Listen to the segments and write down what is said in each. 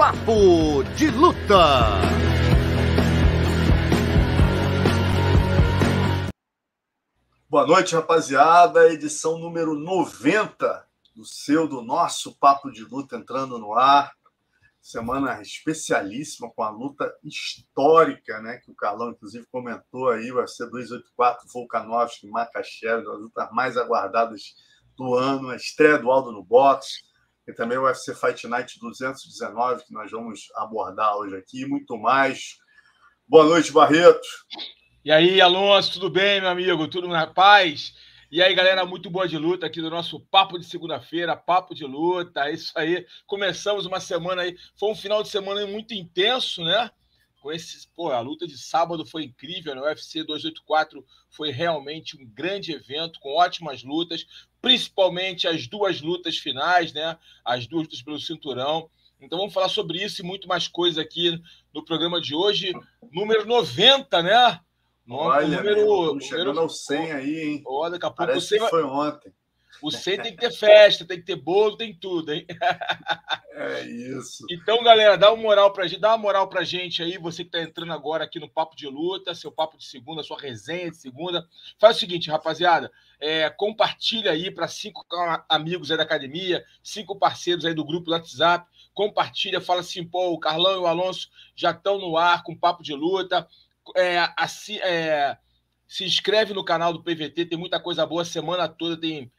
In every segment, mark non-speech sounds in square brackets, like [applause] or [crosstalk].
Papo de Luta. Boa noite, rapaziada. Edição número 90 do seu, do nosso Papo de Luta entrando no ar. Semana especialíssima com a luta histórica, né? Que o Carlão, inclusive, comentou aí, vai ser 284 Volkanovski Makachev, das lutas mais aguardadas do ano, a estreia do Aldo no boxe, também o UFC Fight Night 219, que nós vamos abordar hoje aqui, e muito mais. Boa noite, Barreto. E aí, Alonso, tudo bem, meu amigo? Tudo na paz? E aí, galera, muito boa de luta aqui do nosso Papo de segunda-feira, Papo de Luta, é isso aí. Começamos uma semana aí, foi um final de semana muito intenso, né? Com esses, pô, a luta de sábado foi incrível, né? O UFC 284 foi realmente um grande evento, com ótimas lutas, principalmente as duas lutas finais, né? As duas lutas pelo cinturão. Então vamos falar sobre isso e muito mais coisa aqui no programa de hoje, número 90, né? Olha, número, chegando número... ao 100 aí, hein? Olha, daqui a pouco Parece que foi ontem. O 100 tem que ter festa, tem que ter bolo, tem tudo, hein? É isso. Então, galera, dá uma moral pra gente, dá uma moral pra gente aí, você que tá entrando agora aqui no Papo de Luta, seu papo de segunda, sua resenha de segunda. Faz o seguinte, rapaziada, é, compartilha aí para cinco amigos aí da academia, cinco parceiros aí do grupo do WhatsApp. Compartilha, fala assim, pô, o Carlão e o Alonso já estão no ar com Papo de Luta é, assim, é, se inscreve no canal do PVT, tem muita coisa boa, semana toda tem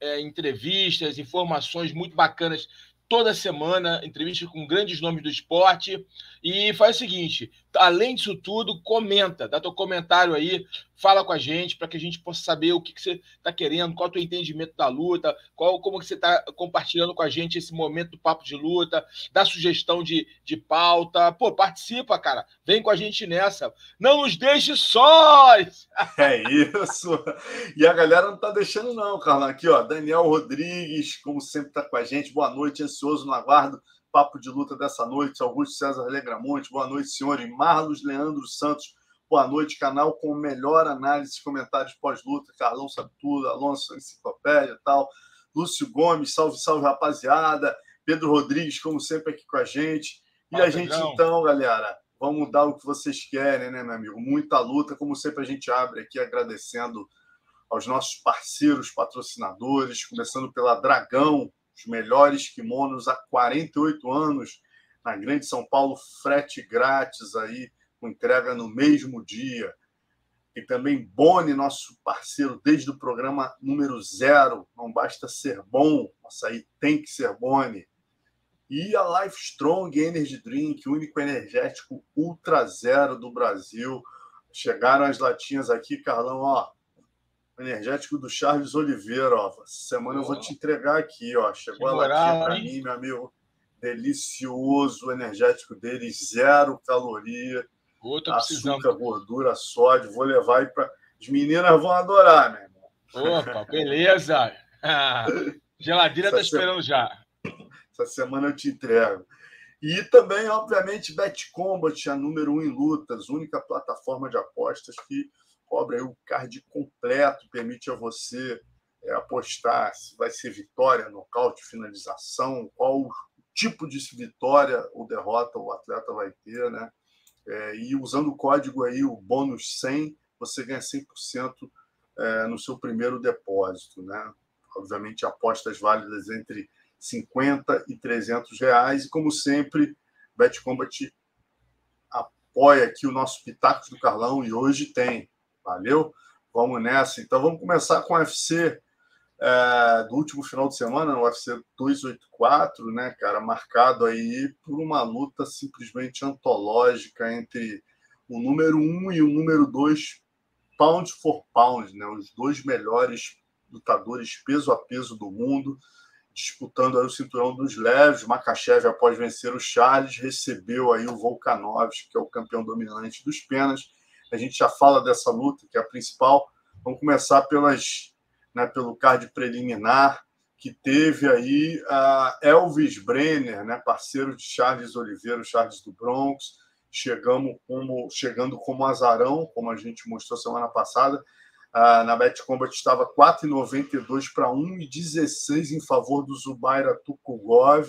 é, entrevistas, informações muito bacanas toda semana, entrevistas com grandes nomes do esporte. E faz o seguinte: além disso tudo, comenta, dá teu comentário aí, fala com a gente para que a gente possa saber o que, que você está querendo, qual é o teu entendimento da luta, qual como que você está compartilhando com a gente esse momento do papo de luta, dá sugestão de, de pauta. Pô, participa, cara. Vem com a gente nessa. Não nos deixe sós! [laughs] É isso. E a galera não está deixando, não, Carlão. Aqui, ó, Daniel Rodrigues, como sempre, está com a gente. Boa noite, ansioso no aguardo papo de luta dessa noite. Augusto César Legramonte, boa noite, senhor. E Marlos Leandro Santos, boa noite. Canal com melhor análise, comentários pós-luta. Carlão sabe tudo, Alonso Enciclopédia e tal. Lúcio Gomes, salve, salve, rapaziada. Pedro Rodrigues, como sempre, aqui com a gente. E a gente, então, galera, vamos dar o que vocês querem, né, meu amigo? Muita luta, como sempre, a gente abre aqui agradecendo aos nossos parceiros, patrocinadores, começando pela Dragão, os melhores kimonos há 48 anos na Grande São Paulo, frete grátis aí, com entrega no mesmo dia. E também Boni, nosso parceiro desde o programa número zero. Não basta ser bom, açaí tem que ser Boni. E a Life Strong Energy Drink, o único energético ultra zero do Brasil. Chegaram as latinhas aqui, Carlão, ó, energético do Charles Oliveira, ó. Essa semana oh. eu vou te entregar aqui, ó. Chegou que a latinha para mim, meu amigo. Delicioso, o energético dele, zero caloria. Outro açúcar, gordura, sódio. Vou levar aí para. As meninas vão adorar, meu irmão. Opa, beleza. [laughs] Geladeira tá esperando já. Essa semana eu te entrego. E também, obviamente, Bet Combat, a número um em lutas, única plataforma de apostas que cobre o card completo, permite a você é, apostar se vai ser vitória, nocaute, finalização, qual tipo de vitória ou derrota o atleta vai ter, né? É, e usando o código aí, o bônus 100, você ganha 100% é, no seu primeiro depósito, né? Obviamente, apostas válidas entre 50 e 300 reais. E, como sempre, BetCombat apoia aqui o nosso Pitacos do Carlão e hoje tem Valeu? Vamos nessa. Então vamos começar com o UFC é, do último final de semana, o UFC 284, né, cara, marcado aí por uma luta simplesmente antológica entre o número 1 um e o número 2, pound for pound, né, os dois melhores lutadores peso a peso do mundo, disputando aí o cinturão dos leves. Makachev, após vencer o Charles, recebeu aí o Volkanovski, que é o campeão dominante dos penas a gente já fala dessa luta, que é a principal. Vamos começar pelas, né, pelo card preliminar, que teve aí a Elvis Brenner, né, parceiro de Charles Oliveira, Charles do Bronx, chegamos como, chegando como azarão, como a gente mostrou semana passada. Ah, na Bet Combat estava 4,92 para 1,16 em favor do Zubaira Tukugov,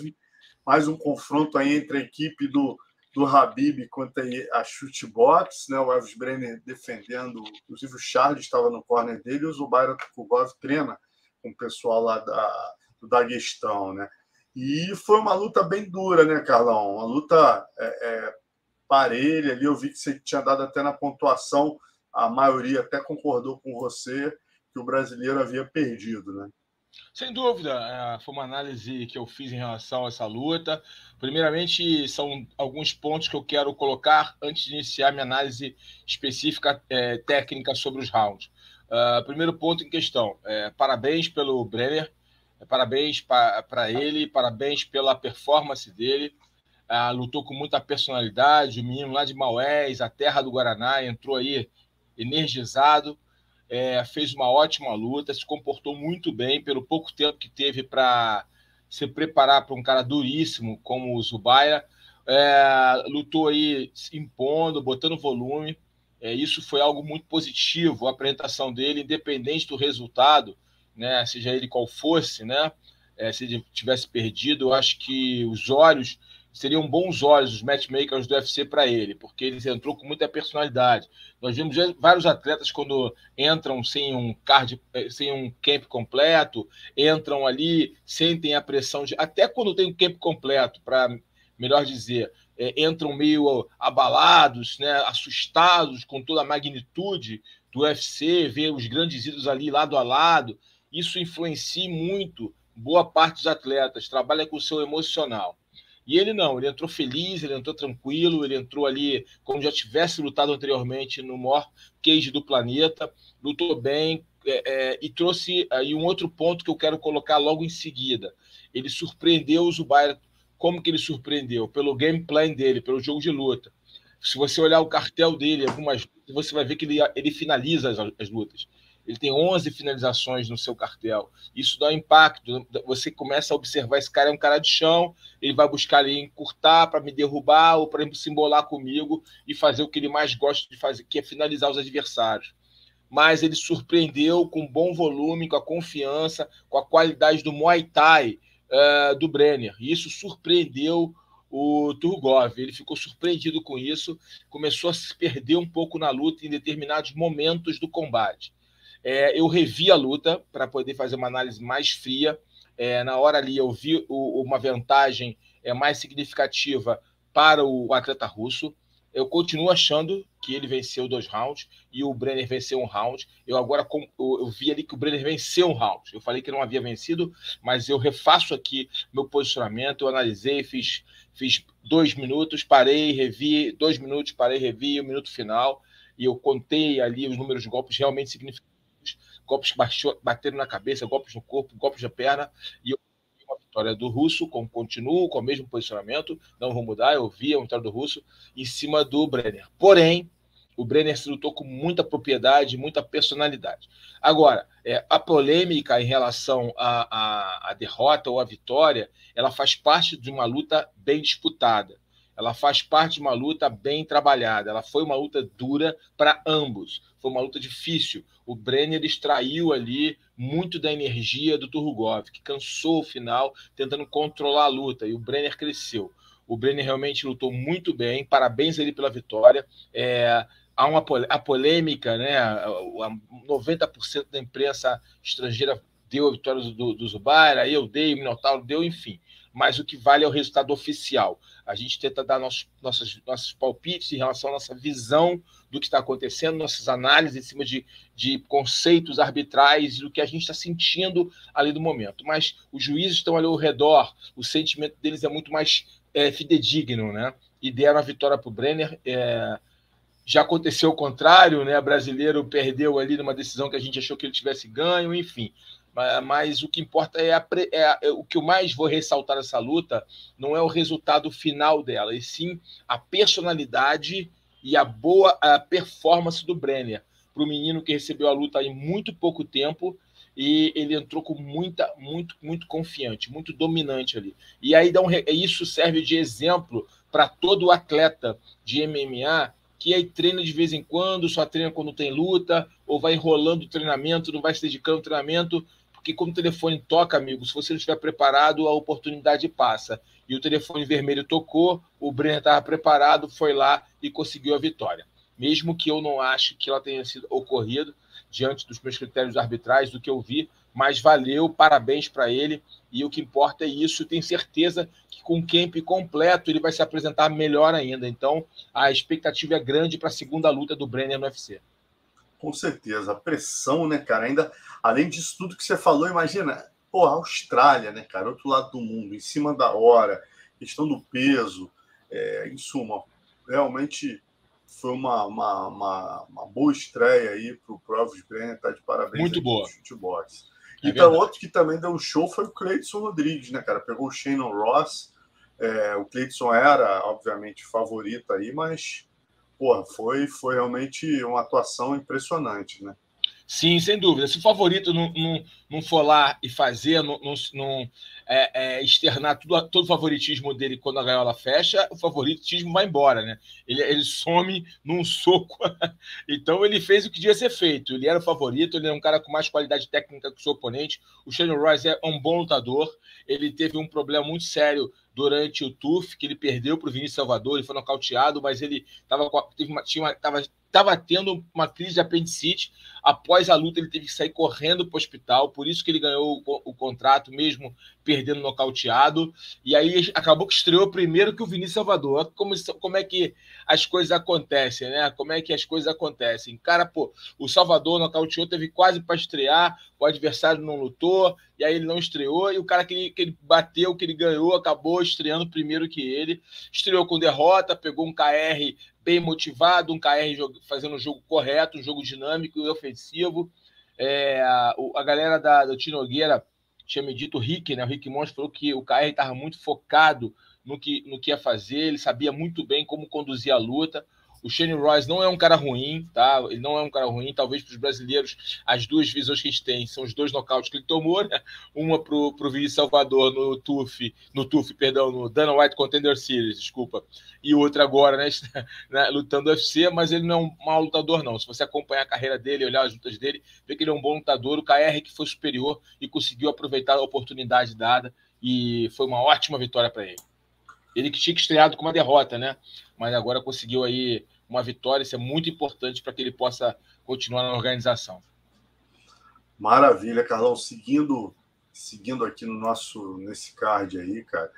mais um confronto aí entre a equipe do, do Habib contra a Chutebox, né? O Elvis Brenner defendendo, inclusive o Charles estava no corner dele e o Zubaira Tukubov treina com o pessoal lá da, do Daguestão, né? E foi uma luta bem dura, né, Carlão? Uma luta é, é, parelha ali. Eu vi que você tinha dado até na pontuação, a maioria até concordou com você que o brasileiro havia perdido, né? Sem dúvida, é, foi uma análise que eu fiz em relação a essa luta. Primeiramente, são alguns pontos que eu quero colocar antes de iniciar minha análise específica é, técnica sobre os rounds. Uh, primeiro ponto em questão: é, parabéns pelo Brenner, é, parabéns para ele, parabéns pela performance dele. Uh, lutou com muita personalidade. O menino lá de Maués, a terra do Guaraná, entrou aí energizado é, fez uma ótima luta, se comportou muito bem pelo pouco tempo que teve para se preparar para um cara duríssimo como o Zubaia. É, lutou aí impondo, botando volume. É, isso foi algo muito positivo, a apresentação dele, independente do resultado, né, seja ele qual fosse, né, é, se ele tivesse perdido, eu acho que os olhos seriam bons olhos os matchmakers do UFC para ele, porque ele entrou com muita personalidade. Nós vimos vários atletas quando entram sem um card, eh, sem um camp completo, entram ali, sentem a pressão de até quando tem um camp completo, para melhor dizer, é, entram meio abalados, né, assustados com toda a magnitude do UFC, ver os grandes ídolos ali lado a lado. Isso influencia muito boa parte dos atletas, trabalha com o seu emocional. E ele não, ele entrou feliz, ele entrou tranquilo, ele entrou ali como já tivesse lutado anteriormente no maior cage do planeta, lutou bem é, é, e trouxe aí um outro ponto que eu quero colocar logo em seguida. Ele surpreendeu o Zubair. Como que ele surpreendeu? Pelo gameplay dele, pelo jogo de luta. Se você olhar o cartel dele, algumas você vai ver que ele, ele finaliza as, as lutas ele tem 11 finalizações no seu cartel. Isso dá impacto. Você começa a observar: esse cara é um cara de chão, ele vai buscar ali encurtar para me derrubar ou para se embolar comigo e fazer o que ele mais gosta de fazer, que é finalizar os adversários. Mas ele surpreendeu com bom volume, com a confiança, com a qualidade do Muay Thai uh, do Brenner. E isso surpreendeu o Turgov. Ele ficou surpreendido com isso, começou a se perder um pouco na luta em determinados momentos do combate. É, eu revi a luta para poder fazer uma análise mais fria. É, na hora ali eu vi o, uma vantagem é, mais significativa para o atleta russo. Eu continuo achando que ele venceu dois rounds e o Brenner venceu um round. Eu agora eu, vi ali que o Brenner venceu um round. Eu falei que não havia vencido, mas eu refaço aqui meu posicionamento. Eu analisei, fiz, fiz dois minutos, parei, revi, dois minutos, parei, revi, o minuto final. E eu contei ali os números de golpes realmente significativos golpes que bateram na cabeça, golpes no corpo, golpes na perna, e uma vitória do Russo, com, continuo com o mesmo posicionamento, não vou mudar, eu vi a vitória do Russo em cima do Brenner. Porém, o Brenner se lutou com muita propriedade, muita personalidade. Agora, é, a polêmica em relação à derrota ou à vitória, ela faz parte de uma luta bem disputada. Ela faz parte de uma luta bem trabalhada. Ela foi uma luta dura para ambos. Foi uma luta difícil. O Brenner extraiu ali muito da energia do Turgov, que cansou o final tentando controlar a luta. E o Brenner cresceu. O Brenner realmente lutou muito bem. Parabéns ele pela vitória. É, há uma a polêmica, né? 90% da imprensa estrangeira deu a vitória do, do Zubaira, eu dei, o Minotauro deu, enfim mas o que vale é o resultado oficial. A gente tenta dar nossos, nossos, nossos palpites em relação à nossa visão do que está acontecendo, nossas análises em cima de, de conceitos arbitrais do que a gente está sentindo ali do momento. Mas os juízes estão ali ao redor, o sentimento deles é muito mais é, fidedigno, né? E deram a vitória para o Brenner. É, já aconteceu o contrário, né? O brasileiro perdeu ali numa decisão que a gente achou que ele tivesse ganho, enfim. Mas o que importa é, a, é, é, o que eu mais vou ressaltar nessa luta não é o resultado final dela, e sim a personalidade e a boa a performance do Brenner. Para o menino que recebeu a luta em muito pouco tempo e ele entrou com muita, muito, muito confiante, muito dominante ali. E aí dá um, isso serve de exemplo para todo atleta de MMA que aí treina de vez em quando, só treina quando tem luta, ou vai enrolando o treinamento, não vai se dedicando ao treinamento, porque como o telefone toca, amigo, se você não estiver preparado, a oportunidade passa. e o telefone vermelho tocou, o Brenner estava preparado, foi lá e conseguiu a vitória. Mesmo que eu não ache que ela tenha sido ocorrido diante dos meus critérios arbitrais, do que eu vi, mas valeu, parabéns para ele. E o que importa é isso. Tenho certeza que com o camp completo ele vai se apresentar melhor ainda. Então a expectativa é grande para a segunda luta do Brenner no UFC. Com certeza, a pressão, né, cara? Ainda além disso tudo que você falou, imagina, pô, a Austrália, né, cara? Outro lado do mundo, em cima da hora, questão do peso, é, em suma, realmente foi uma, uma, uma, uma boa estreia aí para o Provis Brenner, tá de parabéns. Muito boa. Chutebox. É então, outro que também deu um show foi o Cleidson Rodrigues, né, cara? Pegou o Shannon Ross. É, o Cleidson era, obviamente, favorito aí, mas porra, foi, foi realmente uma atuação impressionante, né? Sim, sem dúvida. Se o favorito não, não, não for lá e fazer, não, não, não é, é, externar tudo, todo o favoritismo dele quando a gaiola fecha, o favoritismo vai embora, né? Ele, ele some num soco. [laughs] então ele fez o que devia ser feito. Ele era o favorito, ele é um cara com mais qualidade técnica que o seu oponente. O Shannon Royce é um bom lutador. Ele teve um problema muito sério durante o TUF, que ele perdeu para o Vinícius Salvador, ele foi nocauteado, mas ele estava tava, tava tendo uma crise de apendicite. Após a luta, ele teve que sair correndo para o hospital, por isso que ele ganhou o, o contrato, mesmo perdendo nocauteado. E aí acabou que estreou primeiro que o Vinícius Salvador. Como, como é que as coisas acontecem, né? Como é que as coisas acontecem? Cara, pô, o Salvador nocauteou, teve quase para estrear, o adversário não lutou, e aí ele não estreou, e o cara que ele, que ele bateu, que ele ganhou, acabou estreando primeiro que ele. Estreou com derrota, pegou um KR bem motivado, um KR fazendo um jogo correto, um jogo dinâmico e ofensivo. É, a, a galera da, do Tinogueira tinha me dito o Rick, né? O Rick Monstro falou que o KR estava muito focado no que, no que ia fazer, ele sabia muito bem como conduzir a luta. O Shane Royce não é um cara ruim, tá? Ele não é um cara ruim. Talvez para os brasileiros, as duas visões que a gente tem são os dois nocautes que ele tomou, né? Uma para o Vinícius Salvador no TUF, no TUF, perdão, no Dana White Contender Series, desculpa. E outra agora, né? [laughs] né? Lutando UFC, mas ele não é um mau lutador, não. Se você acompanhar a carreira dele, olhar as lutas dele, vê que ele é um bom lutador. O KR que foi superior e conseguiu aproveitar a oportunidade dada. E foi uma ótima vitória para ele. Ele que tinha estreado com uma derrota, né? Mas agora conseguiu aí uma vitória, isso é muito importante para que ele possa continuar na organização. Maravilha, Carlão. Seguindo, seguindo aqui no nosso nesse card aí, cara.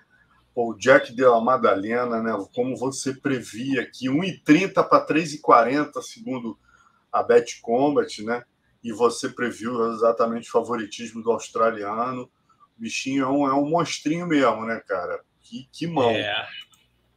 o Jack de la Madalena, né? Como você previa aqui, 1,30 para 3,40, segundo a Bet Combat, né? E você previu exatamente o favoritismo do australiano. O bichinho é um, é um monstrinho mesmo, né, cara? Que, que mão. É.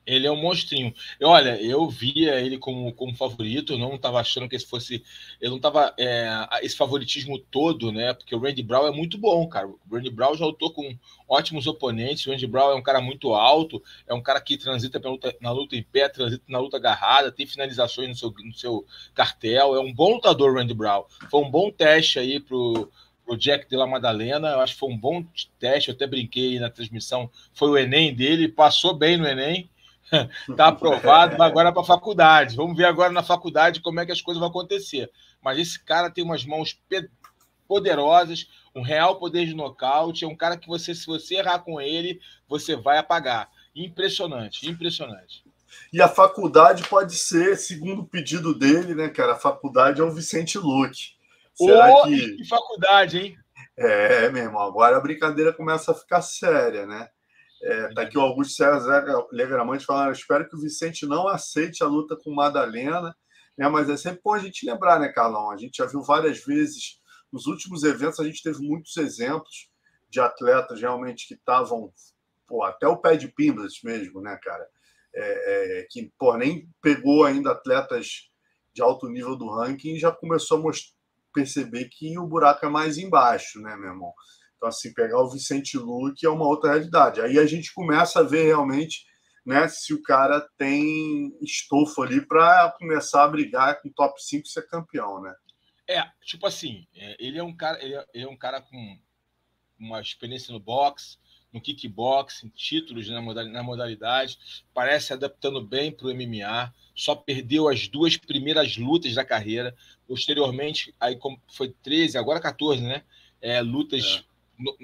Ele é um monstrinho. Olha, eu via ele como, como favorito, não estava achando que esse fosse. Eu não estava. É, esse favoritismo todo, né? Porque o Randy Brown é muito bom, cara. O Randy Brown já lutou com ótimos oponentes. O Randy Brown é um cara muito alto, é um cara que transita luta, na luta em pé, transita na luta agarrada, tem finalizações no seu, no seu cartel. É um bom lutador, Randy Brown. Foi um bom teste aí pro o Jack de la Madalena. Eu acho que foi um bom teste. Eu até brinquei na transmissão. Foi o Enem dele, passou bem no Enem. Está aprovado, vai agora para a faculdade. Vamos ver agora na faculdade como é que as coisas vão acontecer. Mas esse cara tem umas mãos poderosas, um real poder de nocaute. É um cara que você, se você errar com ele, você vai apagar. Impressionante, impressionante. E a faculdade pode ser, segundo o pedido dele, né, cara? A faculdade é o Vicente Luque. Será que... que faculdade, hein? É, meu irmão, agora a brincadeira começa a ficar séria, né? É, tá aqui o Augusto César Legramante falando: espero que o Vicente não aceite a luta com Madalena, né? mas é sempre bom a gente lembrar, né, Carlão? A gente já viu várias vezes, nos últimos eventos, a gente teve muitos exemplos de atletas realmente que estavam até o pé de Pimblas mesmo, né, cara? É, é, que pô, nem pegou ainda atletas de alto nível do ranking e já começou a perceber que o buraco é mais embaixo, né, meu irmão? Então, assim, pegar o Vicente Luque é uma outra realidade. Aí a gente começa a ver realmente né, se o cara tem estofo ali para começar a brigar com o top 5 e ser campeão, né? É, tipo assim, é, ele é um cara, ele é, ele é um cara com uma experiência no boxe, no kickboxing, títulos na modalidade, na modalidade, parece adaptando bem para o MMA, só perdeu as duas primeiras lutas da carreira, posteriormente, aí foi 13, agora 14, né? É, lutas é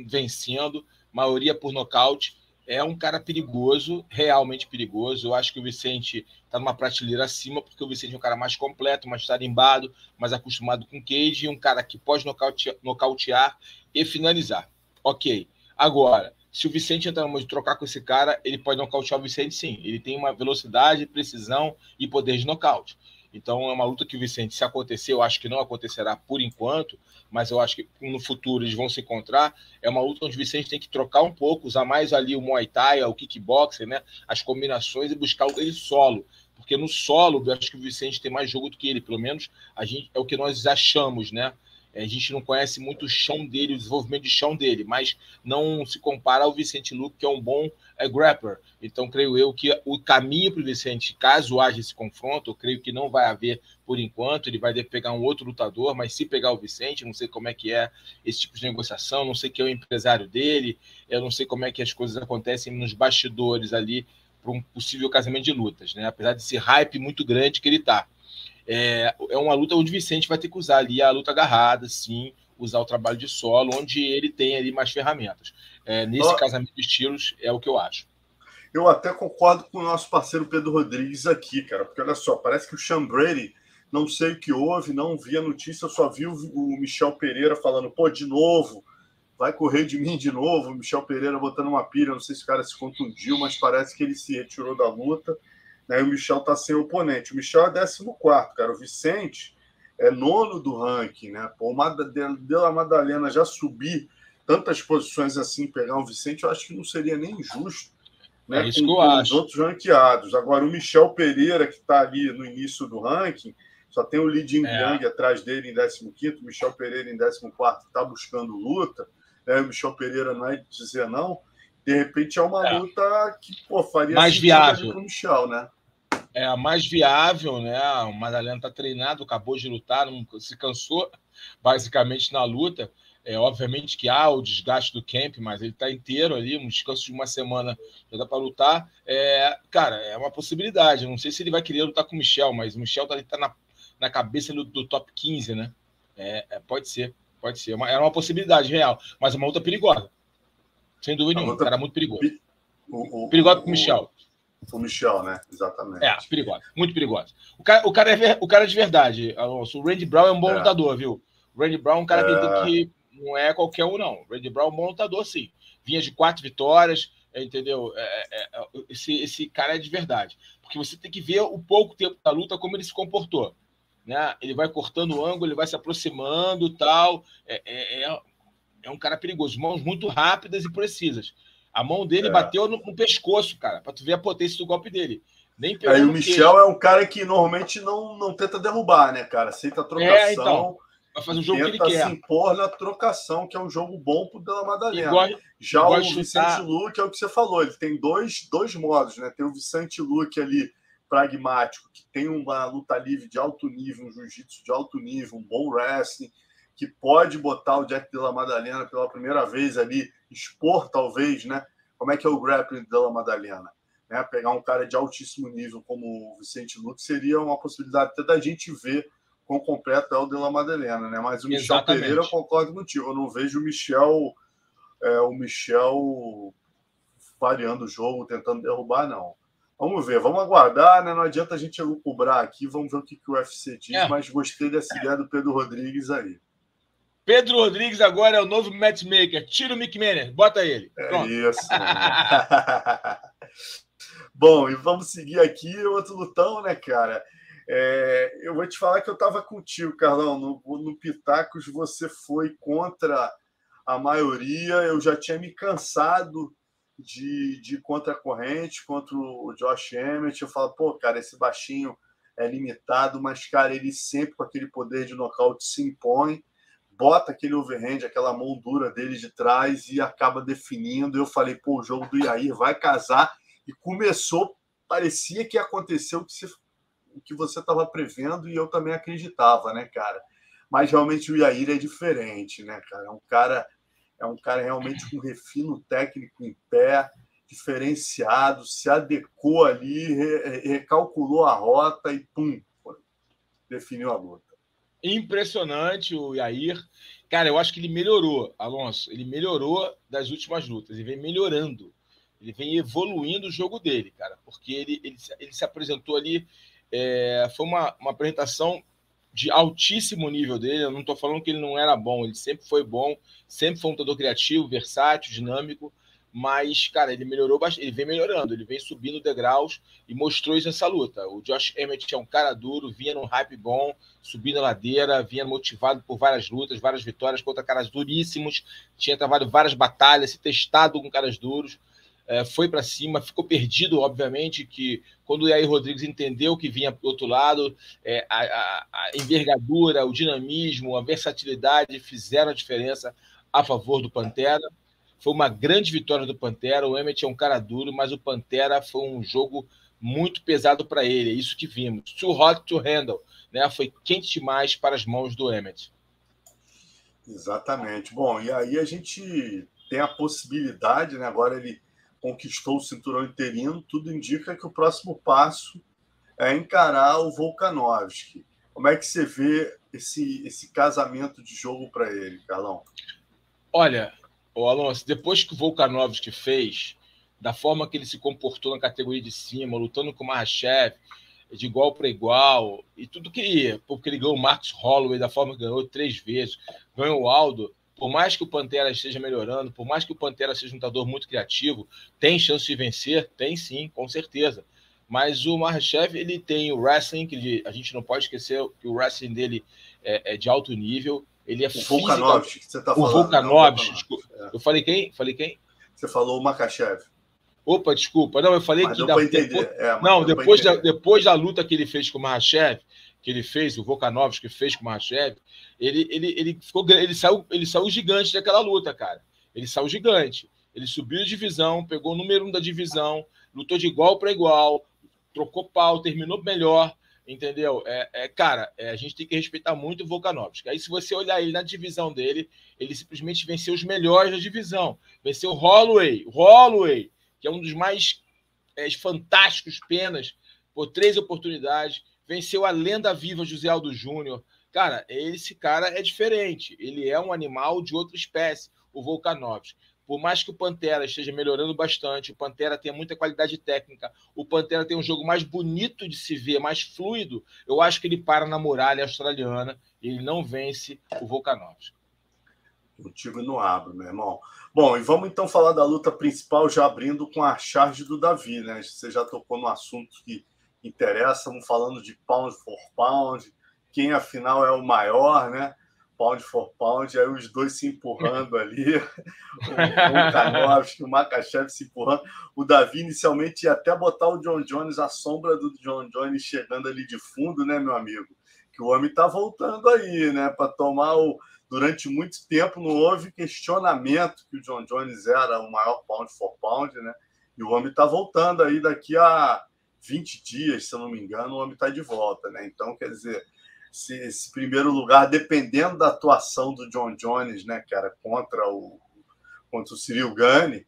vencendo, maioria por nocaute. é um cara perigoso, realmente perigoso. Eu acho que o Vicente está numa prateleira acima, porque o Vicente é um cara mais completo, mais tarimbado, mais acostumado com cage, e um cara que pode nocautear, nocautear e finalizar. Ok. Agora, se o Vicente entrar numa de trocar com esse cara, ele pode nocautear o Vicente sim. Ele tem uma velocidade, precisão e poder de nocaute. Então é uma luta que o Vicente, se acontecer, eu acho que não acontecerá por enquanto, mas eu acho que no futuro eles vão se encontrar. É uma luta onde o Vicente tem que trocar um pouco, usar mais ali o Muay Thai, o kickboxer, né? As combinações e buscar ele solo. Porque no solo, eu acho que o Vicente tem mais jogo do que ele, pelo menos a gente, é o que nós achamos, né? A gente não conhece muito o chão dele, o desenvolvimento de chão dele, mas não se compara ao Vicente Luque, que é um bom é, grappler. Então, creio eu que o caminho para o Vicente, caso haja esse confronto, eu creio que não vai haver por enquanto. Ele vai pegar um outro lutador, mas se pegar o Vicente, não sei como é que é esse tipo de negociação, não sei quem é o empresário dele, eu não sei como é que as coisas acontecem nos bastidores ali para um possível casamento de lutas, né? Apesar desse hype muito grande que ele está é, é uma luta onde o Vicente vai ter que usar ali a luta agarrada, sim, usar o trabalho de solo, onde ele tem ali mais ferramentas. É, nesse casamento de estilos, é o que eu acho. Eu até concordo com o nosso parceiro Pedro Rodrigues aqui, cara, porque olha só, parece que o Sean Brady, não sei o que houve, não vi a notícia, eu só vi o, o Michel Pereira falando, pô, de novo, vai correr de mim de novo. O Michel Pereira botando uma pilha, não sei se o cara se contundiu, mas parece que ele se retirou da luta né? O Michel está sem oponente. O Michel é 14, cara. O Vicente é nono do ranking, né? Pô, o Della Madalena já subir tantas posições assim, pegar o Vicente, eu acho que não seria nem justo. Né, é isso com, acho. Os outros ranqueados. Agora, o Michel Pereira, que está ali no início do ranking, só tem o Li Jingliang é. atrás dele em 15, o Michel Pereira em 14, está buscando luta. Né? O Michel Pereira não é dizer não. De repente é uma é. luta que pô, faria mais viável para o Michel, né? É a mais viável, né? O Madalena está treinado, acabou de lutar, não se cansou basicamente na luta. É, obviamente que há o desgaste do camp, mas ele está inteiro ali, um descanso de uma semana já dá para lutar. É, cara, é uma possibilidade. Não sei se ele vai querer lutar com o Michel, mas o Michel está tá na, na cabeça do, do top 15, né? É, é, pode ser, pode ser. É uma, é uma possibilidade real, mas é uma luta perigosa. Sem dúvida nenhuma. Luta... Cara, muito perigoso. O, o, perigoso com o Michel. O Michel, né? Exatamente. É, perigoso. Muito perigoso. O cara, o cara, é, o cara é de verdade, Alonso. O Randy Brown é um bom é. lutador, viu? O Randy Brown é um cara é. que, que não é qualquer um, não. O Randy Brown é um bom lutador, sim. Vinha de quatro vitórias, entendeu? É, é, é, esse, esse cara é de verdade. Porque você tem que ver o pouco tempo da luta, como ele se comportou. Né? Ele vai cortando o ângulo, ele vai se aproximando tal. É, é, é um cara perigoso. Mãos muito rápidas e precisas. A mão dele é. bateu no, no, pescoço, cara, para tu ver a potência do golpe dele. Nem Aí o Michel é um cara que normalmente não, não tenta derrubar, né, cara? Aceita a trocação. É, então. Vai fazer o jogo que ele quer. se impor na trocação, que é um jogo bom pro Della Madalena. Igual, Já igual o Vicente Luque é o que você falou, ele tem dois, dois modos, né? Tem o Vicente Luque ali, pragmático, que tem uma luta livre de alto nível, um jiu-jitsu de alto nível, um bom wrestling, que pode botar o Jack Della Madalena pela primeira vez ali expor, talvez, né? Como é que é o grappling da Madalena? Né? Pegar um cara de altíssimo nível como o Vicente Luque seria uma possibilidade até da gente ver quão completo é o Della Madalena, né? Mas o Michel Exatamente. Pereira, eu concordo contigo. Eu não vejo o Michel, é, o Michel variando o jogo, tentando derrubar, não. Vamos ver, vamos aguardar, né? Não adianta a gente lucubrar aqui, vamos ver o que, que o UFC diz, é. mas gostei dessa ideia do Pedro Rodrigues aí. Pedro Rodrigues agora é o novo matchmaker. Tira o Mick Manner, bota ele. É Pronto. É isso. [laughs] Bom, e vamos seguir aqui outro lutão, né, cara? É, eu vou te falar que eu estava contigo, Carlão. No, no Pitacos você foi contra a maioria. Eu já tinha me cansado de, de contra a corrente, contra o Josh Emmett. Eu falo, pô, cara, esse baixinho é limitado, mas, cara, ele sempre com aquele poder de nocaute se impõe bota aquele overhand, aquela mão dura dele de trás e acaba definindo. Eu falei, pô, o jogo do Iair vai casar. E começou, parecia que ia acontecer o que você estava prevendo e eu também acreditava, né, cara? Mas realmente o Iair é diferente, né, cara? É um cara, é um cara realmente com refino técnico em pé, diferenciado, se adequou ali, re, recalculou a rota e pum, definiu a luta. Impressionante o Yair. Cara, eu acho que ele melhorou, Alonso. Ele melhorou das últimas lutas e vem melhorando. Ele vem evoluindo o jogo dele, cara, porque ele, ele, ele se apresentou ali. É, foi uma, uma apresentação de altíssimo nível dele. Eu não estou falando que ele não era bom, ele sempre foi bom, sempre foi um lutador criativo, versátil, dinâmico. Mas, cara, ele melhorou bastante, ele vem melhorando, ele vem subindo degraus e mostrou isso nessa luta. O Josh Emmett é um cara duro, vinha num hype bom, subindo a ladeira, vinha motivado por várias lutas, várias vitórias contra caras duríssimos, tinha travado várias batalhas, se testado com caras duros é, foi para cima, ficou perdido, obviamente, que quando o Yair Rodrigues entendeu que vinha para outro lado, é, a, a, a, envergadura, o dinamismo, a versatilidade fizeram a diferença a favor do Pantera. Foi uma grande vitória do Pantera. O Emmett é um cara duro, mas o Pantera foi um jogo muito pesado para ele. É isso que vimos. Too hot to handle. Né? Foi quente demais para as mãos do Emmett. Exatamente. Bom, e aí a gente tem a possibilidade, né? Agora ele conquistou o cinturão interino, tudo indica que o próximo passo é encarar o Volkanovski. Como é que você vê esse, esse casamento de jogo para ele, Carlão? Olha, o Alonso, depois que o Volkanovski fez, da forma que ele se comportou na categoria de cima, lutando com o Mahashev, de igual para igual, e tudo que ia, porque ele ganhou o Marcos Holloway da forma que ganhou três vezes, ganhou o Aldo, por mais que o Pantera esteja melhorando, por mais que o Pantera seja um lutador muito criativo, tem chance de vencer? Tem sim, com certeza. Mas o Mahashev, ele tem o wrestling, que ele, a gente não pode esquecer que o wrestling dele é, é de alto nível. Ele é o Volkanovski, que você está falando. O Volkanovski, desculpa. É. Eu falei quem? Falei quem? Você falou o Makachev. Opa, desculpa. Não, eu falei mas que... Da, depois, é, não, depois da, depois da luta que ele fez com o Mahashev, que ele fez, o Volkanovski que fez com o Mahashev, ele, ele, ele, ficou, ele, saiu, ele saiu gigante daquela luta, cara. Ele saiu gigante. Ele subiu de divisão, pegou o número um da divisão, lutou de igual para igual, trocou pau, terminou melhor, entendeu? É, é cara, é, a gente tem que respeitar muito o Volkanovski. Aí, se você olhar ele na divisão dele, ele simplesmente venceu os melhores da divisão. Venceu o Holloway, Holloway, que é um dos mais é, fantásticos penas, por três oportunidades venceu a lenda viva José Aldo Júnior. Cara, esse cara é diferente. Ele é um animal de outra espécie, o Volkanovski. Por mais que o Pantera esteja melhorando bastante, o Pantera tem muita qualidade técnica, o Pantera tem um jogo mais bonito de se ver, mais fluido, eu acho que ele para na muralha australiana e ele não vence o Volkanovski. Contigo não abro, meu irmão. Bom, e vamos então falar da luta principal, já abrindo com a charge do Davi, né? Você já tocou no assunto que interessa, estamos falando de pound for pound, quem afinal é o maior, né? Pound for pound, aí os dois se empurrando ali, [laughs] o Kanovski, [laughs] o Makachev se empurrando. O Davi inicialmente ia até botar o John Jones, a sombra do John Jones chegando ali de fundo, né, meu amigo? Que o homem está voltando aí, né? Para tomar o. Durante muito tempo não houve questionamento que o John Jones era o maior pound for pound, né? E o homem está voltando aí daqui a 20 dias, se eu não me engano, o homem está de volta, né? Então, quer dizer, se esse primeiro lugar, dependendo da atuação do John Jones, né, cara, contra o, contra o Cyril Gane,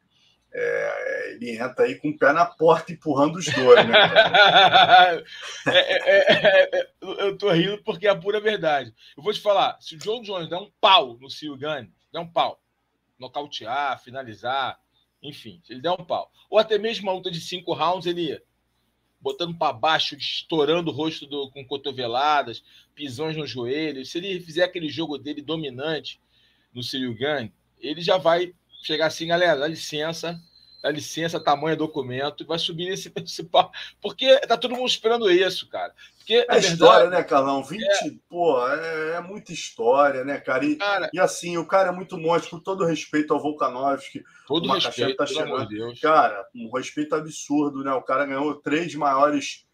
é, ele entra aí com o pé na porta empurrando os dois, né? [laughs] é, é, é, eu tô rindo porque é a pura verdade. Eu vou te falar, se o John Jones der um pau no Cyril Gane, der um pau, nocautear, finalizar, enfim, se ele der um pau, ou até mesmo uma luta de cinco rounds, ele botando para baixo, estourando o rosto do, com cotoveladas, pisões no joelho. Se ele fizer aquele jogo dele dominante no Gang, ele já vai chegar assim, galera, dá licença, dá licença, tamanho documento, e vai subir nesse [laughs] principal. Porque tá todo mundo esperando isso, cara. Porque, é verdade, história, né, Carlão? 20, é, pô, é, é, muita história, né, cara? E, cara? e, assim, o cara é muito monstro, com todo respeito ao Volkanovski. Todo o respeito, tá chegando. Deus. Cara, um respeito absurdo, né? O cara ganhou três maiores.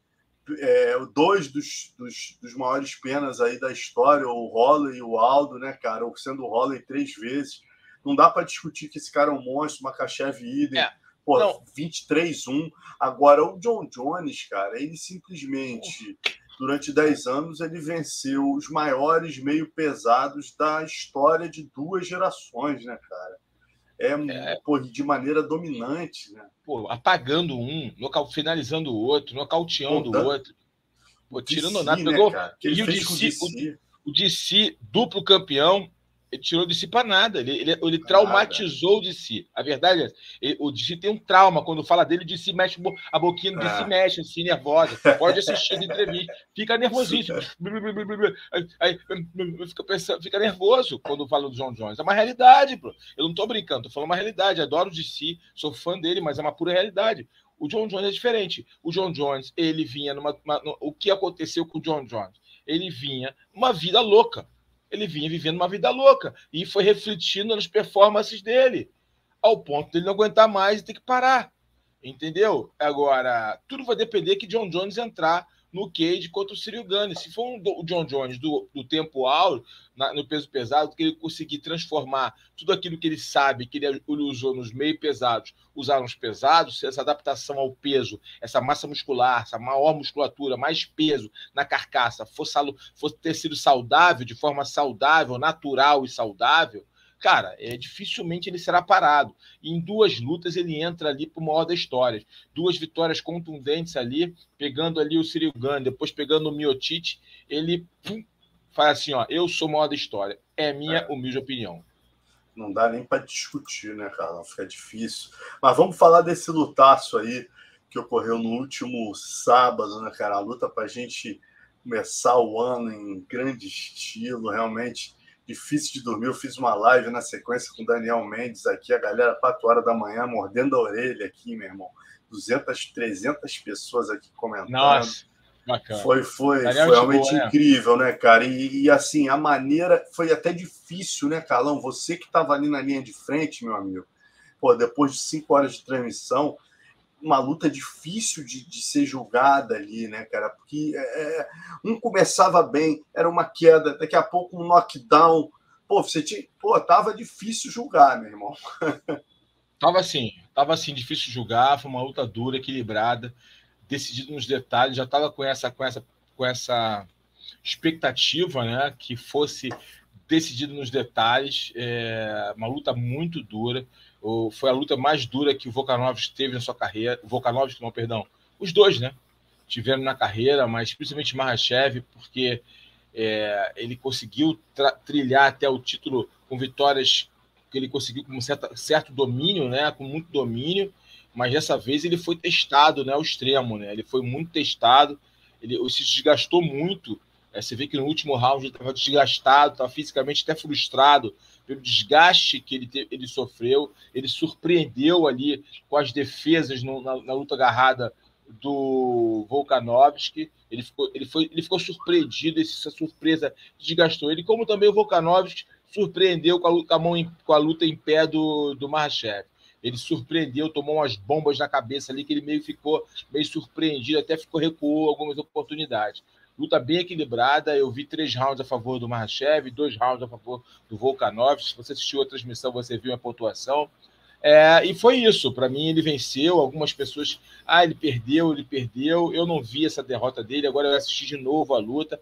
É, dois dos, dos, dos, maiores penas aí da história, o Holloway e o Aldo, né, cara? Ou sendo o Holloway três vezes. Não dá para discutir que esse cara é um monstro, Makachev idem. É. Pô, 23-1. Agora, o John Jones, cara, ele simplesmente, durante 10 anos, ele venceu os maiores meio pesados da história de duas gerações, né, cara? É, é. Pô, de maneira dominante, né? Pô, apagando um, finalizando o outro, nocauteando o outro. Pô, tirando nada, né, pegou. Né, e o DC, o, o DC, duplo campeão, Ele tirou de si para nada. Ele, ele, ele traumatizou de si. A verdade é, ele, o de si tem um trauma. Quando fala dele, de si mexe a boquinha, de si mexe, assim, nervosa. Pode assistir a entrevista. Fica [laughs] nervosíssimo. aí, fica, pensando, fica nervoso quando fala do John Jones. É uma realidade, bro. Eu não estou brincando, estou falando uma realidade. Adoro de si, sou fã dele, mas é uma pura realidade. O John Jones é diferente. O John Jones, ele vinha numa. Uma, o que aconteceu com o John Jones? Ele vinha uma vida louca ele vinha vivendo uma vida louca e foi refletindo nas performances dele, ao ponto de ele não aguentar mais e ter que parar. Entendeu? Agora, tudo vai depender que John Jones entrar no cage contra o Cyril. Se for um, o John Jones do, do tempo áureo, no peso pesado, que ele conseguir transformar tudo aquilo que ele sabe, que ele, ele usou nos meio pesados, usar nos pesados, essa adaptação ao peso, essa massa muscular, essa maior musculatura, mais peso na carcaça, fosse, fosse ter sido saudável, de forma saudável, natural e saudável, cara, é, dificilmente ele será parado. E em duas lutas ele entra ali para o maior da história. Duas vitórias contundentes ali, pegando ali o Cyril Gane, depois pegando o Miotite, ele pum, faz assim, ó, eu sou o maior da história. É minha é. humilde opinião. Não dá nem para discutir, né, cara? Fica difícil. Mas vamos falar desse lutaço aí que ocorreu no último sábado, né, cara? A luta para a gente começar o ano em grande estilo, realmente difícil de dormir. Eu fiz uma live na sequência com o Daniel Mendes aqui, a galera 4 horas da manhã mordendo a orelha aqui, meu irmão. 200, 300 pessoas aqui comentando. Nossa, bacana. Foi, foi, foi realmente boa, né? incrível, né, cara? E, e, assim, a maneira foi até difícil, né, Carlão? Você que estava ali na linha de frente, meu amigo. Pô, depois de cinco horas de transmissão, uma luta difícil de, de, ser julgada ali, né, cara? Porque é, é, um começava bem, era uma queda, daqui a pouco um knockdown. Pô, você tinha. Pô, tava difícil julgar, meu irmão. [laughs] tava assim, tava assim, difícil julgar, foi uma luta dura, equilibrada, decidido nos detalhes, já tava com essa, com essa, com essa expectativa, né? Que fosse decidido nos detalhes, é, uma luta muito dura foi a luta mais dura que o Volkanovski teve na sua carreira. O Volkanovski, não, perdão. Os dois, né? Tiveram na carreira, mas principalmente Mahashev, porque é, ele conseguiu trilhar até o título com vitórias que ele conseguiu com certa, certo domínio, né? Com muito domínio, mas dessa vez ele foi testado, né? Ao extremo, né? Ele foi muito testado, ele se desgastou muito. É, você vê que no último round ele estava desgastado, estava fisicamente até frustrado pelo desgaste que ele, te, ele sofreu. Ele surpreendeu ali com as defesas no, na, na, luta agarrada do Volkanovski. Ele ficou, ele, foi, ele ficou surpreendido, essa surpresa desgastou ele, como também o Volkanovski surpreendeu com a, com a, mão em, com a luta em pé do, do Marchev. Ele surpreendeu, tomou umas bombas na cabeça ali, que ele meio ficou meio surpreendido, até ficou recuou algumas oportunidades. Luta bem equilibrada. Eu vi três rounds a favor do Marchev, dois rounds a favor do Volkanov. Se você assistiu a transmissão, você viu a pontuação. É, e foi isso. Para mim, ele venceu. Algumas pessoas, ah, ele perdeu, ele perdeu. Eu não vi essa derrota dele. Agora eu assisti de novo a luta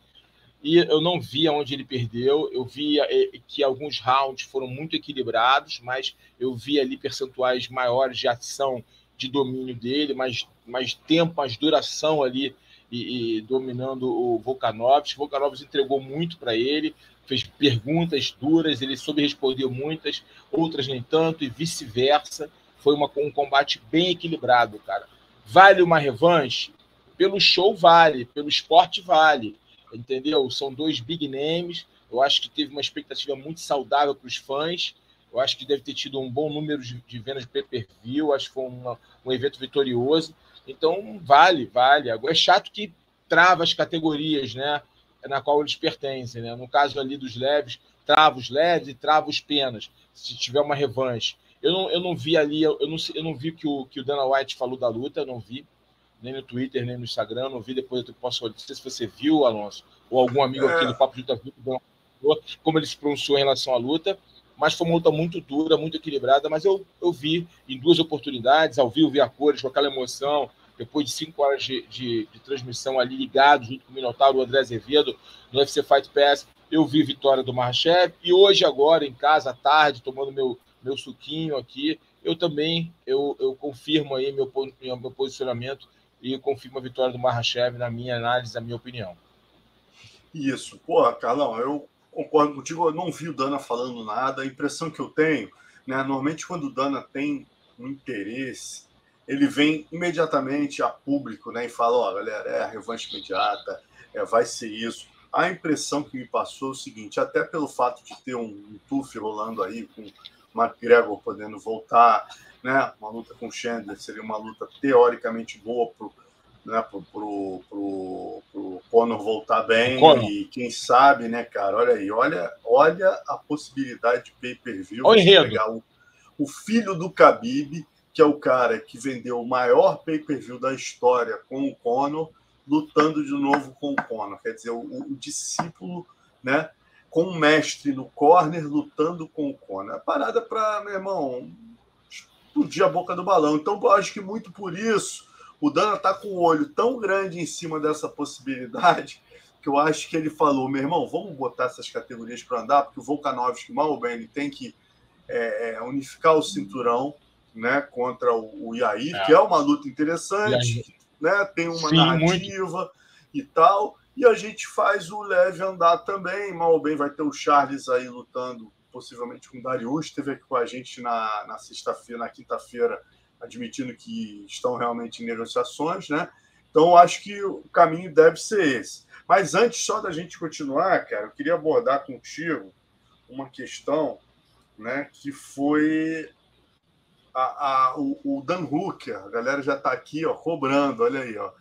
e eu não vi aonde ele perdeu. Eu vi é, que alguns rounds foram muito equilibrados, mas eu vi ali percentuais maiores de ação, de domínio dele, mais, mais tempo, mais duração ali e, e dominando o Volkanovski. Volkanovski entregou muito para ele, fez perguntas duras, ele soube responder muitas, outras nem tanto, e vice-versa. Foi uma, um combate bem equilibrado, cara. Vale uma revanche? Pelo show vale, pelo esporte vale, entendeu? São dois big names. Eu acho que teve uma expectativa muito saudável para os fãs. Eu acho que deve ter tido um bom número de, de vendas de pay-per-view. Acho que foi uma, um evento vitorioso. Então, vale, vale. Agora, é chato que trava as categorias, né? Na qual eles pertencem, né? No caso ali dos leves, trava os leves e trava os penas, se tiver uma revanche. Eu não, eu não vi ali, eu não, eu não vi que o, que o Dana White falou da luta, eu não vi, nem no Twitter, nem no Instagram, não vi, depois eu posso olhar, não sei se você viu, Alonso, ou algum amigo aqui do Papo de Luta viu, como ele se pronunciou em relação à luta, mas foi uma luta muito dura, muito equilibrada, mas eu, eu vi em duas oportunidades, ao vivo, vi a cores, com aquela emoção, depois de cinco horas de, de, de transmissão ali ligado, junto com o Minotauro, o André Azevedo, no UFC Fight Pass, eu vi vitória do Marchev, e hoje agora, em casa, à tarde, tomando meu, meu suquinho aqui, eu também, eu, eu confirmo aí meu, meu posicionamento e confirmo a vitória do Marchev na minha análise, na minha opinião. Isso. Porra, Carlão, eu concordo contigo, eu não vi o Dana falando nada. A impressão que eu tenho, né, normalmente quando o Dana tem um interesse, ele vem imediatamente a público né, e fala: Ó, oh, galera, é a revanche imediata, é, vai ser isso. A impressão que me passou é o seguinte: até pelo fato de ter um, um TUF rolando aí, com o McGregor podendo voltar, né, uma luta com o Chandler seria uma luta teoricamente boa para né, pro, pro, pro, pro Conor voltar bem Conor. e quem sabe, né, cara, olha aí, olha, olha a possibilidade de pay-per-view pegar o, o filho do Khabib, que é o cara que vendeu o maior pay-per-view da história com o Conor, lutando de novo com o Conor, quer dizer, o, o discípulo, né, com o mestre no corner lutando com o Conor. É parada para, meu irmão, explodir a boca do balão. Então, eu acho que muito por isso o Dana está com o olho tão grande em cima dessa possibilidade [laughs] que eu acho que ele falou, meu irmão, vamos botar essas categorias para andar, porque o Volkanovski, mal ou bem, ele tem que é, é, unificar o cinturão né, contra o, o Yair, é. que é uma luta interessante, né, tem uma Sim, narrativa muito. e tal, e a gente faz o leve andar também, mal ou bem vai ter o Charles aí lutando possivelmente com o Darius, esteve aqui com a gente na, na sexta-feira, na quinta-feira, admitindo que estão realmente em negociações, né? Então, acho que o caminho deve ser esse. Mas antes só da gente continuar, cara, eu queria abordar contigo uma questão, né, que foi a, a, o, o, Dan Hooker, a galera já está aqui, ó, cobrando, olha aí, ó.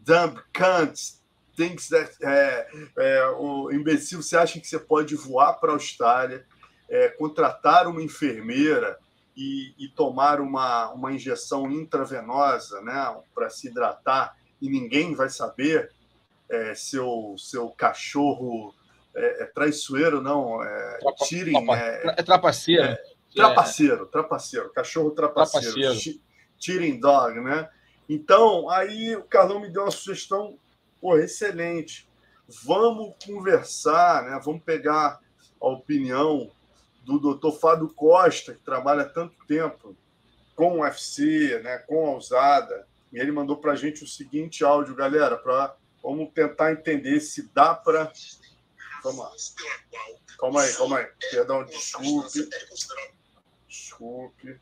Dumb cunts, thinks that, é, é, o imbecil, você acha que você pode voar para a Austrália, é, contratar uma enfermeira e, e tomar uma, uma injeção intravenosa né, para se hidratar e ninguém vai saber é, seu, seu cachorro é, é traiçoeiro, não, é tirem. Trapa, é, é trapaceiro. É, trapaceiro, trapaceiro, cachorro trapaceiro. trapaceiro. Tirem dog, né? Então, aí o Carlão me deu uma sugestão pô, excelente. Vamos conversar, né? Vamos pegar a opinião do doutor Fábio Costa, que trabalha tanto tempo com o UFC, né, com a usada, e ele mandou para a gente o seguinte áudio, galera, para vamos tentar entender se dá para. Vamos lá. Calma aí, calma aí. Perdão, desculpe. Desculpe.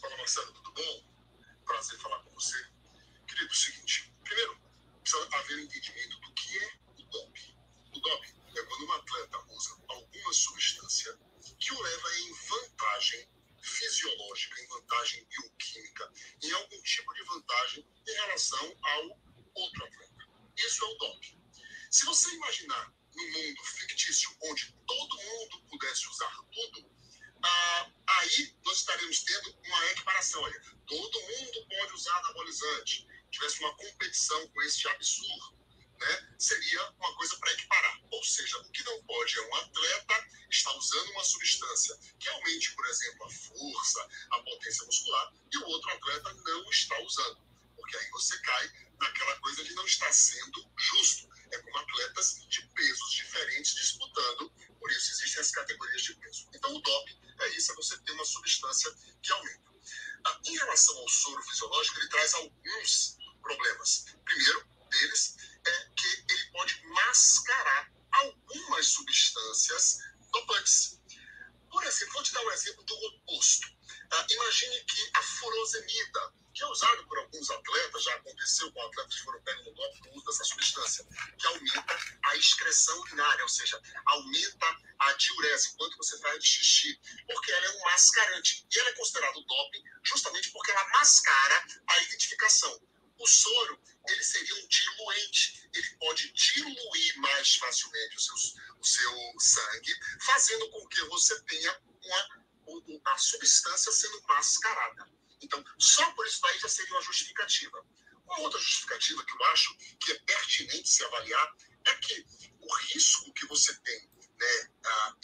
Fala, Marcelo, tudo bom? Prazer falar com você. Querido, é o seguinte: primeiro, precisa haver um entendimento do que é o DOP. O DOP é quando um atleta usa alguma substância que o leva em vantagem fisiológica, em vantagem bioquímica, em algum tipo de vantagem em relação ao outro atleta. Isso é o doping. Se você imaginar num mundo fictício onde todo mundo pudesse usar tudo, ah, aí nós estaremos tendo uma equiparação. Olha, todo mundo pode usar anabolizante. Tivesse uma competição com esse absurdo né, seria uma coisa para equiparar. Ou seja, o que não pode é um atleta estar usando uma substância que aumente, por exemplo, a força, a potência muscular, e o outro atleta não está usando. Porque aí você cai naquela coisa de não estar sendo justo. É como atletas de pesos diferentes disputando, por isso existem as categorias de peso. Então, o doping é isso, é você ter uma substância que aumenta. Ah, em relação ao soro fisiológico, ele traz alguns problemas. Primeiro deles é que ele pode mascarar algumas substâncias dopantes. Por exemplo, vou te dar um exemplo do oposto. Uh, imagine que a furosemida, que é usado por alguns atletas, já aconteceu com atletas que foram pegos no golpe do uso dessa substância, que aumenta a excreção urinária, ou seja, aumenta a diurese, quanto você faz xixi, porque ela é um mascarante. E ela é considerado doping justamente porque ela mascara a identificação. O soro, ele seria um diluente. Ele pode diluir mais facilmente o seu, o seu sangue, fazendo com que você tenha uma, a substância sendo mascarada. Então, só por isso daí já seria uma justificativa. Uma outra justificativa que eu acho que é pertinente se avaliar é que o risco que você tem né,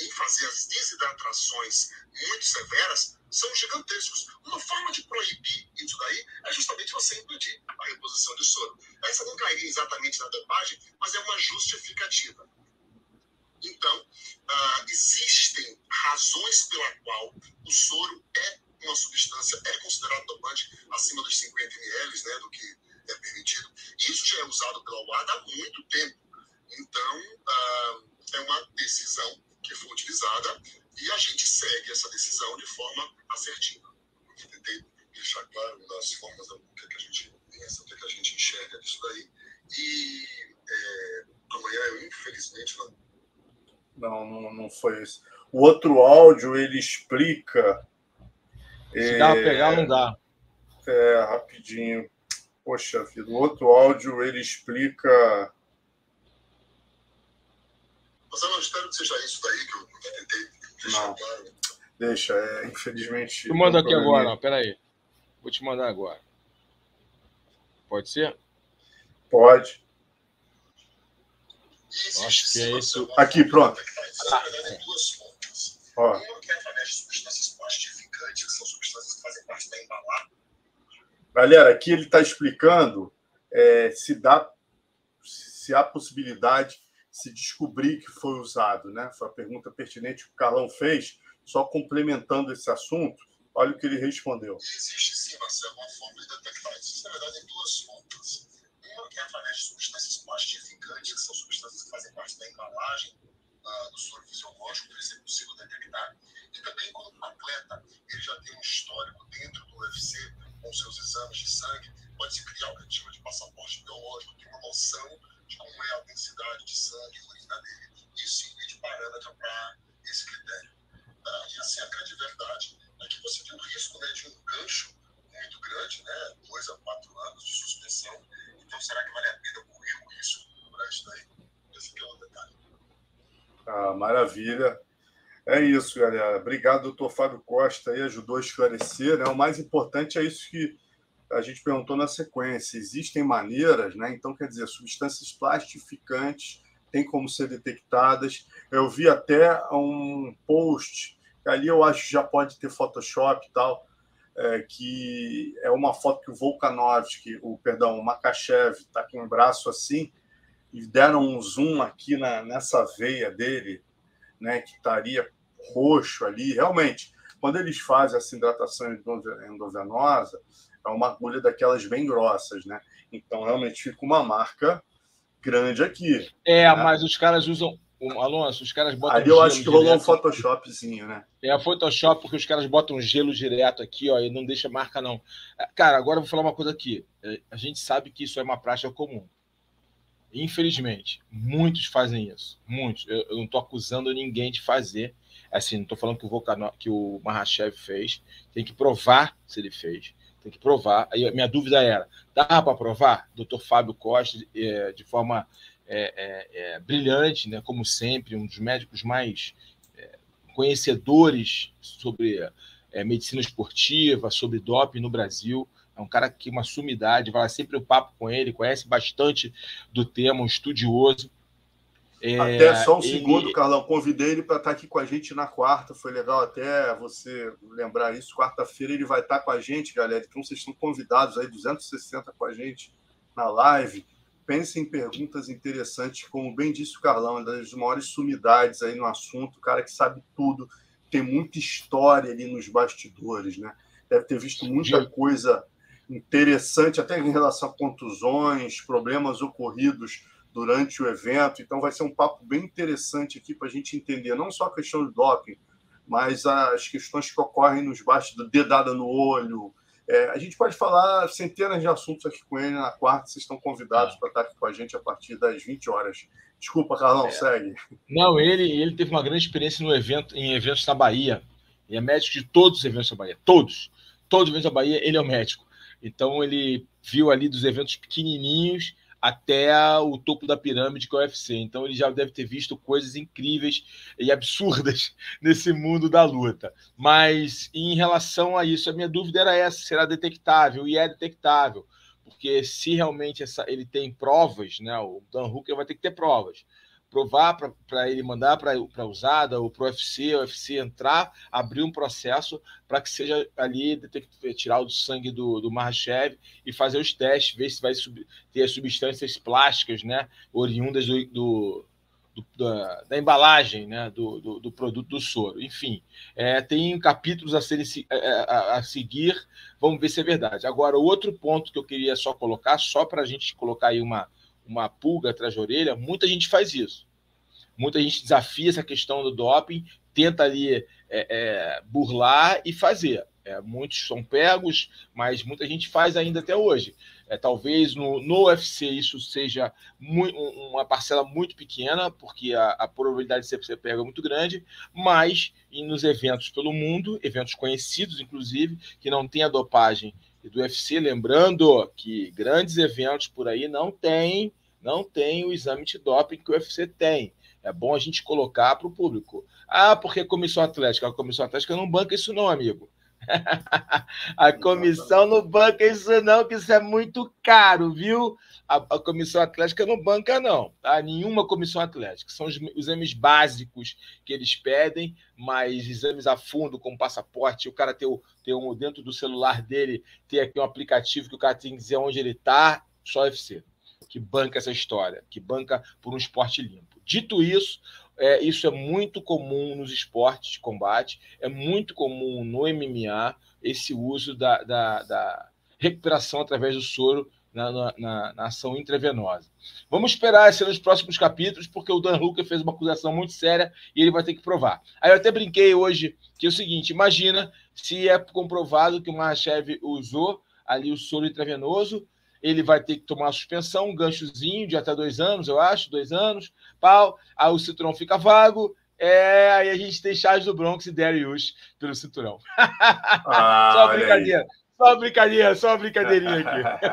em fazer as desidratações muito severas são gigantescos. Uma forma de proibir isso daí é justamente você impedir a reposição de soro. Essa não cairia exatamente na dopagem, mas é uma justificativa. Então, uh, existem razões pela qual o soro é uma substância, é considerado dopante acima dos 50 ml, né, do que é permitido. Isso já é usado pela UADA há muito tempo. Então, ah, é uma decisão que foi utilizada e a gente segue essa decisão de forma assertiva. Eu tentei deixar claro nas formas do que, é que a gente pensa, o que, é que a gente enxerga disso daí. E é, amanhã eu, infelizmente, não. Não, não, não foi isso. O outro áudio ele explica. Se é, dá pra pegar, não dá. É, rapidinho. Poxa vida, o outro áudio ele explica. Mas eu não espero que seja isso daí que eu tentei não. Deixa, é, infelizmente. Eu mando aqui agora, ó, peraí. Vou te mandar agora. Pode ser? Pode. Acho que é isso. Aqui, pronto. Ah, é. que é através de substâncias plastificantes, que são substâncias que fazem parte da embalagem. Galera, aqui ele está explicando é, se dá se há possibilidade de se descobrir que foi usado, né? Foi a pergunta pertinente que o Carlão fez, só complementando esse assunto. Olha o que ele respondeu. Existe sim, Marcelo, uma forma de detectar isso. Na verdade, tem duas fontes. Uma que é através de substâncias plastificantes, que são substâncias que fazem parte da embalagem uh, do soro fisiológico, para ser possível detectar. E também quando um atleta ele já tem um histórico dentro do UFC com seus exames de sangue, pode-se criar o que chama de passaporte biológico, é uma noção de como é a densidade de sangue e urina dele. Isso de parâmetro para esse critério. Uh, e assim, a grande verdade é que você tem um risco né, de um gancho muito grande, né, dois a quatro anos de suspensão. Então, será que vale a pena correr o risco para isso daí? Esse é o detalhe. Ah, maravilha. É isso, galera. Obrigado, doutor Fábio Costa, aí ajudou a esclarecer. Né? O mais importante é isso que a gente perguntou na sequência. Existem maneiras, né? Então, quer dizer, substâncias plastificantes têm como ser detectadas. Eu vi até um post, ali eu acho que já pode ter Photoshop e tal, é, que é uma foto que o Volkanovski, o perdão, o Makachev está com o braço assim, e deram um zoom aqui na, nessa veia dele, né, que estaria roxo ali. Realmente, quando eles fazem essa hidratação endovenosa, é uma agulha daquelas bem grossas, né? Então, realmente fica uma marca grande aqui. É, né? mas os caras usam. Alonso, os caras botam. Ali eu acho que rolou um Photoshopzinho, né? É Photoshop, porque os caras botam gelo direto aqui, ó, e não deixa marca, não. Cara, agora eu vou falar uma coisa aqui. É, a gente sabe que isso é uma prática comum. Infelizmente, muitos fazem isso. Muitos. Eu, eu não estou acusando ninguém de fazer. Assim, não estou falando que o, Volcano, que o Mahashev fez. Tem que provar se ele fez. Tem que provar. Aí minha dúvida era: dá para provar? Doutor Fábio Costa, é, de forma é, é, é, brilhante, né? como sempre, um dos médicos mais é, conhecedores sobre medicina esportiva, sobre doping no Brasil. É um cara que uma sumidade, vai sempre o papo com ele, conhece bastante do tema, um estudioso. É, até só um ele... segundo, Carlão. Convidei ele para estar aqui com a gente na quarta. Foi legal até você lembrar isso. Quarta-feira ele vai estar com a gente, galera. Então vocês estão convidados aí, 260 com a gente na live. Pensem em perguntas interessantes, como bem disse o Carlão, uma das maiores sumidades aí no assunto, o cara que sabe tudo, tem muita história ali nos bastidores, né? Deve ter visto muita coisa interessante, até em relação a contusões, problemas ocorridos durante o evento. Então, vai ser um papo bem interessante aqui para a gente entender não só a questão do doping, mas as questões que ocorrem nos bastidores, dedada no olho. É, a gente pode falar centenas de assuntos aqui com ele na quarta. Vocês estão convidados é. para estar aqui com a gente a partir das 20 horas. Desculpa, Carlão, é. segue. Não, ele, ele teve uma grande experiência no evento, em eventos na Bahia. E é médico de todos os eventos da Bahia. Todos. Todos os eventos da Bahia, ele é o médico. Então ele viu ali dos eventos pequenininhos até o topo da pirâmide que é o UFC. Então ele já deve ter visto coisas incríveis e absurdas [laughs] nesse mundo da luta. Mas em relação a isso, a minha dúvida era essa: será detectável? E é detectável, porque se realmente essa, ele tem provas, né? O Dan Hooker vai ter que ter provas provar para ele mandar para a usada ou para o UFC, o UFC entrar, abrir um processo para que seja ali tirar o sangue do, do Mahashev e fazer os testes, ver se vai sub, ter as substâncias plásticas, né, oriundas do, do, do da, da, embalagem, né, do, do, produto do soro. Enfim, é, tem capítulos a, serem, a, é, a, a seguir, vamos ver se é verdade. Agora, outro ponto que eu queria só colocar, só para a gente colocar aí uma uma pulga atrás da orelha, muita gente faz isso. Muita gente desafia essa questão do doping, tenta ali é, é, burlar e fazer. É, muitos são pegos, mas muita gente faz ainda até hoje. É, talvez no, no UFC isso seja muito, uma parcela muito pequena, porque a, a, probabilidade de ser pego é muito grande, mas nos eventos pelo mundo, eventos conhecidos, inclusive, que não tem a dopagem do UFC, lembrando que grandes eventos por aí não tem, não tem o exame de doping que o UFC tem. É bom a gente colocar para o público. Ah, porque a comissão atlética, a comissão atlética não banca isso não, amigo. [laughs] a comissão não banca isso não, que isso é muito caro, viu? A, a, comissão atlética não banca não, tá? Nenhuma comissão atlética. São os, exames básicos que eles pedem, mas exames a fundo, como passaporte, o cara ter, ter um dentro do celular dele, ter aqui um aplicativo que o cara tem que dizer onde ele está, só UFC que banca essa história, que banca por um esporte limpo. Dito isso, é, isso é muito comum nos esportes de combate, é muito comum no MMA esse uso da, da, da recuperação através do soro na, na, na, ação intravenosa. Vamos esperar ser nos próximos capítulos, porque o Dan Hooker fez uma acusação muito séria e ele vai ter que provar. Aí eu até brinquei hoje que é o seguinte: imagina se é comprovado que o Mahashev usou ali o soro intravenoso ele vai ter que tomar suspensão, um ganchozinho de até dois anos, eu acho, dois anos, pau, aí o cinturão fica vago, é, aí a gente tem Charles do Bronx e Darius pelo cinturão. Ah, [laughs] só brincadeira, só brincadeira, só brincadeirinha aqui.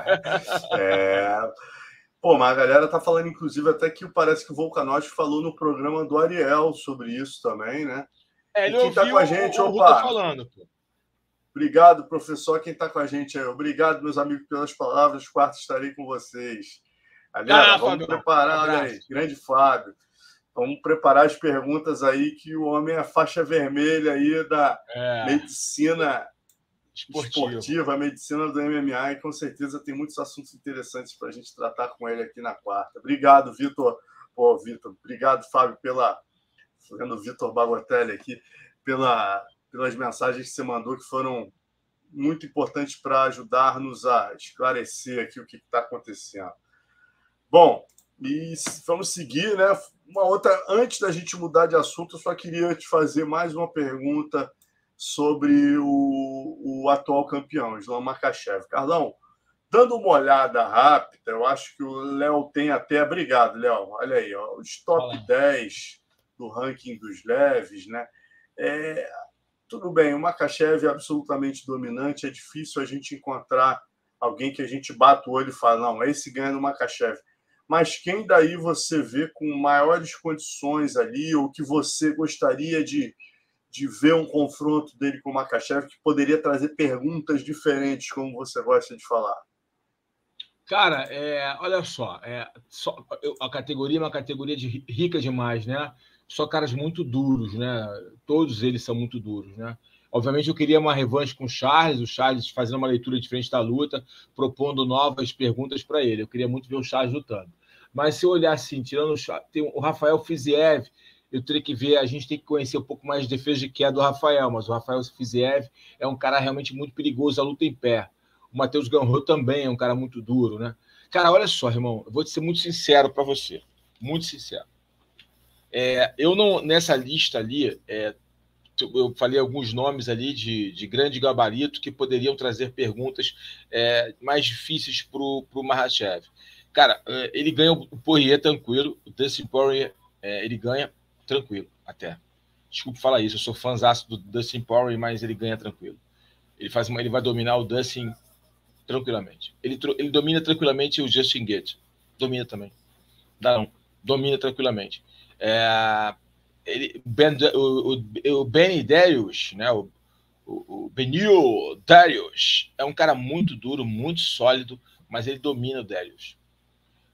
[laughs] é... Pô, mas a galera tá falando, inclusive, até que parece que o Volkanovski falou no programa do Ariel sobre isso também, né? É, ele e quem tá com a gente, o, opa, falando, pô. Obrigado, professor, quem está com a gente aí. Obrigado, meus amigos, pelas palavras. Quarto estarei com vocês. Galera, ah, vamos Fábio, preparar, olha aí, grande Fábio. Vamos preparar as perguntas aí, que o homem é a faixa vermelha aí da é. medicina esportiva. esportiva, a medicina do MMA, e com certeza tem muitos assuntos interessantes para a gente tratar com ele aqui na quarta. Obrigado, Vitor. Pô, Vitor, obrigado, Fábio, pela. Vendo o Vitor Bagotelli aqui, pela pelas mensagens que você mandou, que foram muito importantes para ajudar-nos a esclarecer aqui o que está acontecendo. Bom, e vamos seguir, né? Uma outra, antes da gente mudar de assunto, eu só queria te fazer mais uma pergunta sobre o, o atual campeão, Islam Makachev. Carlão, dando uma olhada rápida, eu acho que o Léo tem até. Obrigado, Léo. Olha aí, ó, os top Olá. 10 do ranking dos leves, né? É, tudo bem, o Makachev é absolutamente dominante, é difícil a gente encontrar alguém que a gente bata o olho e fala, não, esse ganha no Makachev. Mas quem daí você vê com maiores condições ali, ou que você gostaria de, de ver um confronto dele com o Makachev, que poderia trazer perguntas diferentes, como você gosta de falar? Cara, é, olha só, é, só, a categoria é uma categoria de, rica demais, né? Só caras muito duros, né? Todos eles são muito duros, né? Obviamente eu queria uma revanche com o Charles, o Charles fazendo uma leitura diferente da luta, propondo novas perguntas para ele. Eu queria muito ver o Charles lutando. Mas se eu olhar assim, tirando o, Charles, o Rafael Fiziev, eu teria que ver, a gente tem que conhecer um pouco mais de defesa de queda do Rafael, mas o Rafael Fiziev é um cara realmente muito perigoso a luta em pé. O Matheus Ganro também é um cara muito duro, né? Cara, olha só, irmão, eu vou te ser muito sincero para você, muito sincero. É, eu não, nessa lista ali, é, eu falei alguns nomes ali de, de grande gabarito que poderiam trazer perguntas é, mais difíceis para o Mahashev. Cara, é, ele ganha o Poirier tranquilo, o Dustin Poirier é, ele ganha tranquilo até. Desculpe falar isso, eu sou fãzaço do Dustin Poirier, mas ele ganha tranquilo. Ele, faz uma, ele vai dominar o Dustin tranquilamente. Ele, ele domina tranquilamente o Justin Gates. Domina também. Dá não. Domina tranquilamente. É, ele, ben, o, o, o Benny Darius, né, o, o, o Benil Darius, é um cara muito duro, muito sólido, mas ele domina o Darius.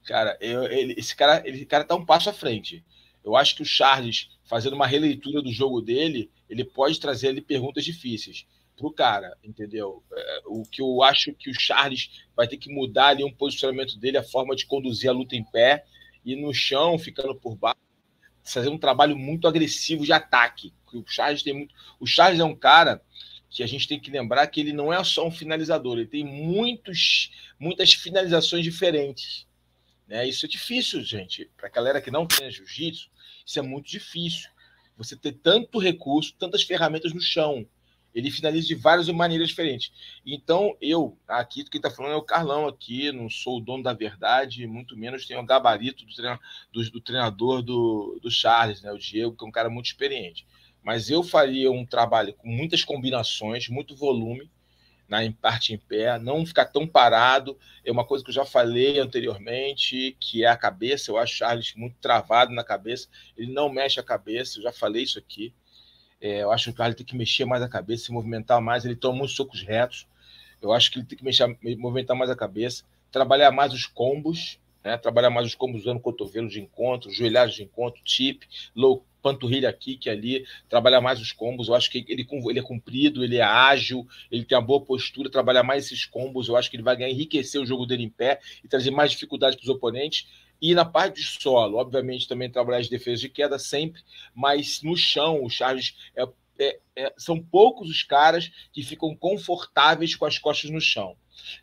Cara, eu, ele, esse cara, ele, cara tá um passo à frente. Eu acho que o Charles, fazendo uma releitura do jogo dele, ele pode trazer ali perguntas difíceis pro cara, entendeu? É, o que eu acho que o Charles vai ter que mudar ali um posicionamento dele, a forma de conduzir a luta em pé e no chão, ficando por baixo fazer um trabalho muito agressivo de ataque. O Charles tem muito. O Charles é um cara que a gente tem que lembrar que ele não é só um finalizador, ele tem muitos, muitas finalizações diferentes. Né? Isso é difícil, gente. Para a galera que não tem jiu-jitsu, isso é muito difícil. Você ter tanto recurso, tantas ferramentas no chão. Ele finaliza de várias maneiras diferentes. Então, eu, aqui, quem está falando é o Carlão aqui, não sou o dono da verdade, muito menos tenho o gabarito do, treina, do, do treinador do, do Charles, né? o Diego, que é um cara muito experiente. Mas eu faria um trabalho com muitas combinações, muito volume, na em parte em pé, não ficar tão parado. É uma coisa que eu já falei anteriormente, que é a cabeça. Eu acho o Charles muito travado na cabeça. Ele não mexe a cabeça, eu já falei isso aqui. É, eu acho que o Charles tem que mexer mais a cabeça, se movimentar mais. Ele toma muitos socos retos. Eu acho que ele tem que mexer, movimentar mais a cabeça, trabalhar mais os combos, né? trabalhar mais os combos usando cotovelo de encontro, joelhados de encontro, tip, low panturrilha kick ali, trabalhar mais os combos. Eu acho que ele, ele é comprido, ele é ágil, ele tem uma boa postura, trabalhar mais esses combos. Eu acho que ele vai ganhar, enriquecer o jogo dele em pé e trazer mais dificuldade para os oponentes. E na parte de solo, obviamente, também trabalhar as defesas de queda sempre, mas no chão, o Charles é, é, é, são poucos os caras que ficam confortáveis com as costas no chão.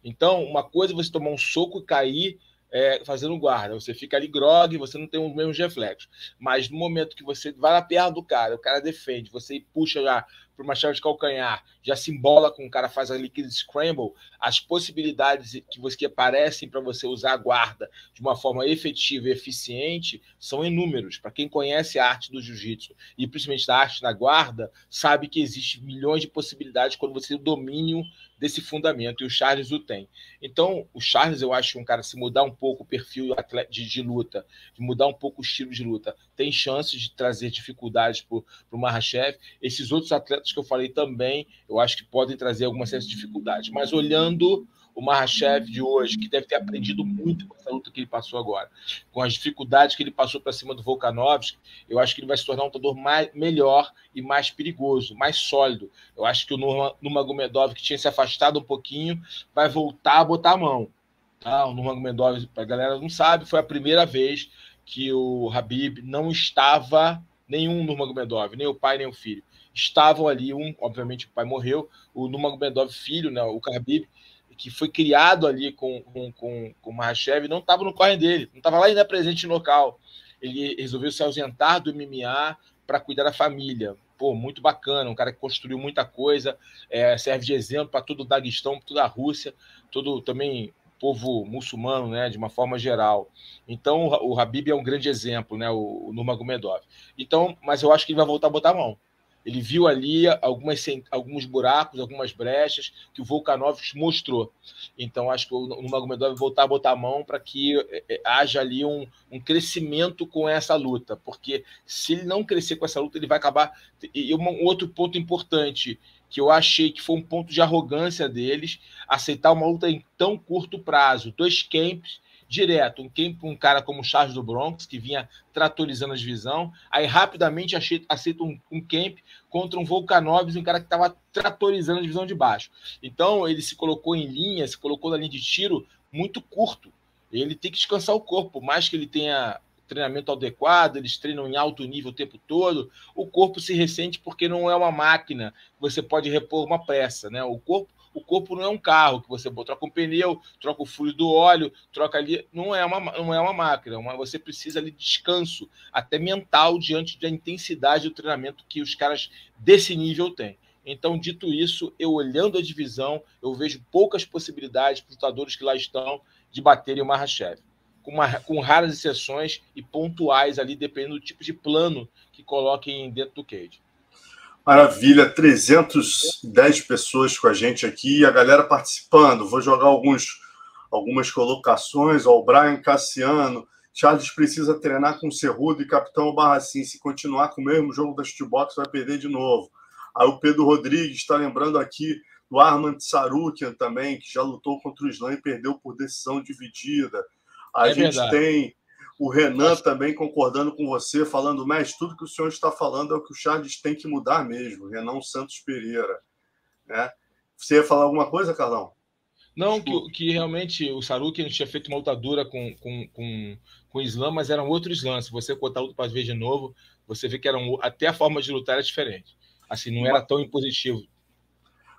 Então, uma coisa é você tomar um soco e cair é, fazendo guarda. Você fica ali grog, você não tem os mesmos reflexos. Mas no momento que você vai na perna do cara, o cara defende, você puxa já para uma chave de calcanhar, já se embola com o cara, faz ali aquele scramble, as possibilidades que, você, que aparecem para você usar a guarda de uma forma efetiva e eficiente são inúmeros. Para quem conhece a arte do jiu-jitsu e principalmente da arte na guarda, sabe que existe milhões de possibilidades quando você tem o domínio desse fundamento, e o Charles o tem. Então, o Charles, eu acho um cara, se mudar um pouco o perfil de, de luta, de mudar um pouco o estilo de luta, tem chances de trazer dificuldades para o Mahashev. Esses outros atletas que eu falei também, eu acho que podem trazer algumas certas dificuldades. Mas olhando o Mahashev de hoje, que deve ter aprendido muito com essa luta que ele passou agora, com as dificuldades que ele passou para cima do Volkanovski, eu acho que ele vai se tornar um lutador mais, melhor e mais perigoso, mais sólido. Eu acho que o Nurmagomedov, que tinha se afastado um pouquinho, vai voltar a botar a mão. Tá? O Nurmagomedov, para a galera não sabe, foi a primeira vez que o Habib não estava nenhum Nurmagomedov, nem o pai nem o filho. Estavam ali, um, obviamente o pai morreu, o Nurmagomedov filho, né, o Khabib, que foi criado ali com, com, com, com o Mahashev, não estava no corre dele, não estava lá ainda presente no local. Ele resolveu se ausentar do MMA para cuidar da família. Pô, muito bacana, um cara que construiu muita coisa, é, serve de exemplo para todo o Daguestão, para toda a Rússia, todo também povo muçulmano, né, de uma forma geral. Então, o Habib é um grande exemplo, né, o, o Nurmagomedov. Então, mas eu acho que ele vai voltar a botar a mão. Ele viu ali algumas, alguns buracos, algumas brechas que o Volkanovski mostrou. Então, acho que o Nurmagomedov vai voltar a botar a mão para que é, é, haja ali um, um crescimento com essa luta. Porque se ele não crescer com essa luta, ele vai acabar... E um outro ponto importante que eu achei que foi um ponto de arrogância deles aceitar uma luta em tão curto prazo. Dois camps direto. Um, um cara como Charles do Bronx, que vinha tratorizando a divisão, aí rapidamente aceita um, um camp contra um Volkanovski, um cara que estava tratorizando a divisão de baixo. Então ele se colocou em linha, se colocou na linha de tiro muito curto. Ele tem que descansar o corpo, mais que ele tenha treinamento adequado, eles treinam em alto nível o tempo todo, o corpo se ressente porque não é uma máquina você pode repor uma peça, né? O corpo o corpo não é um carro que você troca um pneu, troca o fluido do óleo, troca ali. Não é uma, não é uma máquina, é uma, você precisa ali de descanso, até mental, diante da intensidade do treinamento que os caras desse nível têm. Então, dito isso, eu olhando a divisão, eu vejo poucas possibilidades para os lutadores que lá estão de baterem o Mahashev. Com, uma, com raras exceções e pontuais ali, dependendo do tipo de plano que coloquem dentro do cage. Maravilha, 310 pessoas com a gente aqui e a galera participando. Vou jogar alguns, algumas colocações. Ó, o Brian Cassiano. Charles precisa treinar com o Cerrudo e Capitão Barracin. Se continuar com o mesmo jogo da shootbox, vai perder de novo. Aí o Pedro Rodrigues está lembrando aqui do Armand Sarukian também, que já lutou contra o Islã e perdeu por decisão dividida. A é gente verdade. tem o Renan também concordando com você, falando, mestre, tudo que o senhor está falando é o que o Charles tem que mudar mesmo. Renan Santos Pereira. Né? Você ia falar alguma coisa, Carlão? Não, que, que, realmente o Saruki tinha feito uma lutadura com, com, com, com o Islã, mas eram outros lances. Se você contar a luta para ver de novo, você vê que eram, até a forma de lutar era diferente. Assim, não era tão impositivo.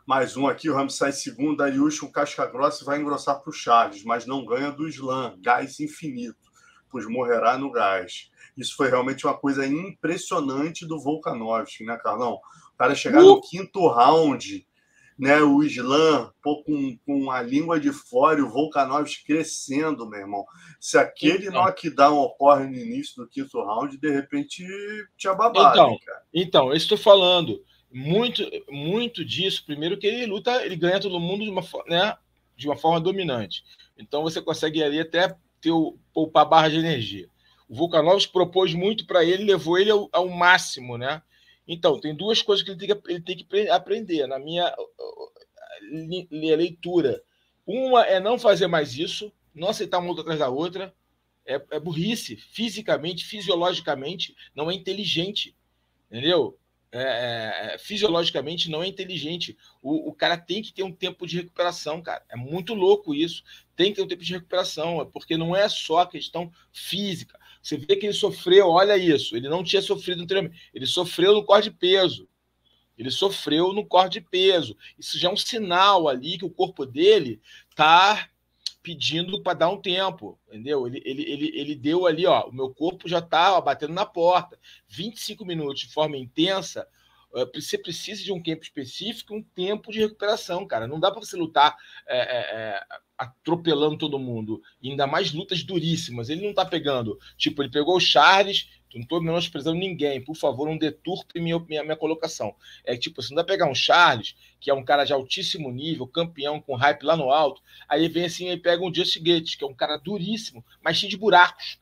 Mais um aqui, o Ramos sai segundo, Dariush, casca grossa e vai engrossar para o Charles, mas não ganha do Slam, gás infinito, pois morrerá no gás. Isso foi realmente uma coisa impressionante do Volkanovski, né, Carlão? O cara chegar uh! no quinto round né? O Islam pô, com, com a língua de fora e o Volkanovski crescendo, meu irmão. Se aquele então, knockdown ocorre no início do quinto round, de repente tinha babado. Então, hein, então eu estou falando muito, muito disso. Primeiro que ele luta, ele ganha todo mundo de uma, né, de uma forma dominante. Então você consegue ali até ter o, poupar barra de energia. O Volkanovski propôs muito para ele, levou ele ao, ao máximo, né? Então, tem duas coisas que ele tem que, ele tem que aprender na minha leitura. Uma é não fazer mais isso, não aceitar uma outra atrás da outra. É, é burrice, fisicamente, fisiologicamente, não é inteligente. Entendeu? É, é, é, fisiologicamente não é inteligente. O, o, cara tem que ter um tempo de recuperação, cara. É muito louco isso. Tem que ter um tempo de recuperação, porque não é só a questão física. Você vê que ele sofreu, olha isso, ele não tinha sofrido treinamento, ele sofreu no corte de peso. Ele sofreu no corte de peso. Isso já é um sinal ali que o corpo dele está pedindo para dar um tempo, entendeu? Ele, ele, ele, ele deu ali, ó, o meu corpo já está batendo na porta. 25 minutos de forma intensa, você precisa de um tempo específico, um tempo de recuperação, cara. Não dá para você lutar é, é, atropelando todo mundo. E ainda mais lutas duríssimas. Ele não tá pegando. Tipo, ele pegou o Charles. Não tô menosprezando ninguém. Por favor, não deturpe minha, minha, minha colocação. É tipo, você não dá pegar um Charles, que é um cara de altíssimo nível, campeão com hype lá no alto. Aí vem assim e pega um Just Gates, que é um cara duríssimo, mas cheio de buracos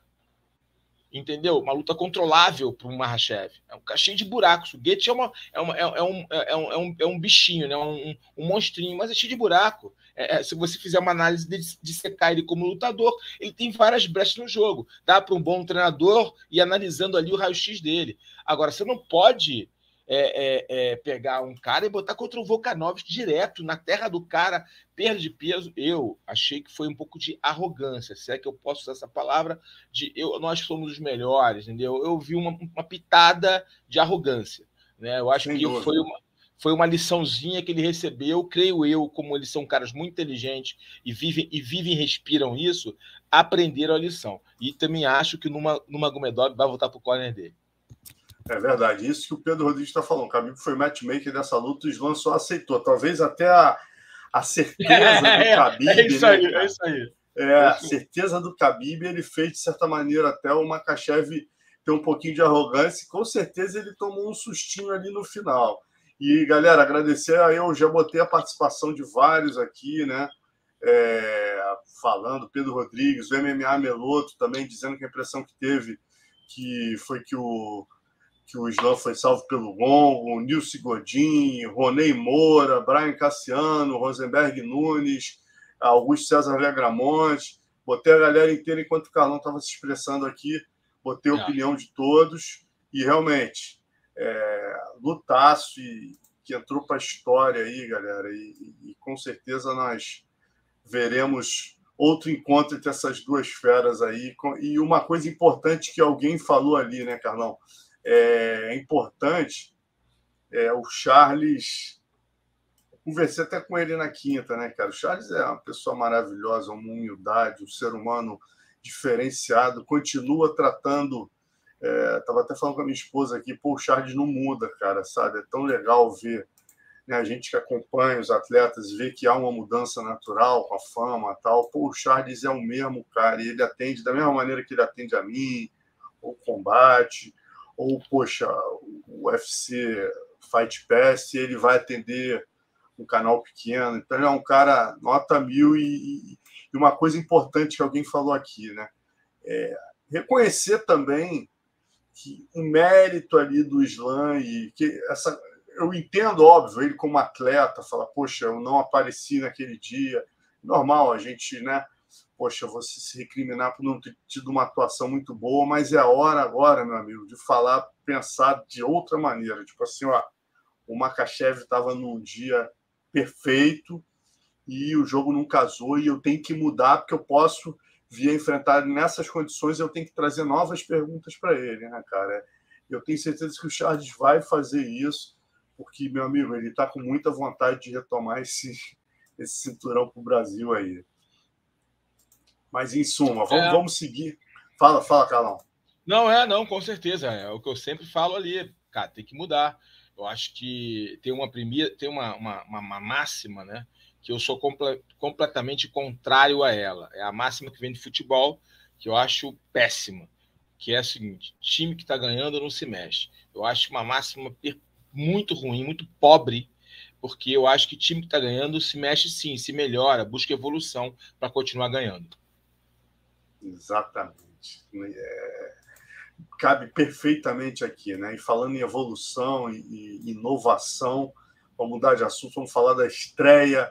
entendeu? Uma luta controlável para um Mahashev. É um cara cheio de buracos. O Goethe é, uma, é, uma, é, é, um, é, um, é, um, é um bichinho, né? um, um monstrinho, mas é cheio de buraco. É, é, se você fizer uma análise de, de secar ele como lutador, ele tem várias brechas no jogo. Dá para um bom treinador ir analisando ali o raio-x dele. Agora, você não pode é, é, é, pegar um cara e botar contra o Volkanovski direto, na terra do cara, perda de peso. Eu achei que foi um pouco de arrogância, se é que eu posso usar essa palavra, de eu, nós somos os melhores, entendeu? Eu vi uma, uma pitada de arrogância. Né? Eu acho Sem que dúvida. foi uma, foi uma liçãozinha que ele recebeu, creio eu, como eles são caras muito inteligentes e vivem e vivem respiram isso, aprenderam a lição. E também acho que numa, numa Gomedov vai voltar para o corner dele. É verdade, isso que o Pedro Rodrigues está falando. O Khabib foi matchmaker dessa luta, o Islam só aceitou. Talvez até a, a certeza [laughs] do é, Khabib. É, isso aí, né, é isso aí. É, a certeza do Khabib, ele fez, de certa maneira, até o Makachev ter um pouquinho de arrogância. E com certeza ele tomou um sustinho ali no final. E, galera, agradecer. Eu já botei a participação de vários aqui, né? É, falando, Pedro Rodrigues, o MMA Meloto também dizendo que a impressão que teve que foi que o que o Islã foi salvo pelo Gongo, Nilce Godin, Ronei Moura, Brian Cassiano, Rosenberg Nunes, Augusto César Legramonte. Botei a galera inteira enquanto o Carlão estava se expressando aqui, botei a é. opinião de todos e realmente é, lutaço e, que entrou para a história aí, galera, e, e, e com certeza nós veremos outro encontro entre essas duas feras aí. E uma coisa importante que alguém falou ali, né, Carlão? É, importante. É, o Charles. Conversei até com ele na quinta, né, cara? O Charles é uma pessoa maravilhosa, uma humildade, um ser humano diferenciado, continua tratando. É, até falando com a minha esposa aqui, pô, o Charles não muda, cara, sabe? É tão legal ver né, a gente que acompanha os atletas, ver que há uma mudança natural com a fama tal. Pô, o Charles é o mesmo, cara, e ele atende da mesma maneira que ele atende a mim, o combate ou, poxa, o UFC Fight Pass, ele vai atender um canal pequeno. Então, ele é um cara nota mil e, e uma coisa importante que alguém falou aqui, né? É reconhecer também que o mérito ali do Slam e que essa eu entendo óbvio ele como atleta fala poxa eu não apareci naquele dia normal a gente né poxa, você se recriminar por não ter tido uma atuação muito boa, mas é a hora agora, meu amigo, de falar, pensar de outra maneira. Tipo assim, ó, o Makachev estava num dia perfeito e o jogo não casou e eu tenho que mudar porque eu posso vir enfrentar nessas condições eu tenho que trazer novas perguntas para ele, né, cara? Eu tenho certeza que o Charles vai fazer isso porque, meu amigo, ele está com muita vontade de retomar esse, esse cinturão para o Brasil aí. Mas, em suma, vamos, é. vamos seguir. Fala, fala, Carlão. Não, é, não, com certeza. É o que eu sempre falo ali. Cara, tem que mudar. Eu acho que tem uma primeira, tem uma, uma, uma máxima, né? Que eu sou comple completamente contrário a ela. É a máxima que vem de futebol, que eu acho péssima. Que é a seguinte: time que está ganhando não se mexe. Eu acho uma máxima muito ruim, muito pobre, porque eu acho que time que está ganhando se mexe sim, se melhora, busca evolução para continuar ganhando. Exatamente. É cabe perfeitamente aqui, né? E falando em evolução e, inovação, vamos mudar de assunto, vamos falar da estreia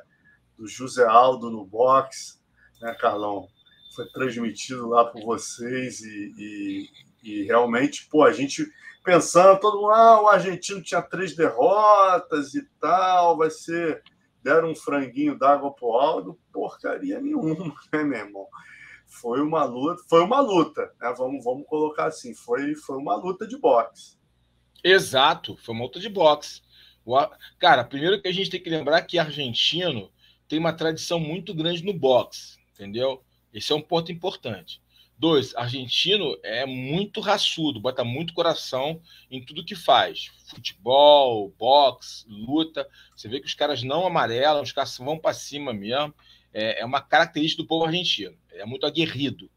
do José Aldo no box, né, Carlão? Foi transmitido lá por vocês e, e, e realmente, pô, a gente pensando, todo mundo, ah, o argentino tinha três derrotas e tal, vai ser. Deram um franguinho d'água pro Aldo, porcaria nenhuma, [laughs] né, meu irmão? Foi uma luta, foi uma luta, né? vamos, vamos colocar assim, foi, foi uma luta de boxe. Exato, foi uma luta de boxe. Cara, primeiro que a gente tem que lembrar que argentino tem uma tradição muito grande no boxe, entendeu? Esse é um ponto importante. Dois, argentino é muito raçudo, bota muito coração em tudo que faz. Futebol, boxe, luta. Você vê que os caras não amarelam, os caras vão para cima mesmo. É, é uma característica do povo argentino é muito aguerrido.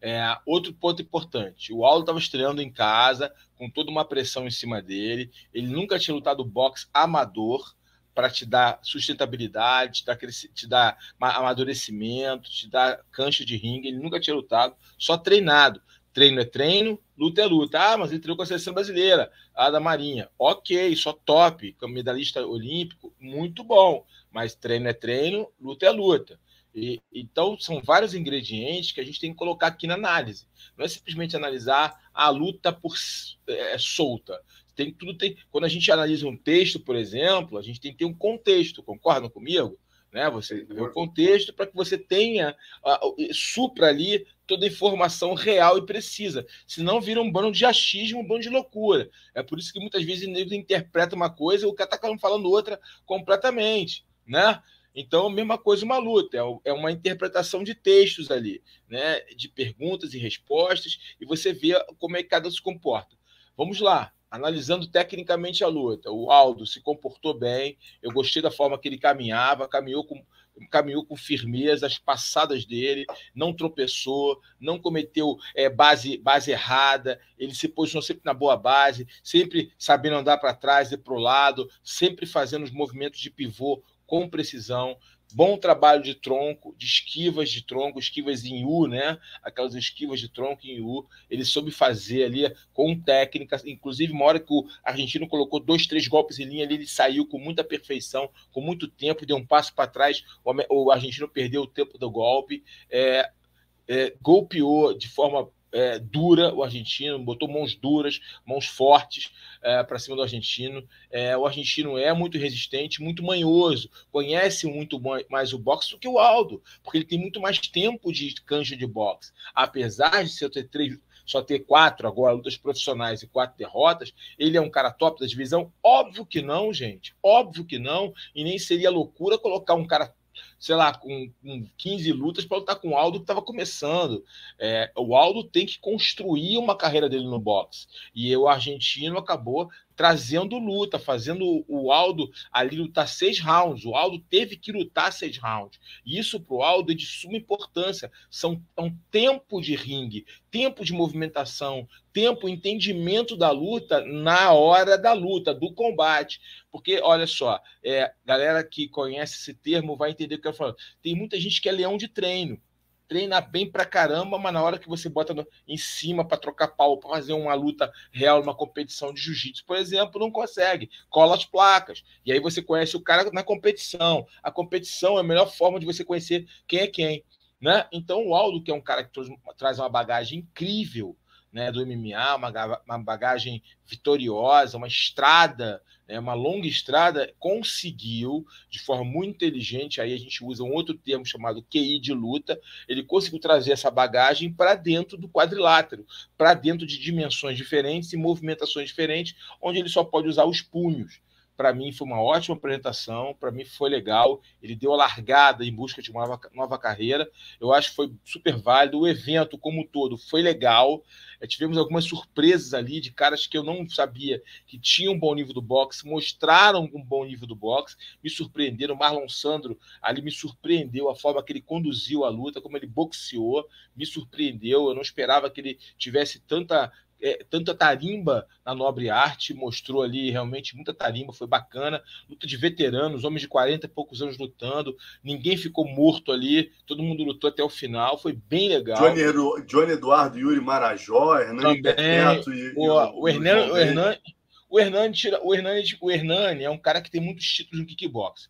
É, outro ponto importante: o Aldo estava estreando em casa, com toda uma pressão em cima dele. Ele nunca tinha lutado boxe amador para te dar sustentabilidade, te dar, te dar amadurecimento, te dar cancha de ringue. Ele nunca tinha lutado, só treinado. Treino é treino, luta é luta. Ah, mas ele treinou com a seleção brasileira, a da Marinha. Ok, só top, medalhista olímpico, muito bom. Mas treino é treino, luta é luta. E, então, são vários ingredientes que a gente tem que colocar aqui na análise. Não é simplesmente analisar a luta por é, solta. Tem tudo tem. Quando a gente analisa um texto, por exemplo, a gente tem que ter um contexto. Concordam comigo? Né? Você vê o contexto para que você tenha uh, supra ali toda a informação real e precisa. Senão vira um bando de achismo, um bando de loucura. É por isso que muitas vezes o negro interpreta uma coisa e o cara está falando outra completamente. Né? Então, mesma coisa, uma luta, é, é uma interpretação de textos ali, né? de perguntas e respostas, e você vê como é que cada um se comporta. Vamos lá, analisando tecnicamente a luta. O Aldo se comportou bem, eu gostei da forma que ele caminhava, caminhou com, caminhou com firmeza as passadas dele, não tropeçou, não cometeu é, base, base errada, ele se posicionou sempre na boa base, sempre sabendo andar para trás e para o lado, sempre fazendo os movimentos de pivô com precisão, bom trabalho de tronco, de esquivas de tronco, esquivas em U, né? Aquelas esquivas de tronco em U. Ele soube fazer ali com técnica, inclusive uma hora que o argentino colocou dois, três golpes em linha ali, ele saiu com muita perfeição, com muito tempo, deu um passo para trás, o argentino perdeu o tempo do golpe, é, é, golpeou de forma é, dura o argentino, botou mãos duras, mãos fortes é, para cima do argentino. É, o argentino é muito resistente, muito manhoso, conhece muito mais o boxe do que o Aldo, porque ele tem muito mais tempo de cancha de boxe. Apesar de ser três, só ter quatro agora lutas profissionais e quatro derrotas, ele é um cara top da divisão? Óbvio que não, gente. Óbvio que não. E nem seria loucura colocar um cara sei lá, com, com 15 lutas para lutar com o Aldo que estava começando. É, o Aldo tem que construir uma carreira dele no boxe. E o argentino acabou trazendo luta, fazendo o Aldo ali lutar seis rounds. O Aldo teve que lutar seis rounds. E isso para o Aldo é de suma importância. São é um tempo de ringue, tempo de movimentação, tempo, entendimento da luta na hora da luta, do combate. Porque, olha só, é, galera que conhece esse termo vai entender Tem muita gente que é leão de treino treina bem pra caramba, mas na hora que você bota no, em cima para trocar pau, para fazer uma luta real, uma competição de jiu-jitsu, por exemplo, não consegue. Cola as placas. E aí você conhece o cara na competição. A competição é a melhor forma de você conhecer quem é quem. Né? Então, o Aldo, que é um cara que traz uma bagagem incrível né, do MMA, uma, uma bagagem vitoriosa, uma estrada, né, uma longa estrada, conseguiu, de forma muito inteligente, aí a gente usa um outro termo chamado QI de luta, ele conseguiu trazer essa bagagem para dentro do quadrilátero, para dentro de dimensões diferentes e movimentações diferentes, onde ele só pode usar os punhos. Para mim foi uma ótima apresentação, para mim foi legal. Ele deu a largada em busca de uma nova, nova carreira. Eu acho que foi super válido. O evento como um todo foi legal. É, tivemos algumas surpresas ali de caras que eu não sabia que tinham um bom nível do boxe, mostraram um bom nível do boxe, me surpreenderam. Marlon Sandro ali me surpreendeu a forma que ele conduziu a luta, como ele boxeou, me surpreendeu. Eu não esperava que ele tivesse tanta é, tanta tarimba na nobre arte, mostrou ali realmente muita tarimba, foi bacana. Luta de veteranos, homens de 40 e poucos anos lutando, ninguém ficou morto ali, todo mundo lutou até o final, foi bem legal. Johnny, Johnny Eduardo, Yuri Marajó, Hernani Perpétuo e, o, o, o, Hernani, o, Hernani, o, Hernani, o, Hernani, é um cara que tem muitos títulos no kickbox.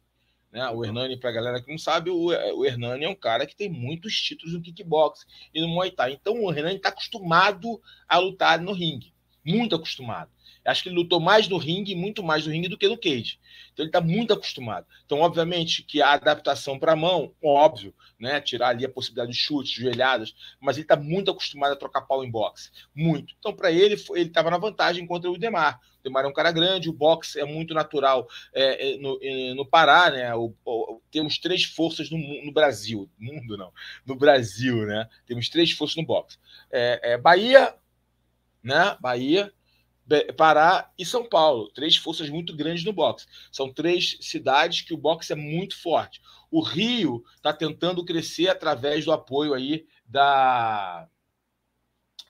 Né? O Hernani, para a galera que não sabe, o, o Hernani é um cara que tem muitos títulos no kickbox e no Muay Thai. Então o Hernani está acostumado a lutar no ringue, muito acostumado. Acho que ele lutou mais no ringue, muito mais no ringue do que no cage. Então ele está muito acostumado. Então, obviamente, que a adaptação para a mão, óbvio, né? Tirar ali a possibilidade de chutes, joelhadas, mas ele está muito acostumado a trocar pau em boxe. Muito. Então, para ele, ele estava na vantagem contra o Demar. O Demar é um cara grande, o boxe é muito natural é, é no, é, no Pará, né? O, o, temos três forças no, no, Brasil. Mundo não. No Brasil, né? Temos três forças no boxe. É, Bahia, né? Bahia, Pará e São Paulo, três forças muito grandes no boxe. São três cidades que o boxe é muito forte. O Rio está tentando crescer através do apoio aí da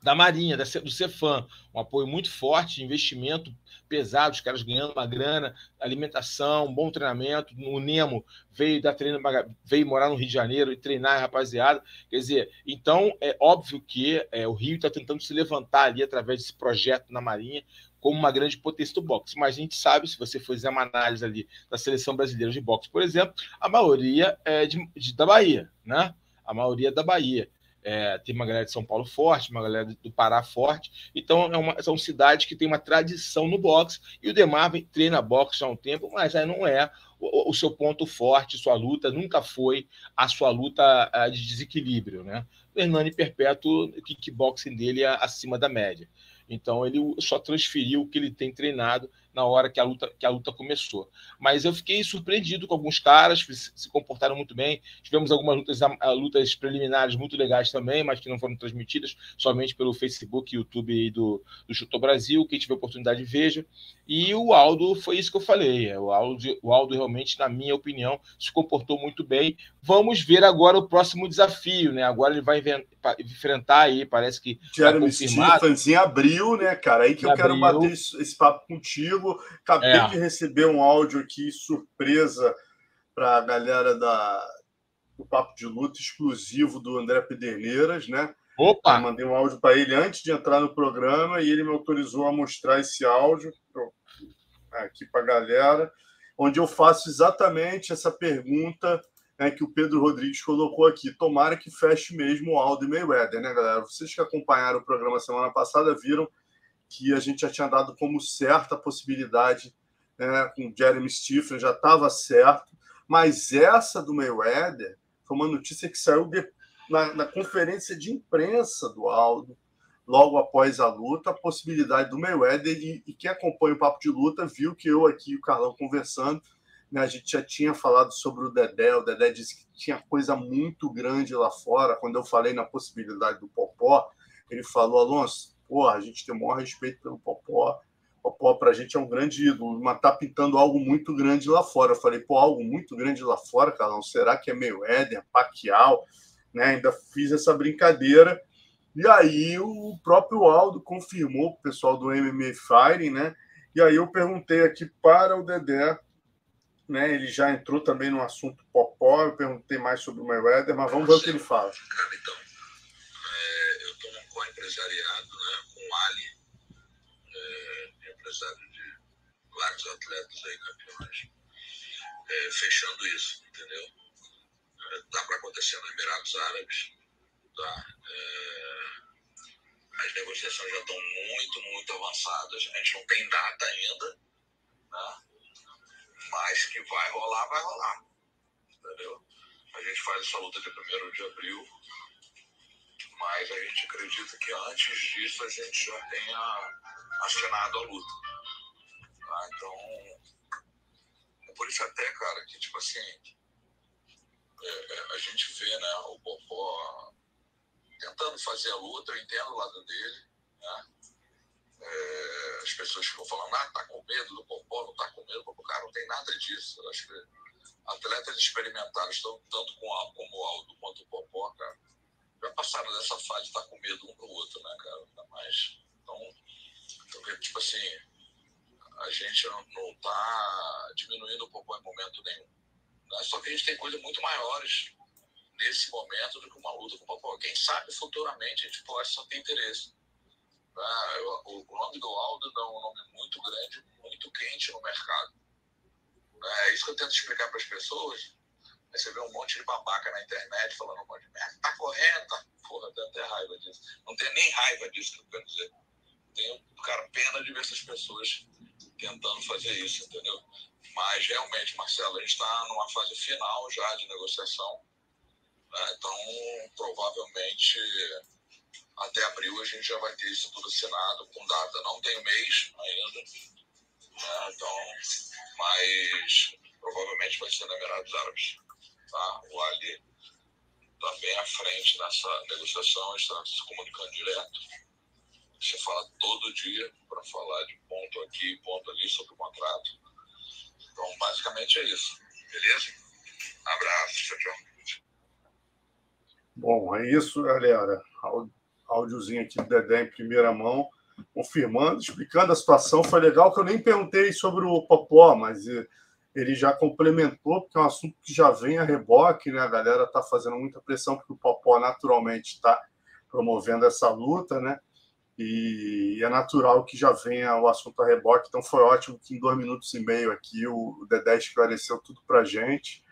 da Marinha, da, do Cefam, um apoio muito forte, investimento pesado, os caras ganhando uma grana, alimentação, bom treinamento. O Nemo veio dar treino, veio morar no Rio de Janeiro e treinar rapaziada. Quer dizer, então é óbvio que é, o Rio está tentando se levantar ali através desse projeto na Marinha como uma grande potência do boxe. Mas a gente sabe, se você fizer uma análise ali da seleção brasileira de boxe, por exemplo, a maioria é de, de da Bahia, né? A maioria é da Bahia. É, tem uma galera de São Paulo forte, uma galera do Pará forte. Então, é uma, são cidades que têm uma tradição no boxe. E o Demar treina boxe há um tempo, mas aí não é o, o, seu ponto forte, sua luta nunca foi a sua luta a, de desequilíbrio. Né? O Hernani Perpétuo, o kickboxing dele é acima da média. Então, ele só transferiu o que ele tem treinado na hora que a luta, que a luta começou. Mas eu fiquei surpreendido com alguns caras que se comportaram muito bem. Tivemos algumas lutas, lutas preliminares muito legais também, mas que não foram transmitidas somente pelo Facebook, YouTube do, do Chutou Brasil. Quem tiver oportunidade, veja. E o Aldo, foi isso que eu falei. É, o Aldo, o Aldo realmente, na minha opinião, se comportou muito bem. Vamos ver agora o próximo desafio, né? Agora ele vai enfrentar aí, parece que. Jeremy Stephens em abril, né, cara? Aí que eu abril. quero bater esse papo contigo Acabei é. de receber um áudio aqui, surpresa, para a galera da, do Papo de Luta, exclusivo do André Pederneiras, né? Opa! Eu mandei um áudio para ele antes de entrar no programa e ele me autorizou a mostrar esse áudio aqui para a galera, onde eu faço exatamente essa pergunta né, que o Pedro Rodrigues colocou aqui. Tomara que feche mesmo o Aldo e Mayweather, né, galera? Vocês que acompanharam o programa semana passada viram que a gente já tinha dado como certa a possibilidade né, com Jeremy Stephen, já estava certo, mas essa do Mayweather foi uma notícia que saiu de, na, na, conferência de imprensa do Aldo, logo após a luta, a possibilidade do Mayweather, e, e quem acompanha o Papo de Luta viu que eu aqui e o Carlão conversando, né, a gente já tinha falado sobre o Dedé, o Dedé disse que tinha coisa muito grande lá fora, quando eu falei na possibilidade do Popó, ele falou, Alonso, Pô, a gente tem o maior respeito pelo Popó. Popó, para a gente, é um grande ídolo, mas tá pintando algo muito grande lá fora. Eu falei, pô, algo muito grande lá fora, Carlão. Será que é meio Éder, Paquial? Né? Ainda fiz essa brincadeira. E aí o próprio Aldo confirmou o pessoal do MMA Firing, né? E aí eu perguntei aqui para o Dedé, né? Ele já entrou também no assunto Popó, eu perguntei mais sobre o Mayweather, mas vamos ver o que ele fala. Então, estou num co-empresariado Ali, é, empresário de vários atletas aí campeões, é, fechando isso, entendeu? É, dá para acontecer nos Emirados Árabes, tá? É, as negociações já estão muito, muito avançadas. A gente não tem data ainda, né? mas que vai rolar, vai rolar. Entendeu? A gente faz essa luta de 1 de abril mas a gente acredita que antes disso a gente já tenha assinado a luta. Tá? Então, por isso até, cara, que tipo assim, é, é, a gente vê, né, o Popó tentando fazer a luta, eu entendo o lado dele, né? É, as pessoas ficam falando, ah, tá com medo do Popó, não tá com medo do Popó. Cara, não tem nada disso. Eu acho que atletas experimentados, tanto com a, como o Aldo quanto o Popó, cara, já passaram dessa fase de estar tá com medo um pro outro, né, cara? Ainda mais. Então, então, tipo assim, a gente não, não tá diminuindo o Popó em momento nenhum. Né? Só que a gente tem coisas muito maiores nesse momento do que uma luta com o Popó. Quem sabe futuramente a gente pode só ter interesse. Né? O nome do Aldo é um nome muito grande, muito quente no mercado. É isso que eu tento explicar para as pessoas. Aí você vê um monte de babaca na internet falando um monte de merda. Tá correndo, tá. Porra, tenho até raiva disso. Não tenho nem raiva disso que eu quero dizer. Tenho, cara, pena de ver essas pessoas tentando fazer isso, entendeu? Mas realmente, Marcelo, a gente está numa fase final já de negociação. Né? Então, provavelmente, até abril a gente já vai ter isso tudo assinado com data. Não tem mês ainda. Né? Então, mas provavelmente vai ser na Emirados Árabes. Tá? O Ali está bem à frente nessa negociação, está se comunicando direto. Você fala todo dia para falar de ponto aqui, ponto ali sobre o contrato. Então, basicamente é isso. Beleza? Abraço, tchau, tchau. Bom, é isso, galera. Áudiozinho aqui do Dedé em primeira mão, confirmando, explicando a situação. Foi legal que eu nem perguntei sobre o Popó, mas eh, ele já complementou, porque é um assunto que já vem a reboque, né? A galera está fazendo muita pressão, porque o Popó naturalmente está promovendo essa luta, né? E é natural que já venha o assunto a reboque. Então foi ótimo que em dois minutos e meio aqui o Dedé esclareceu tudo para gente.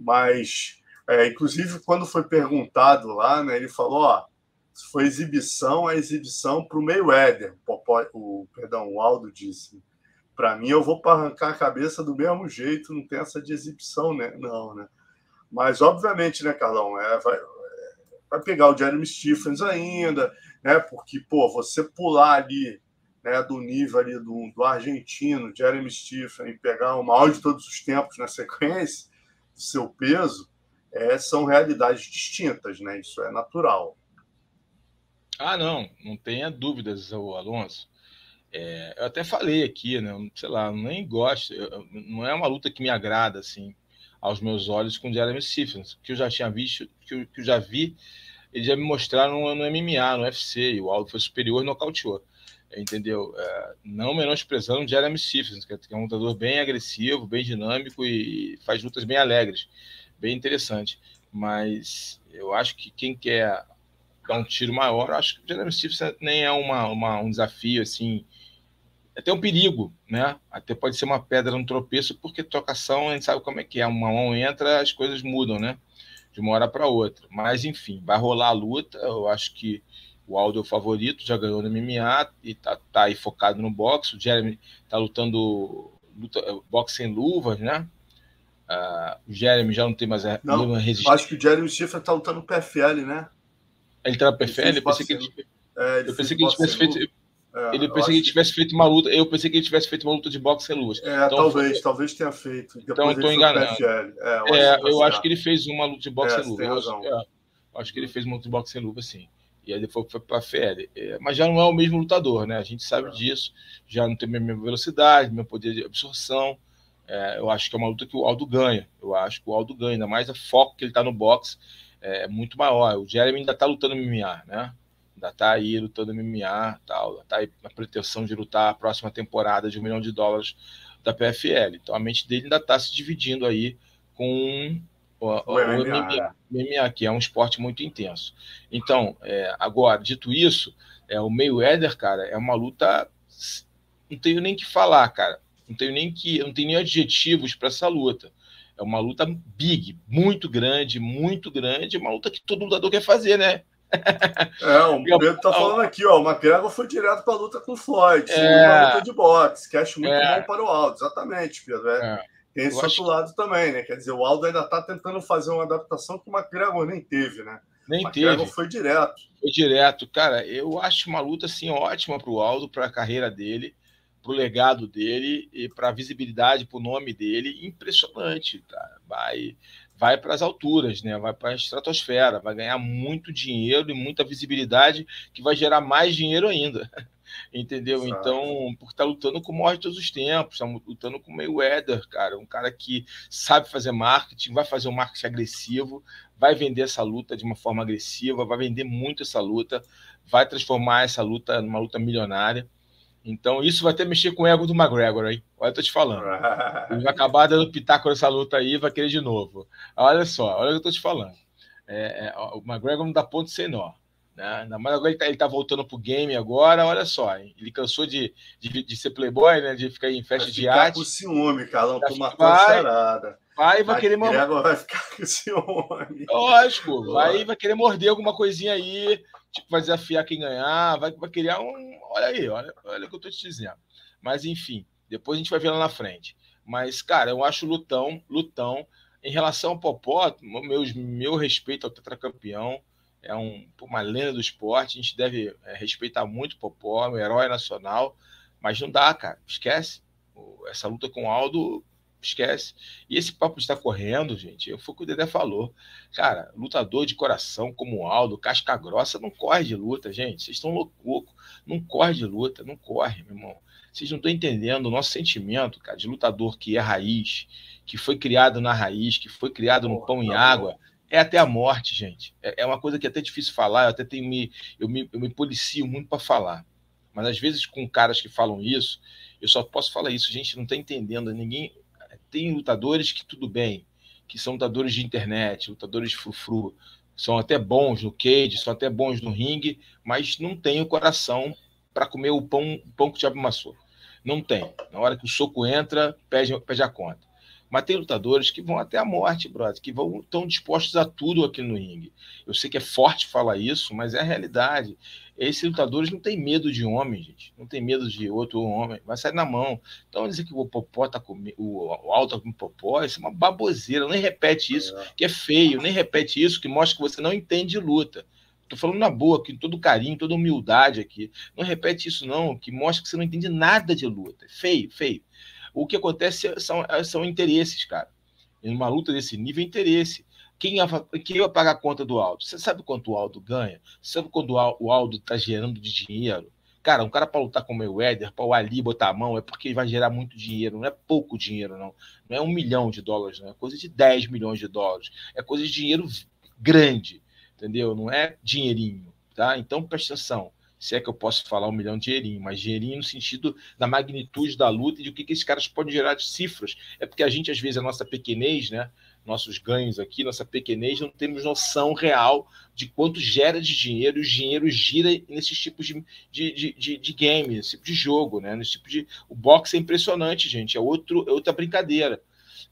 Mas, é, inclusive, quando foi perguntado lá, né, ele falou: ó, se foi exibição, é exibição para o Mayweather. O, perdão, o Aldo disse. Para mim, eu vou para arrancar a cabeça do mesmo jeito, não tem essa de exibição, né? Não, né? Mas, obviamente, né, Carlão? É, vai, vai pegar o Jeremy Stephens ainda, né? Porque, pô, você pular ali né, do nível ali do, do argentino, Jeremy Stephen, e pegar o maior de todos os tempos na sequência, seu peso, é, são realidades distintas, né? Isso é natural. Ah, não, não tenha dúvidas, Alonso. É, eu até falei aqui, né? Sei lá, nem gosto, eu, não é uma luta que me agrada, assim, aos meus olhos com Jeremy Stephens, que eu já tinha visto, que eu, que eu já vi eles já me mostraram no, no MMA, no UFC, e o Aldo foi superior e nocauteou. Entendeu? É, não menosprezando Jeremy Stephens, que é um lutador bem agressivo, bem dinâmico e faz lutas bem alegres, bem interessante. Mas eu acho que quem quer dar um tiro maior, eu acho que o Jeremy Stephens nem é uma, uma, um desafio assim. É até um perigo, né? Até pode ser uma pedra no tropeço, porque trocação a gente sabe como é que é. Uma mão entra, as coisas mudam, né? de uma hora para outra. Mas, enfim, vai rolar a luta. Eu acho que o Aldo é o favorito, já ganhou no MMA e tá, tá aí focado no boxe. O Jeremy tá lutando luta, boxe sem luvas, né? Uh, o Jeremy já não tem mais a não, resistência. Acho que o Jeremy Schiffer tá lutando no PFL, né? Ele tá no PFL? Eu pensei que ele, é, ele eu pensei que ele tivesse feito. É, ele pensei que ele tivesse feito uma luta. Eu pensei que ele tivesse feito uma luta de boxe sem luz. É, então, talvez, foi... talvez tenha feito. Então estou enganado. É, eu, é, acho, eu acho que ele fez uma luta de boxe é, sem luva. Eu acho, é, acho, que ele fez uma luta de boxe sem luva, sim. E aí depois foi para a FL. É, mas já não é o mesmo lutador, né? A gente sabe é. disso. Já não tem a mesma velocidade, mesmo poder de absorção. eu acho que é uma luta que o Aldo ganha. Eu acho que o Aldo ganha, ainda mais o foco que ele está no boxe é muito maior. O Jeremy ainda está lutando no MMA, né? Ainda está aí lutando MMA, tal, está aí na pretensão de lutar a próxima temporada de um milhão de dólares da PFL. Então a mente dele ainda está se dividindo aí com o, o, o MMA, MMA, que é um esporte muito intenso. Então, é, agora, dito isso, é, o Mayweather, cara, é uma luta. Não tenho nem que falar, cara. Não tenho nem que. Não tenho nem adjetivos para essa luta. É uma luta big, muito grande, muito grande, uma luta que todo lutador quer fazer, né? [laughs] É, o Pedro tá falando aqui, ó. O McGregor foi direto para a luta com o Floyd, é... uma luta de boxe, que acho muito é... bom para o Aldo. Exatamente, Pedro. É. é. Tem esse outro lado também, né? Quer dizer, o Aldo ainda está tentando fazer uma adaptação que o McGregor nem teve, né? Nem teve. foi direto. Foi direto. Cara, eu acho uma luta assim ótima para o Aldo, para a carreira dele. para o legado dele e para a visibilidade, para o nome dele, impressionante, cara. Vai, vai para as alturas, né? Vai para a estratosfera, vai ganhar muito dinheiro e muita visibilidade que vai gerar mais dinheiro ainda. [laughs] Entendeu? Sabe. Então, por estar tá lutando com o maior de todos os tempos, está lutando com o Mayweather, cara, um cara que sabe fazer marketing, vai fazer um marketing agressivo, vai vender essa luta de uma forma agressiva, vai vender muito essa luta, vai transformar essa luta numa luta milionária. Então, isso vai até mexer com o ego do McGregor, hein? Olha, eu tô te falando. Ele vai acabar dando pitaco nessa luta aí vai querer de novo. Olha só, olha o que eu tô te falando. É, é, o McGregor não dá ponto sem nó. Né? Ainda mais agora ele tá, ele tá voltando pro game agora, olha só. Hein? Ele cansou de, de, de, ser playboy, né? De ficar em festa vai de arte. com ciúme, cara. Não toma charada. Vai e vai querer morder. vai [laughs] ficar com ciúme. Lógico, vai vai querer morder alguma coisinha aí, tipo, vai desafiar quem ganhar, vai, vai criar um. Olha aí, olha, olha o que eu tô te dizendo. Mas enfim, depois a gente vai ver lá na frente. Mas, cara, eu acho lutão, lutão. Em relação ao Popó, meu, meu respeito ao tetracampeão, é um, uma lenda do esporte, a gente deve é, respeitar muito o Popó, um herói nacional, mas não dá, cara, esquece. Essa luta com o Aldo esquece. E esse papo está correndo, gente. Foi o que o Dedé falou. Cara, lutador de coração como o Aldo, casca grossa, não corre de luta, gente. Vocês estão loucos. Não corre de luta, não corre, meu irmão. Vocês não estão entendendo o nosso sentimento, cara, de lutador que é raiz, que foi criado na raiz, que foi criado no pão e água. É até a morte, gente. É, é uma coisa que é até difícil falar, eu até tenho me, eu me, eu me policio muito para falar. Mas às vezes com caras que falam isso, eu só posso falar isso, gente, não está entendendo. Ninguém, tem lutadores que tudo bem, que são lutadores de internet, lutadores de frufru, são até bons no cage, são até bons no ringue, mas não tem o coração para comer o pão, o pão que o diabo amassou. Não tem. Na hora que o soco entra, pede, pede a conta. Mas tem lutadores que vão até a morte, brother, que vão estão dispostos a tudo aqui no ringue. Eu sei que é forte falar isso, mas é a realidade. Esses lutadores não têm medo de homem, gente. Não tem medo de outro homem. Vai sair na mão. Então dizer que o Popó tá com o, o Alto tá com o Popó, isso é uma baboseira. Nem repete isso, é. que é feio. Nem repete isso, que mostra que você não entende de luta. Tô falando na boa, com todo carinho, toda humildade aqui. Não repete isso, não, que mostra que você não entende nada de luta. É feio, feio. O que acontece são, são interesses, cara. Em uma luta desse nível, é interesse. Quem ia pagar a conta do Aldo? Você sabe quanto o Aldo ganha? Você sabe quanto o Aldo está gerando de dinheiro? Cara, um cara para lutar com o Mayweather, para o Ali botar a mão, é porque ele vai gerar muito dinheiro. Não é pouco dinheiro, não. Não é um milhão de dólares, não. É coisa de 10 milhões de dólares. É coisa de dinheiro grande, entendeu? Não é dinheirinho, tá? Então, presta atenção se é que eu posso falar um milhão de dinheirinho, mas dinheirinho no sentido da magnitude da luta e de o que, que esses caras podem gerar de cifras. É porque a gente, às vezes, a nossa pequenez, né? Nossos ganhos aqui, nossa pequenez, não temos noção real de quanto gera de dinheiro, e o dinheiro gira nesses tipos de, de, de, de, de game, nesse tipo de jogo, né? Nesse tipo de. O boxe é impressionante, gente. É, outro, é outra brincadeira.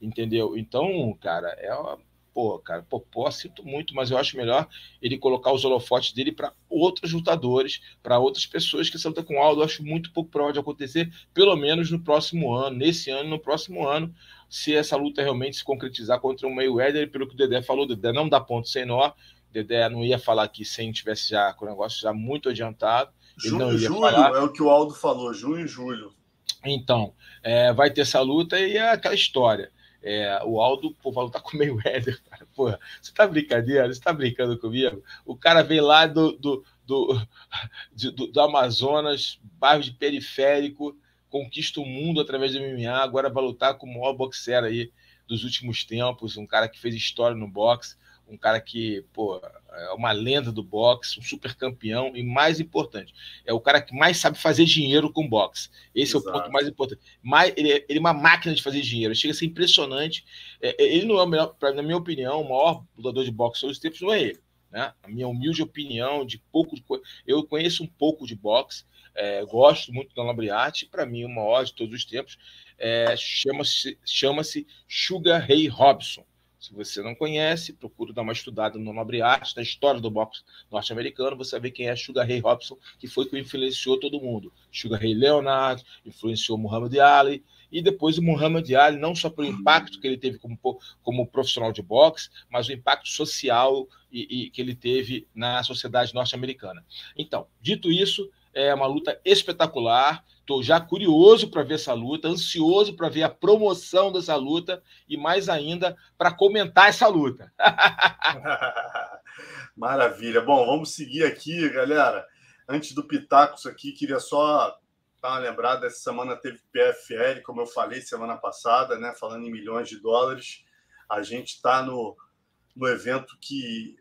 Entendeu? Então, cara, é uma pô, cara, Popó, sinto muito, mas eu acho melhor ele colocar os holofotes dele para outros lutadores, para outras pessoas que luta com o Aldo. Eu acho muito pouco provável de acontecer, pelo menos no próximo ano, nesse ano, no próximo ano, se essa luta realmente se concretizar contra o Mayweather, pelo que o Dedé falou, o Dedé não dá ponto sem nó, Dedé não ia falar aqui sem tivesse já com o negócio já muito adiantado. Ele junho, julho falar. é o que o Aldo falou, junho e julho. Então, é, vai ter essa luta e é aquela história. É, o Aldo, pô, vai lutar com o Mayweather, cara. Porra, você tá brincadeira? Você tá brincando comigo? O cara vem lá do, do, do, do, do Amazonas, bairro de periférico, conquista o mundo através do MMA, agora vai lutar com o maior boxer aí dos últimos tempos, um cara que fez história no boxe um cara que, pô, é uma lenda do boxe, um super campeão e mais importante, é o cara que mais sabe fazer dinheiro com boxe. Esse Exato. é o ponto mais importante. Mais, ele, é, ele, é uma máquina de fazer dinheiro, chega a ser impressionante. É, é ele não é o melhor, pra, na minha opinião, o maior lutador de boxe todos os tempos não é ele. Né? A minha humilde opinião, de pouco de, eu conheço um pouco de boxe, é, gosto muito da Lambriarte, para mim, o maior de todos os tempos, é, chama-se chama Sugar Ray Robson. Se você não conhece, procura dar uma estudada no Nobre Arte, na história do boxe norte-americano, você vai ver quem é Sugar Ray Robson, que foi que influenciou todo mundo. Sugar Ray Leonard, influenciou Muhammad Ali, e depois o Muhammad Ali, não só pelo impacto que ele teve como, como profissional de boxe, mas o impacto social e, e que ele teve na sociedade norte-americana. Então, dito isso, É uma luta espetacular. Estou já curioso para ver essa luta, ansioso para ver a promoção dessa luta e mais ainda para comentar essa luta. [laughs] Maravilha. Bom, vamos seguir aqui, galera. Antes do Pitacos aqui, queria só dar uma lembrada. Essa semana teve PFL, como eu falei semana passada, né? Falando em milhões de dólares. A gente está no, no evento que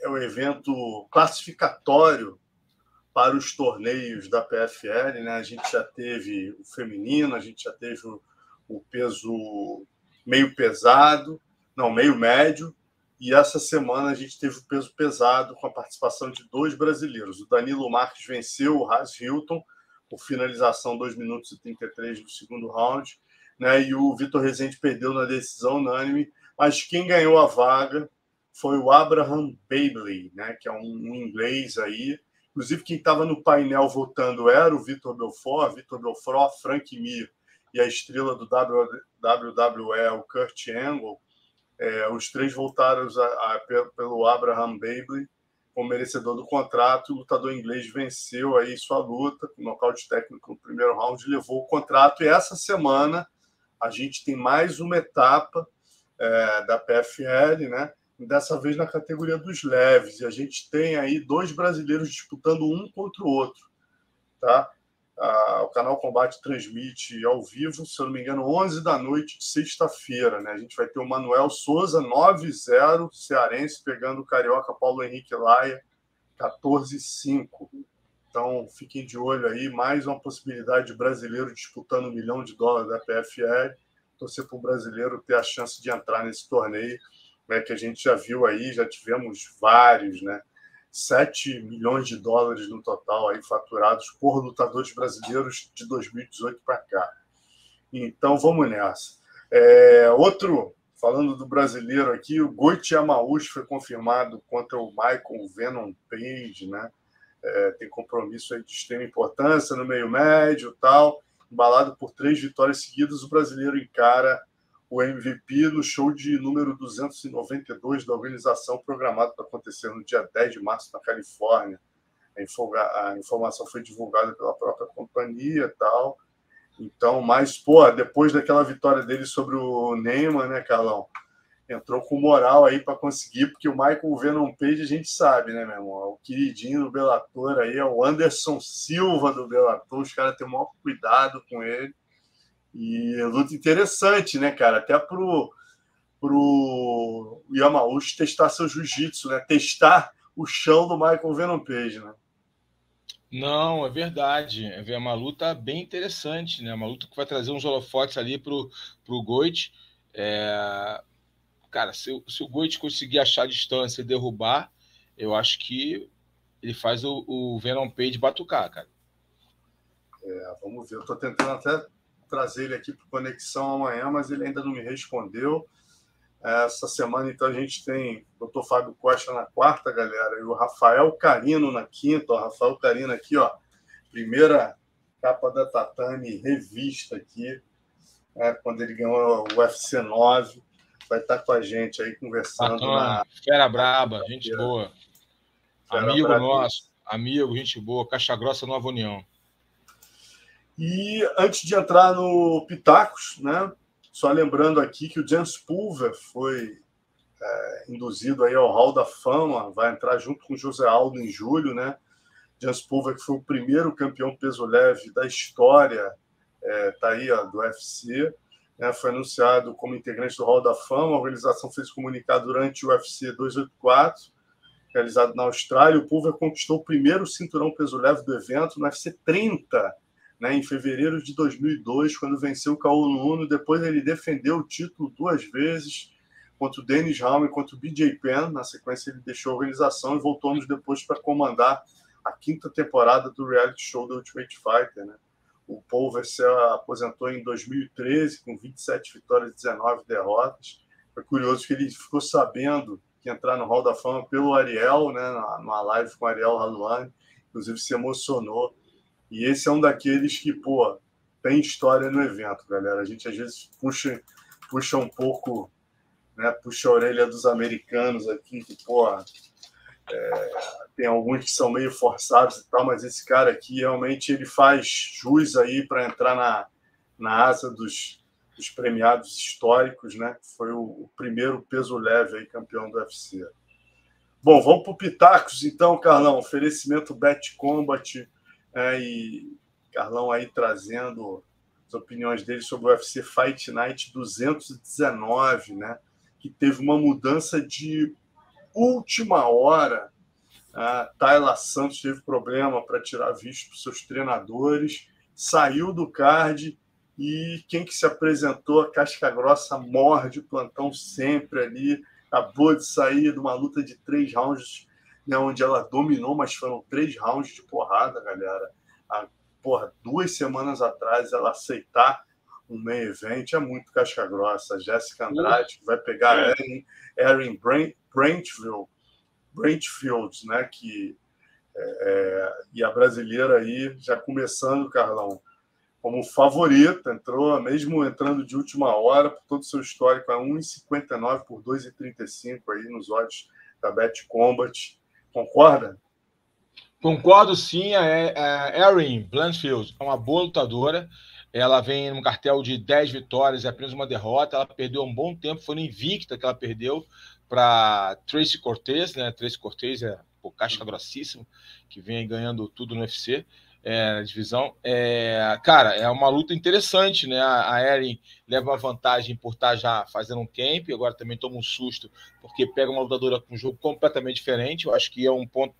é o evento classificatório para os torneios da PFL. Né? A gente já teve o feminino, a gente já teve o, peso meio pesado, não, meio médio, e essa semana a gente teve o peso pesado com a participação de dois brasileiros. O Danilo Marques venceu o Haas Hilton por finalização 2 minutos e 33 do segundo round, né? E o Vitor Rezende perdeu na decisão unânime, mas quem ganhou a vaga foi o Abraham Bailey, né? Que é um, um inglês aí, Inclusive, quem estava no painel votando era o Vitor Belfort, Vitor Belfort, Frank Mir e a estrela do WWE, o Kurt Angle. É, os três voltaram a, a, pelo Abraham Bailey como merecedor do contrato. O lutador inglês venceu aí sua luta com nocaute técnico no primeiro round, levou o contrato. E essa semana a gente tem mais uma etapa é, da PFL, né? Dessa vez na categoria dos leves. E a gente tem aí dois brasileiros disputando um contra o outro. Tá? Ah, o canal Combate transmite ao vivo, se eu não me engano, 11 da noite de sexta-feira. Né? A gente vai ter o Manuel Souza, 9-0, cearense, pegando o Carioca Paulo Henrique Laia, 14-5. Então, fiquem de olho aí. Mais uma possibilidade de brasileiro disputando um milhão de dólares da PFL. Torcer para o brasileiro ter a chance de entrar nesse torneio né, que a gente já viu aí, já tivemos vários, né? 7 milhões de dólares no total aí faturados por lutadores brasileiros de 2018 para cá. Então vamos nessa. É, outro, falando do brasileiro aqui, o Goiti Yamauchi foi confirmado contra o Michael Venom Page, né? É, tem compromisso aí de extrema importância no meio médio tal. Embalado por três vitórias seguidas, o brasileiro encara o MVP no show de número 292 da organização, programado para acontecer no dia 10 de março na Califórnia. A, a informação foi divulgada pela própria companhia e tal. Então, mas, pô, depois daquela vitória dele sobre o Neymar, né, Carlão? Entrou com moral aí para conseguir, porque o Michael Venom Page a gente sabe, né, meu irmão? O queridinho do Bellator aí, é o Anderson Silva do Bellator. Os caras têm o maior cuidado com ele. E luta interessante, né, cara? Até pro, pro Yamauchi testar seu jiu-jitsu, né? Testar o chão do Michael Venom Page, né? Não, é verdade. É uma luta bem interessante, né? Uma luta que vai trazer uns holofotes ali pro, pro Goit. É... Cara, se, se o Goit conseguir achar a distância e derrubar, eu acho que ele faz o, o Venom Page batucar, cara. É, vamos ver. Eu tô tentando até trazer ele aqui para Conexão amanhã, mas ele ainda não me respondeu. Essa semana, então, a gente tem o Dr. Fábio Costa na quarta, galera, e o Rafael Carino na quinta. O Rafael Carino aqui, ó, primeira capa da Tatame revista aqui, né, quando ele ganhou o UFC 9. Vai estar com a gente aí conversando. na... Fera braba, gente boa. Fera amigo nosso, amigo, gente boa, Caixa Grossa Nova União. E antes de entrar no Pitacos, né, só lembrando aqui que o James Pulver foi é, induzido aí ao Hall da Fama, vai entrar junto com o José Aldo em julho, né? James Pulver, que foi o primeiro campeão peso leve da história, é, tá aí ó, do UFC, né, foi anunciado como integrante do Hall da Fama. A organização fez comunicado durante o UFC 284, realizado na Austrália. O Pulver conquistou o primeiro cinturão peso leve do evento no UFC 30 né, em fevereiro de 2002, quando venceu o Kaulo Uno. Depois ele defendeu o título duas vezes contra o Dennis Raum e contra o BJ Penn. Na sequência, ele deixou a organização e voltou anos depois para comandar a quinta temporada do reality show do Ultimate Fighter. Né? O Paul se aposentou em 2013 com 27 vitórias e 19 derrotas. Foi curioso que ele ficou sabendo que entrar no Hall da Fama pelo Ariel, né, numa live com o Ariel Haluani, inclusive se emocionou e esse é um daqueles que, pô, tem história no evento, galera. A gente às vezes puxa, puxa um pouco, né? Puxa a orelha dos americanos aqui, que, pô, É, tem alguns que são meio forçados e tal, mas esse cara aqui realmente ele faz jus aí para entrar na, na asa dos, dos premiados históricos, né? Foi o, o, primeiro peso leve aí campeão do UFC. Bom, vamos para o Pitacos então, Carlão. Oferecimento Bet Combat é, e Carlão aí trazendo as opiniões dele sobre o UFC Fight Night 219, né? Que teve uma mudança de última hora. A Tayla Santos teve problema para tirar visto para seus treinadores, saiu do card e quem que se apresentou, a casca grossa morde, plantão sempre ali, acabou de sair de uma luta de três rounds, né, onde ela dominou, mas foram três rounds de porrada, galera. A, porra, duas semanas atrás ela aceitar um meio evento é muito casca grossa. Jéssica Andrade vai pegar é. Erin, Erin Brent, Brentfield, Brentfield, né, que é, é, e a brasileira aí já começando, Carlão, como favorita, entrou mesmo entrando de última hora, por todo o seu histórico, a 1,59 por 2,35 aí nos odds da Bet Combat. Concorda? Concordo sim. É, Erin Blanchfield é uma boa lutadora. Ela vem num cartel de 10 vitórias e apenas uma derrota. Ela perdeu um bom tempo, foi no invicta que ela perdeu para Tracy Cortez, né? Tracy Cortez é pô, caixa grossíssimo, que vem ganhando tudo no UFC é, divisão. É, cara, é uma luta interessante, né? A Eren leva uma vantagem por estar já fazendo um camp, agora também toma um susto, porque pega uma lutadora com um jogo completamente diferente. Eu acho que é um ponto,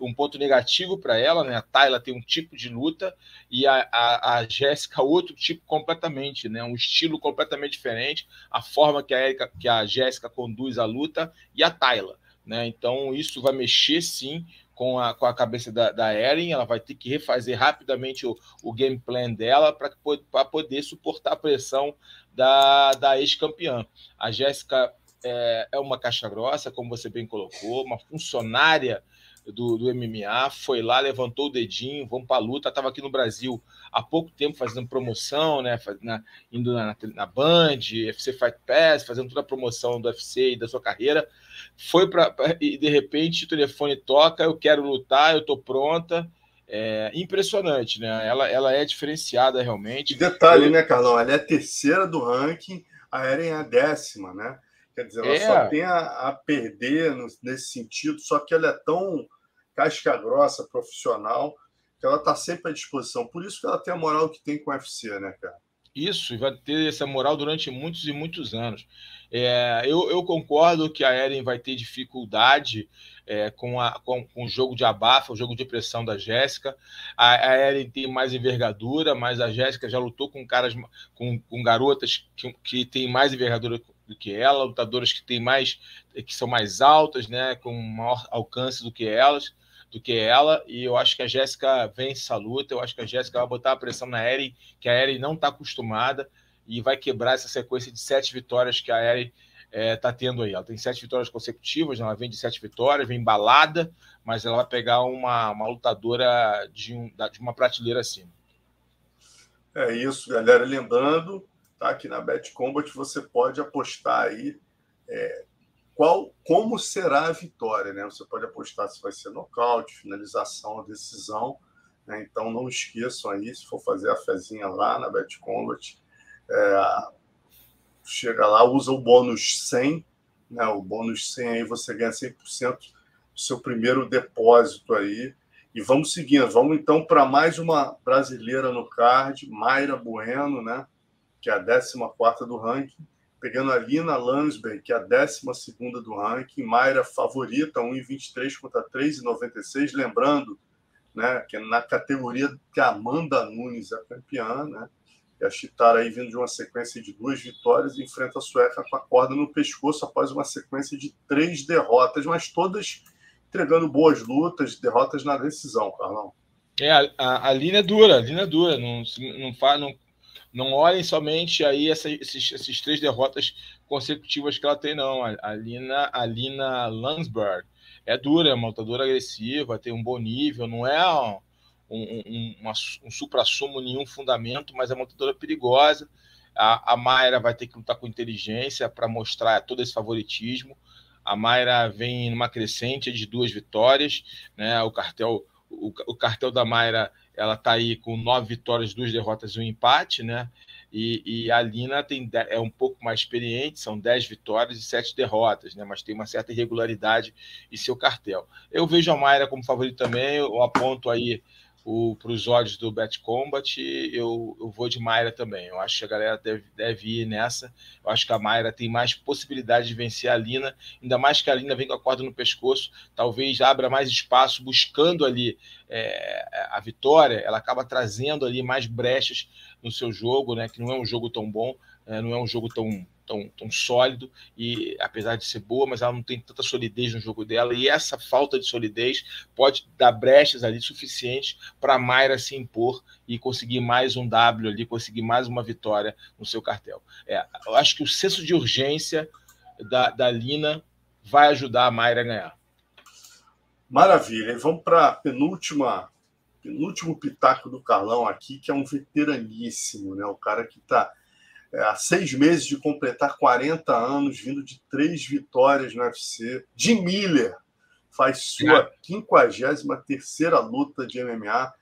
um ponto negativo para ela, né? A Tayla tem um tipo de luta e a, a, a Jéssica outro tipo completamente, né? Um estilo completamente diferente, a forma que a, Erika, que a Jéssica conduz a luta e a Tayla. Né? Então, isso vai mexer sim com a, com a cabeça da, da Eren, ela vai ter que refazer rapidamente o, o game plan dela para poder suportar a pressão da, da ex-campeã. A Jéssica é, é, uma caixa grossa, como você bem colocou, uma funcionária do, do MMA, foi lá, levantou o dedinho, vamos para a luta. Estava aqui no Brasil há pouco tempo fazendo promoção, né? Na, indo na, na Band, FC Fight Pass, fazendo toda a promoção do UFC e da sua carreira foi para e de repente o telefone toca, eu quero lutar, eu estou pronta. É impressionante, né? Ela, ela é diferenciada realmente. detalhe, né, Carlão? Ela é a terceira do ranking, a Eren é a décima, né? Quer dizer, ela é. só tem a, a perder no, nesse sentido, só que ela é tão casca grossa, profissional, que ela está sempre à disposição. Por isso que ela tem a moral que tem com o UFC, né, cara? Isso, e vai ter essa moral durante muitos e muitos anos. É, eu, eu, concordo que a Eren vai ter dificuldade é, com, a, com, com, o jogo de abafa, o jogo de pressão da Jéssica. A, a Eren tem mais envergadura, mas a Jéssica já lutou com caras, com, com garotas que, que têm mais envergadura do que ela, lutadoras que têm mais, que são mais altas, né, com maior alcance do que elas do que ela, e eu acho que a Jéssica vence essa luta, eu acho que a Jéssica vai botar a pressão na Eren, que a Eren não está acostumada, e vai quebrar essa sequência de sete vitórias que a Eren está é, tendo aí. Ela tem sete vitórias consecutivas, ela vem de sete vitórias, vem embalada, mas ela vai pegar uma, uma lutadora de, um, de uma prateleira acima. É isso, galera. Lembrando, tá, que na Bet Combat você pode apostar aí é, qual, como será a vitória, né? Você pode apostar se vai ser nocaute, finalização, decisão. Né? Então não esqueçam aí, se for fazer a fezinha lá na Bet Combat, é, chega lá, usa o bônus 100, né? O bônus 100 aí você ganha 100% do seu primeiro depósito aí. E vamos seguindo, vamos então para mais uma brasileira no card, Mayra Bueno, né? Que é a 14 do ranking pegando a Lina Lansberg, que é a 12 do ranking, Mayra favorita, 1,23 contra 3,96. Lembrando né, que na categoria que a Amanda Nunes é campeã, né, e a Chitara aí vindo de uma sequência de duas vitórias, enfrenta a Sueca com a corda no pescoço após uma sequência de três derrotas, mas todas entregando boas lutas, derrotas na decisão, Carlão. É, a, a, a linha é dura, a linha é dura, não, não, faz, não não olhem somente aí essa, esses, esses, três derrotas consecutivas que ela tem, não. A, Lina, a Lina Landsberg é dura, é uma lutadora agressiva, tem um bom nível, não é um, um, um supra-sumo, nenhum fundamento, mas é uma lutadora perigosa. A, a Mayra vai ter que lutar com inteligência para mostrar todo esse favoritismo. A Mayra vem numa crescente de duas vitórias, né? O cartel, o, o cartel da Mayra, ela está aí com nove vitórias, duas derrotas e um empate, né? E, e, a Lina tem, é um pouco mais experiente, são dez vitórias e sete derrotas, né? mas tem uma certa irregularidade em seu cartel. Eu vejo a Mayra como favorito também, eu aponto aí para os olhos do Bet Combat, eu, eu vou de Mayra também. Eu acho que a galera deve, deve ir nessa. Eu acho que a Mayra tem mais possibilidade de vencer a Lina, ainda mais que a Lina vem com a corda no pescoço, talvez abra mais espaço buscando ali é, a vitória, ela acaba trazendo ali mais brechas no seu jogo, né? Que não é um jogo tão bom, é, não é um jogo tão tão, tão sólido e apesar de ser boa, mas ela não tem tanta solidez no jogo dela e essa falta de solidez pode dar brechas ali suficientes para a Mayra se impor e conseguir mais um W ali, conseguir mais uma vitória no seu cartel. É, eu acho que o senso de urgência da, da Lina vai ajudar a Mayra a ganhar. Maravilha. E vamos para a penúltima penúltimo pitaco do Carlão aqui, que é um veteraníssimo, né? O cara que está há seis meses de completar 40 anos, vindo de três vitórias no UFC. Jim Miller faz sua 53 luta de MMA,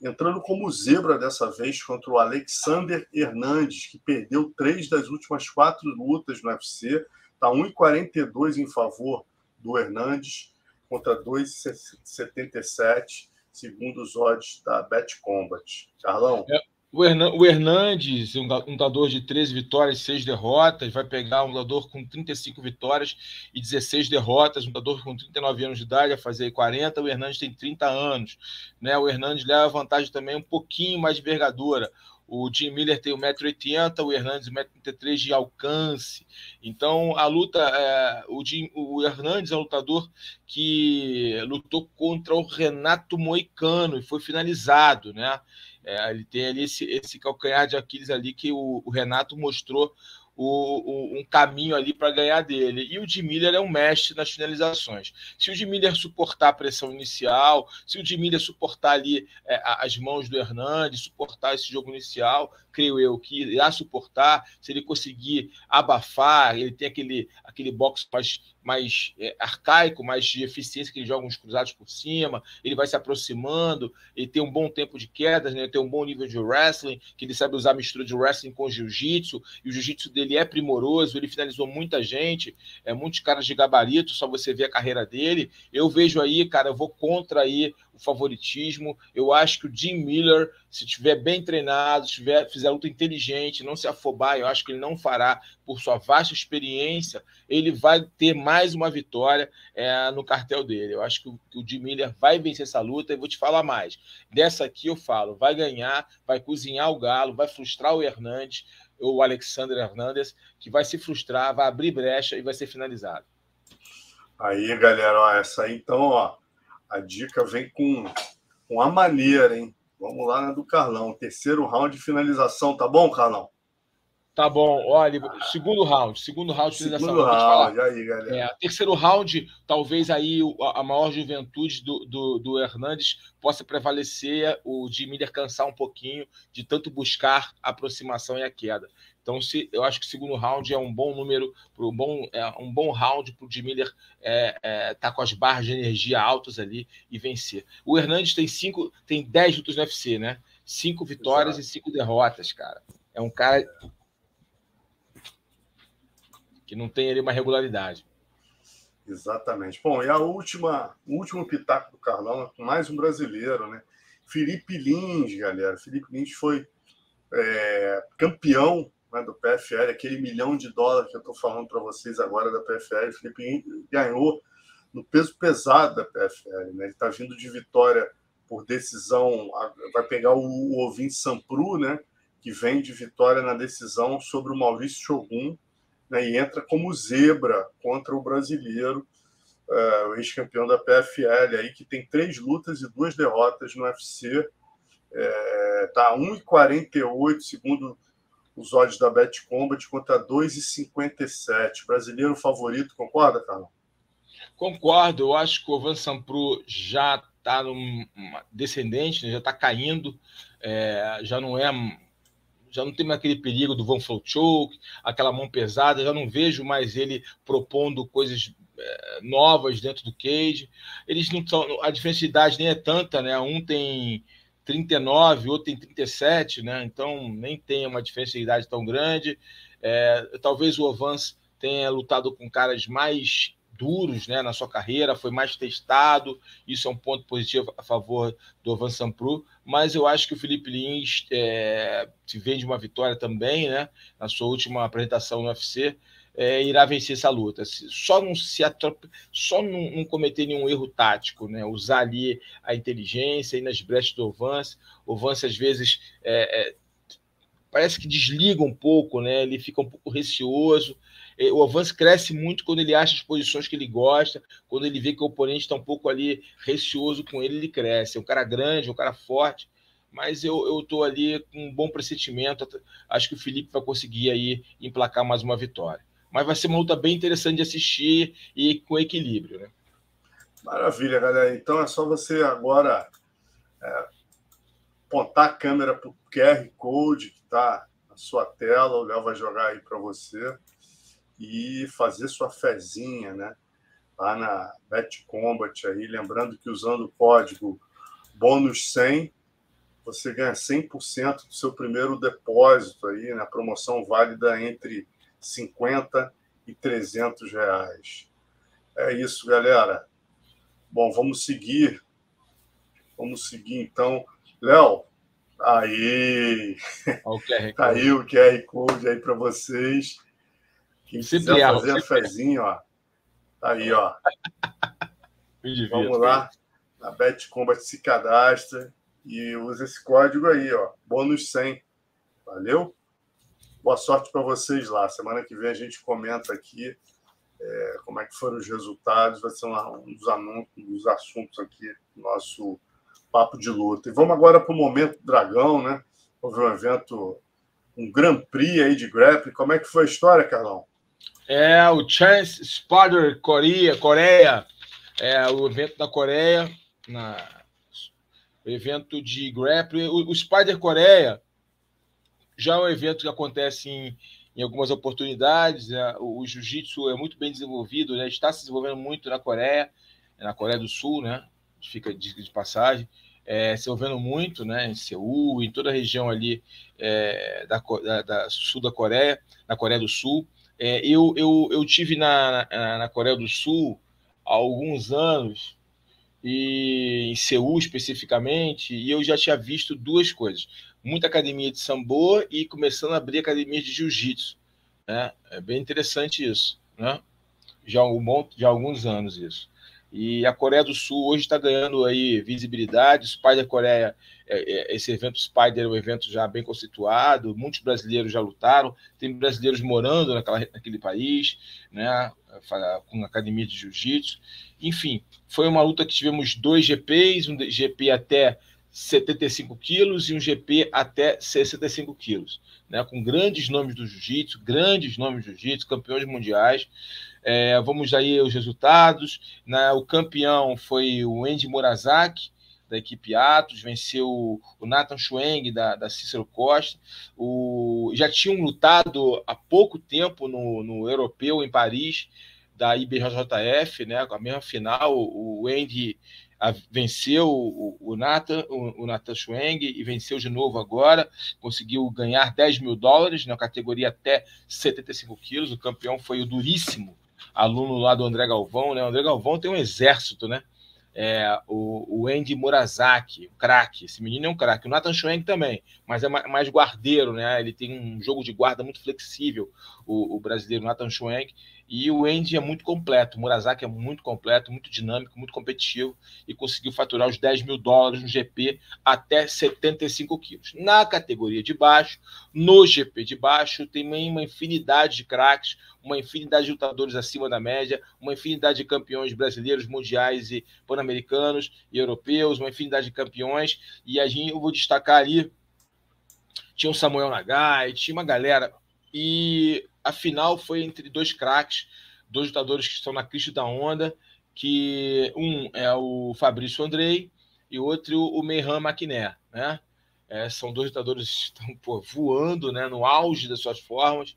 entrando como zebra dessa vez contra o Alexander Hernandes, que perdeu três das últimas quatro lutas no UFC. Está 1,42 em favor do Hernandes contra 2,77, segundo os odds da Bet Combat. Carlão. É. O Hernandes, um lutador de 13 vitórias e 6 derrotas, vai pegar um lutador com 35 vitórias e 16 derrotas, um lutador com 39 anos de idade, a fazer 40. O Hernandes tem 30 anos. Né? O Hernandes leva vantagem também um pouquinho mais de envergadura. O Jim Miller tem 1,80m, o Hernandes 1,33m de alcance. Então, a luta. É, o, Jim, o Hernandes é um lutador que lutou contra o Renato Moicano e foi finalizado, né? É, ele tem ali esse, esse calcanhar de Aquiles ali que o, o Renato mostrou o, o, um caminho ali para ganhar dele. E o de Miller é um mestre nas finalizações. Se o de Miller suportar a pressão inicial, se o de Miller suportar ali é, as mãos do Hernandes, suportar esse jogo inicial, creio eu que irá suportar. Se ele conseguir abafar, ele tem aquele, aquele box mais mais é, arcaico, mais de eficiência, que ele joga uns cruzados por cima, ele vai se aproximando, ele tem um bom tempo de quedas, né? ele tem um bom nível de wrestling, que ele sabe usar a mistura de wrestling com jiu-jitsu, e o jiu-jitsu dele é primoroso, ele finalizou muita gente, é muitos caras de gabarito, só você ver a carreira dele. Eu vejo aí, cara, eu vou contra aí o favoritismo. Eu acho que o Jim Miller, se tiver bem treinado, se tiver, fizer luta inteligente, não se afobar, eu acho que ele não fará por sua vasta experiência, ele vai ter mais uma vitória é, no cartel dele. Eu acho que o, que o Jim Miller vai vencer essa luta e vou te falar mais. Dessa aqui eu falo, vai ganhar, vai cozinhar o galo, vai frustrar o Hernandes, o Alexander Hernandes, que vai se frustrar, vai abrir brecha e vai ser finalizado. Aí, galera, ó, essa aí então, ó, a dica vem com, com a maneira, hein? Vamos lá na do Carlão. Terceiro round de finalização, tá bom, Carlão? Tá bom, olha, segundo round, segundo round de finalização. Segundo round, aí, galera. É, terceiro round, talvez aí a maior juventude do, do, do Hernandes possa prevalecer, o de Miller cansar um pouquinho de tanto buscar a aproximação e a queda. Então, se, eu acho que o segundo round é um bom número, um bom, é um bom round para o de Miller é, é, tá com as barras de energia altas ali e vencer. O Hernandes tem cinco, tem dez lutas no UFC, né? Cinco vitórias Exato. e cinco derrotas, cara. É um cara que não tem ali uma regularidade. Exatamente. Bom, e a última, o último pitaco do Carlão, mais um brasileiro, né? Felipe Lins, galera. Felipe Lins foi é, campeão né, do PFL, aquele milhão de dólares que eu estou falando para vocês agora da PFL. Felipe Lins ganhou no peso pesado da PFL. Né? Ele está vindo de vitória por decisão, vai pegar o, o ouvinte Sampru, né? que vem de vitória na decisão sobre o Maurício Shogun, né, e entra como zebra contra o brasileiro, uh, o ex-campeão da PFL, aí, que tem três lutas e duas derrotas no UFC. É, 1,48 segundo os odds da Bet Combat contra 2,57. Brasileiro favorito, concorda, Carlos? Concordo, eu acho que o Van Sampru já está descendente, né, já está caindo, é, já não é já não tem aquele perigo do Van Flow Choke, aquela mão pesada, já não vejo mais ele propondo coisas é, novas dentro do cage. Eles não são. A diferença de idade nem é tanta, né? Um tem 39, outro tem 37, né? Então nem tem uma diferença de idade tão grande. É, talvez o Ovans tenha lutado com caras mais duros né, na sua carreira, foi mais testado, isso é um ponto positivo a favor do Ovan Sampru, mas eu acho que o Felipe Lins é, se vende uma vitória também, né, na sua última apresentação no UFC, é, irá vencer essa luta. Só não se atrop... só não, não, cometer nenhum erro tático, né? Usar ali a inteligência e nas brechas do Vance. O Vance às vezes é, é, parece que desliga um pouco, né? Ele fica um pouco receoso. É, o Avance cresce muito quando ele acha as posições que ele gosta, quando ele vê que o oponente está um pouco ali receoso com ele, ele cresce. É um cara grande, é um cara forte, mas eu estou ali com um bom pressentimento. Acho que o Felipe vai conseguir aí emplacar mais uma vitória. Mas vai ser uma luta bem interessante de assistir e com equilíbrio, né? Maravilha, galera. Então é só você agora é, apontar a câmera para o QR Code que está na sua tela, o Léo vai jogar aí para você e fazer sua fezinha, né? Lá na Bet Combat aí, lembrando que usando o código bônus 100 você ganha 100% do seu primeiro depósito aí, na promoção válida entre 50 e 300 reais. É isso, galera. Bom, vamos seguir. Vamos seguir então. Léo, aí. Tá aí o QR Code aí para vocês. Quem quiser fazer a fezinha, ó. Tá aí, ó. [laughs] Vamos lá. A Bet Combat se cadastra e usa esse código aí, ó. Bônus 100. Valeu? Boa sorte para vocês lá. Semana que vem a gente comenta aqui é, como é que foram os resultados. Vai ser um dos, anúncios, um dos assuntos aqui do nosso papo de luta. E vamos agora para o Momento Dragão, né? Houve um evento, um Grand Prix aí de grappling. Como é que foi a história, Carlão? É o Chance Spider Coreia, Coreia, é o evento da Coreia, na, o evento de grappling. O, o Spider Coreia já é um evento que acontece em, em algumas oportunidades. Né? O, jiu-jitsu é muito bem desenvolvido, né? está se desenvolvendo muito na Coreia, na Coreia do Sul, né? Fica de, de passagem. É, se desenvolvendo muito, né, em Seul, em toda a região ali é, da, da, da, sul da Coreia, na Coreia do Sul. É, eu, eu, eu tive na, na, na, Coreia do Sul há alguns anos, e em Seul especificamente, e eu já tinha visto duas coisas. Muita academia de sambo e começando a abrir academia de jiu-jitsu. Né? É bem interessante isso. Né? Já, há um, já há alguns anos isso. E a Coreia do Sul hoje está ganhando aí visibilidade. O Spider Coreia, é, é, esse evento Spider é um evento já bem constituído. Muitos brasileiros já lutaram. Tem brasileiros morando naquela, naquele país, né? Com academia de jiu-jitsu. Enfim, foi uma luta que tivemos dois GPs, um GP até 75 quilos e um GP até 65 quilos, né? Com grandes nomes do jiu-jitsu, grandes nomes do jiu-jitsu, campeões mundiais. É, vamos aí os resultados. Né? O campeão foi o Andy Morazaki, da equipe Atos, venceu o Nathan Schweng, da, da Cícero Costa. O, já tinham lutado há pouco tempo no, no Europeu, em Paris, da IBJJF, né? com a mesma final. O Andy venceu o, o Nathan, o, o Nathan Schweng e venceu de novo agora, conseguiu ganhar 10 mil dólares na categoria até 75 quilos. O campeão foi o Duríssimo, aluno lá do André Galvão, né? O André Galvão tem um exército, né? É, o, o Andy Murazaki, o craque. Esse menino é um craque. O Nathan Schwenk também, mas é mais guardeiro, né? Ele tem um jogo de guarda muito flexível, o, o brasileiro Nathan Schwenk. E o Andy é muito completo, o Murazaki é muito completo, muito dinâmico, muito competitivo e conseguiu faturar os 10 mil dólares no GP até 75 quilos. Na categoria de baixo, no GP de baixo, tem uma infinidade de craques, uma infinidade de lutadores acima da média, uma infinidade de campeões brasileiros, mundiais e pan-americanos e europeus, uma infinidade de campeões. E a gente, eu vou destacar ali, tinha o Samuel Nagai, tinha uma galera. E a final foi entre dois craques, dois lutadores que estão na crista da onda, que um é o Fabrício Andrei e outro o Meihan Maquiné, né? É, são dois lutadores que estão pô, voando né, no auge das suas formas,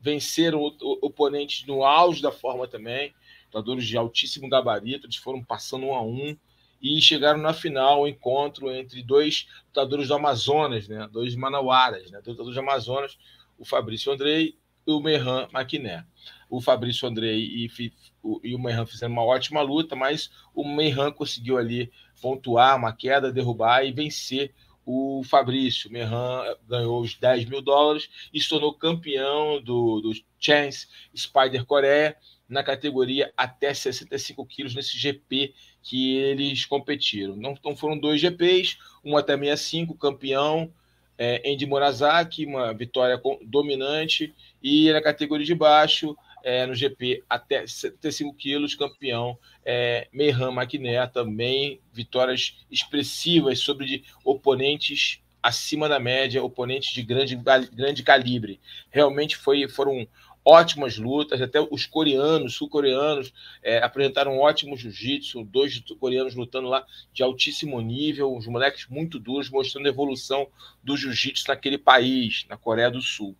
venceram oponentes no auge da forma também. lutadores de altíssimo gabarito, eles foram passando um a um e chegaram na final, o um encontro entre dois lutadores do Amazonas, né? dois manauaras, né? dois lutadores do Amazonas, o Fabrício Andrei e o Merran Maquiné. O Fabrício Andrei e, e o Merran fizeram uma ótima luta, mas o Merran conseguiu ali pontuar uma queda, derrubar e vencer o Fabrício. Merran ganhou os 10 mil dólares e se tornou campeão do, do Chance Spider Coreia na categoria até 65 quilos nesse GP que eles competiram. Não, então foram dois GPs, um até 65, campeão, é, Andy Morazaki, uma vitória dominante, e na categoria de baixo, é, no GP até 75 quilos, campeão é, Meyhan Maquiné, também vitórias expressivas sobre de oponentes acima da média, oponentes de grande, grande calibre. Realmente foi, foram ótimas lutas, até os coreanos, sul-coreanos, é, apresentaram um ótimo jiu-jitsu, dois coreanos lutando lá de altíssimo nível, os moleques muito duros, mostrando a evolução do jiu-jitsu naquele país, na Coreia do Sul.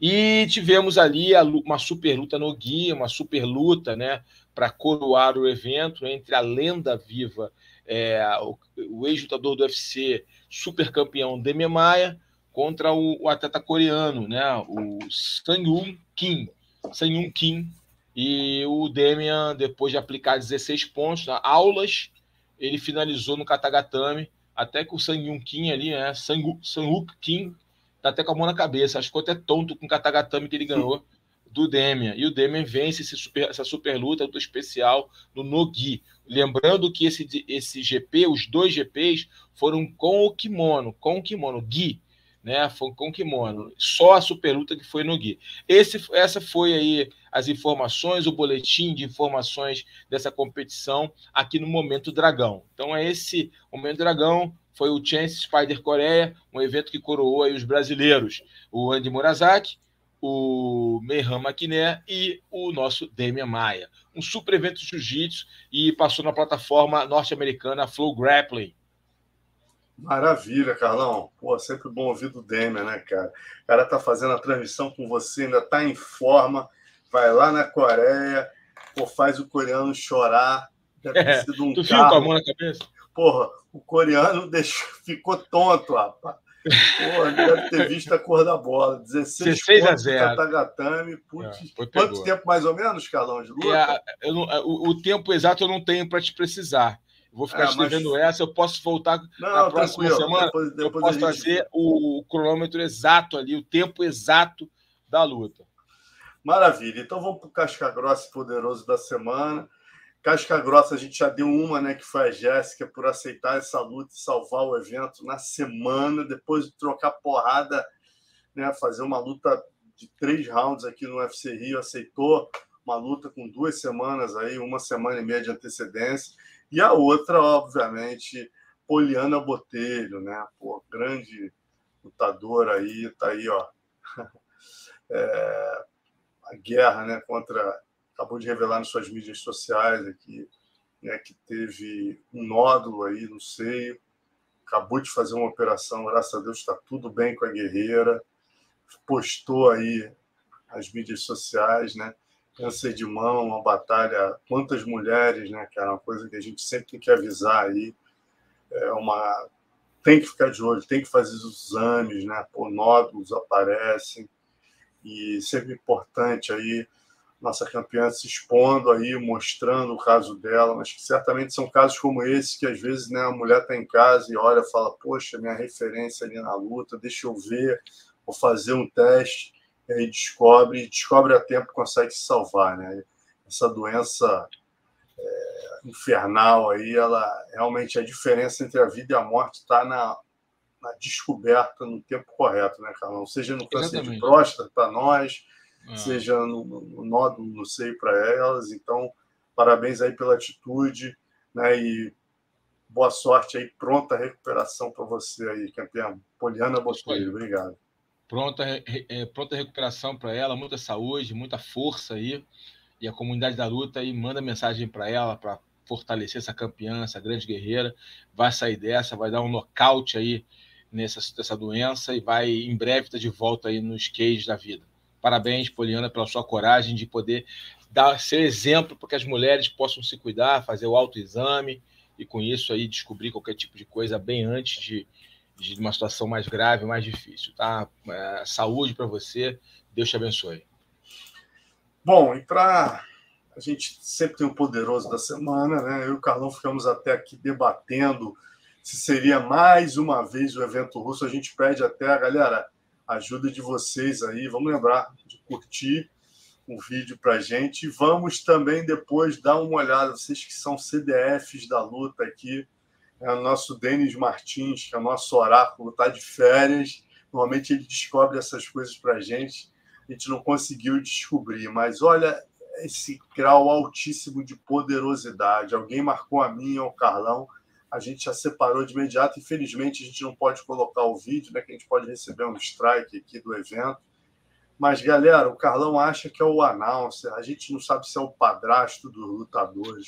E tivemos ali uma super luta no guia, uma super luta, né, para coroar o evento entre a lenda viva, é, o, o ex-lutador do UFC, super campeão Demian Maia, contra o, o, atleta coreano, né, o Sang-Yoon Kim. Sang-Yoon Kim. E o Demian, depois de aplicar 16 pontos na aulas, ele finalizou no katagatame, até que o Sang-Yoon Kim ali, né, Sang-Wook Kim, tá até com a mão na cabeça. Acho que até tonto com o katagatame que ele ganhou do Demian. E o Demian vence super, essa super luta, luta especial no Nogi. Lembrando que esse, esse GP, os dois GPs, foram com o kimono, com o kimono, Gui né? Foi com kimono. Só a super luta que foi no Gui. Esse, essa foi aí as informações, o boletim de informações dessa competição aqui no Momento Dragão. Então é esse Momento Dragão. Foi o Chance Spider Coreia, um evento que coroou aí os brasileiros, o Andy Murazaki, o Meyhan Maquiné e o nosso Demian Maia. Um super evento de jiu-jitsu e passou na plataforma norte-americana Flow Grappling. Maravilha, Carlão. Pô, sempre bom ouvir do Demer, né, cara? O cara tá fazendo a transmissão com você, ainda tá em forma, vai lá na Coreia, pô, faz o coreano chorar. Deve ter é, sido um tu carro. viu com a mão na cabeça? Porra, o coreano [laughs] deixou, ficou tonto, rapaz. Porra, deve ter visto a cor da bola. 16, 16 a 0. Katagatame. Putz, é, quanto tempo mais ou menos, Carlão, de luta? É, não, o, o, tempo exato eu não tenho para te precisar. Vou ficar é, mas... essa, eu posso voltar não, na próxima semana. Depois, depois eu posso trazer gente... o cronômetro exato ali, o tempo exato da luta. Maravilha. Então vamos para o Casca Grossa Poderoso da semana. Casca Grossa, a gente já deu uma, né? Que foi a Jéssica, por aceitar essa luta e salvar o evento na semana, depois de trocar porrada, né? Fazer uma luta de três rounds aqui no UFC Rio, aceitou uma luta com duas semanas aí, uma semana e meia de antecedência. E a outra, obviamente, Poliana Botelho, né? Pô, grande lutadora aí, tá aí, ó. [laughs] É, a guerra, né, contra acabou de revelar nas suas mídias sociais aqui, né, que teve um nódulo aí no seio, acabou de fazer uma operação, graças a Deus está tudo bem com a guerreira, postou aí as mídias sociais, né? Câncer de mão, uma batalha, quantas mulheres, né, que é uma coisa que a gente sempre tem que avisar aí, é uma tem que ficar de olho, tem que fazer os exames, né, por nódulos aparecem. E sempre importante aí nossa campeã se expondo aí, mostrando o caso dela, mas que certamente são casos como esse que às vezes né, a mulher está em casa e olha, fala, poxa, minha referência ali na luta, deixa eu ver, vou fazer um teste e aí descobre, descobre a tempo consegue se salvar, né? Essa doença é, infernal aí, ela realmente a diferença entre a vida e a morte está na, na, descoberta no tempo correto, né, Carlão? Seja no câncer Exatamente. de próstata para nós, ah. seja no, no, nódulo no seio para elas. Então, parabéns aí pela atitude, né? E boa sorte aí, pronta recuperação para você aí, campeão. Poliana Botelho, obrigado pronta, é, pronta recuperação para ela, muita saúde, muita força aí. E a comunidade da luta aí manda mensagem para ela para fortalecer essa campeã, essa grande guerreira. Vai sair dessa, vai dar um nocaute aí nessa, nessa doença e vai em breve estar tá de volta aí nos cages da vida. Parabéns, Poliana, pela sua coragem de poder dar, ser exemplo para que as mulheres possam se cuidar, fazer o autoexame e com isso aí descobrir qualquer tipo de coisa bem antes de, de uma situação mais grave, mais difícil, tá? É, saúde para você, Deus te abençoe. Bom, e para a gente sempre tem o poderoso da semana, né? Eu e o Carlão ficamos até aqui debatendo se seria mais uma vez o evento russo. A gente pede até a galera ajuda de vocês aí. Vamos lembrar de curtir o vídeo para gente. Vamos também depois dar uma olhada, vocês que são CDFs da luta aqui. É o nosso Denis Martins, que é o nosso oráculo, está de férias. Normalmente ele descobre essas coisas para a gente. A gente não conseguiu descobrir, mas olha, esse grau altíssimo de poderosidade. Alguém marcou a mim ou o Carlão, a gente já separou de imediato. Infelizmente, a gente não pode colocar o vídeo, né? Que a gente pode receber um strike aqui do evento. Mas, galera, o Carlão acha que é o announcer, a gente não sabe se é o padrasto dos lutadores.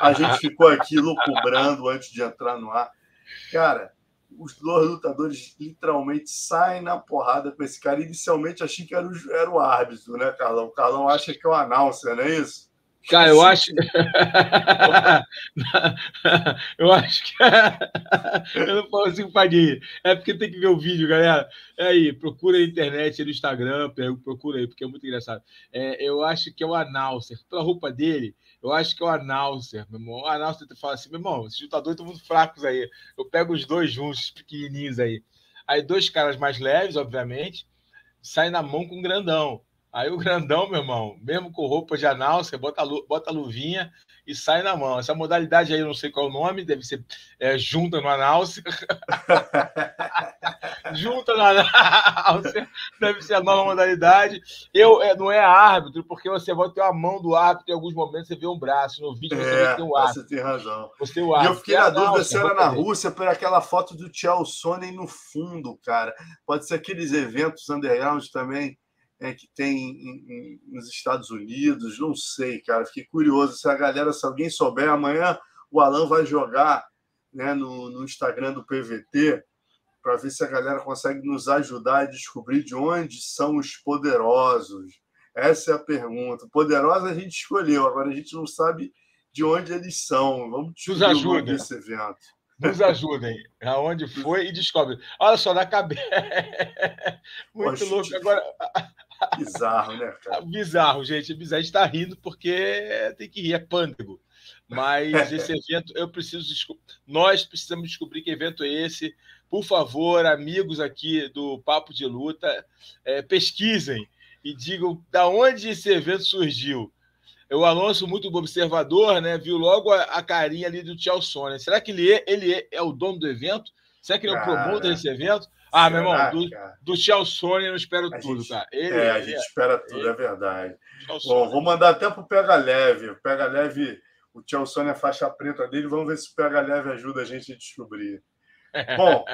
A gente ficou aqui loucubrando antes de entrar no ar. Cara, os dois lutadores literalmente saem na porrada com esse cara. Inicialmente achei que era o, era o árbitro, né, Carlão? O Carlão acha que é o announcer, não é isso? Cara, eu acho. [laughs] eu acho que. [laughs] eu não consigo pagar. É porque tem que ver o vídeo, galera. É aí, procura na internet, no Instagram, procura aí, porque é muito engraçado. É, eu acho que é o announcer. Pela roupa dele, eu acho que é o announcer, meu irmão. O announcer fala assim: meu irmão, esses lutadores estão muito fracos aí. Eu pego os dois juntos, pequenininhos aí. Aí, dois caras mais leves, obviamente, saem na mão com um grandão. Aí o grandão, meu irmão, mesmo com roupa de anal, você bota a, bota a luvinha e sai na mão. Essa modalidade aí, eu não sei qual é o nome, deve ser é, junta no anal. [laughs] junta no anal, deve ser a nova modalidade. Eu, é, não é árbitro, porque você vai ter a mão do árbitro em alguns momentos, você vê um braço. No vídeo você é, vê um árbitro. Você tem razão. Você tem o árbitro. E eu fiquei na dúvida se era na Rússia por aquela foto do Tchel Sonnen no fundo, cara. Pode ser aqueles eventos underground também é, que tem em, em, nos Estados Unidos, não sei, cara. Fiquei curioso. Se a galera, se alguém souber, amanhã o Alan vai jogar né, no, no Instagram do PVT para ver se a galera consegue nos ajudar a descobrir de onde são os poderosos. Essa é a pergunta. Poderosos a gente escolheu, agora a gente não sabe de onde eles são. Vamos descobrir o desse evento. Nos ajudem. Aonde foi e descobre. Olha só, na cabeça. [laughs] Muito Poxa, louco. Agora, Bizarro, né, cara? [laughs] Bizarro, gente. Bizarro. A gente tá rindo porque tem que rir, é pândego. Mas esse [laughs] evento, eu preciso. Nós precisamos descobrir que evento é esse. Por favor, amigos aqui do Papo de Luta, é, pesquisem e digam da onde esse evento surgiu. O Alonso, muito observador, né? Viu logo a, a carinha ali do Tchau Sônia. Será que ele é, ele é, é o dono do evento? Será que ele é o promotor desse evento? Ah, meu irmão, do, do Chelsea Sony eu espero a tudo, gente, tá? Ele, é, a gente é, espera tudo, ele, é verdade. Bom, vou mandar até pro Pega Leve. O Pega Leve, o Chelsea é faixa preta dele, vamos ver se o Pega Leve ajuda a gente a descobrir. [laughs] Bom,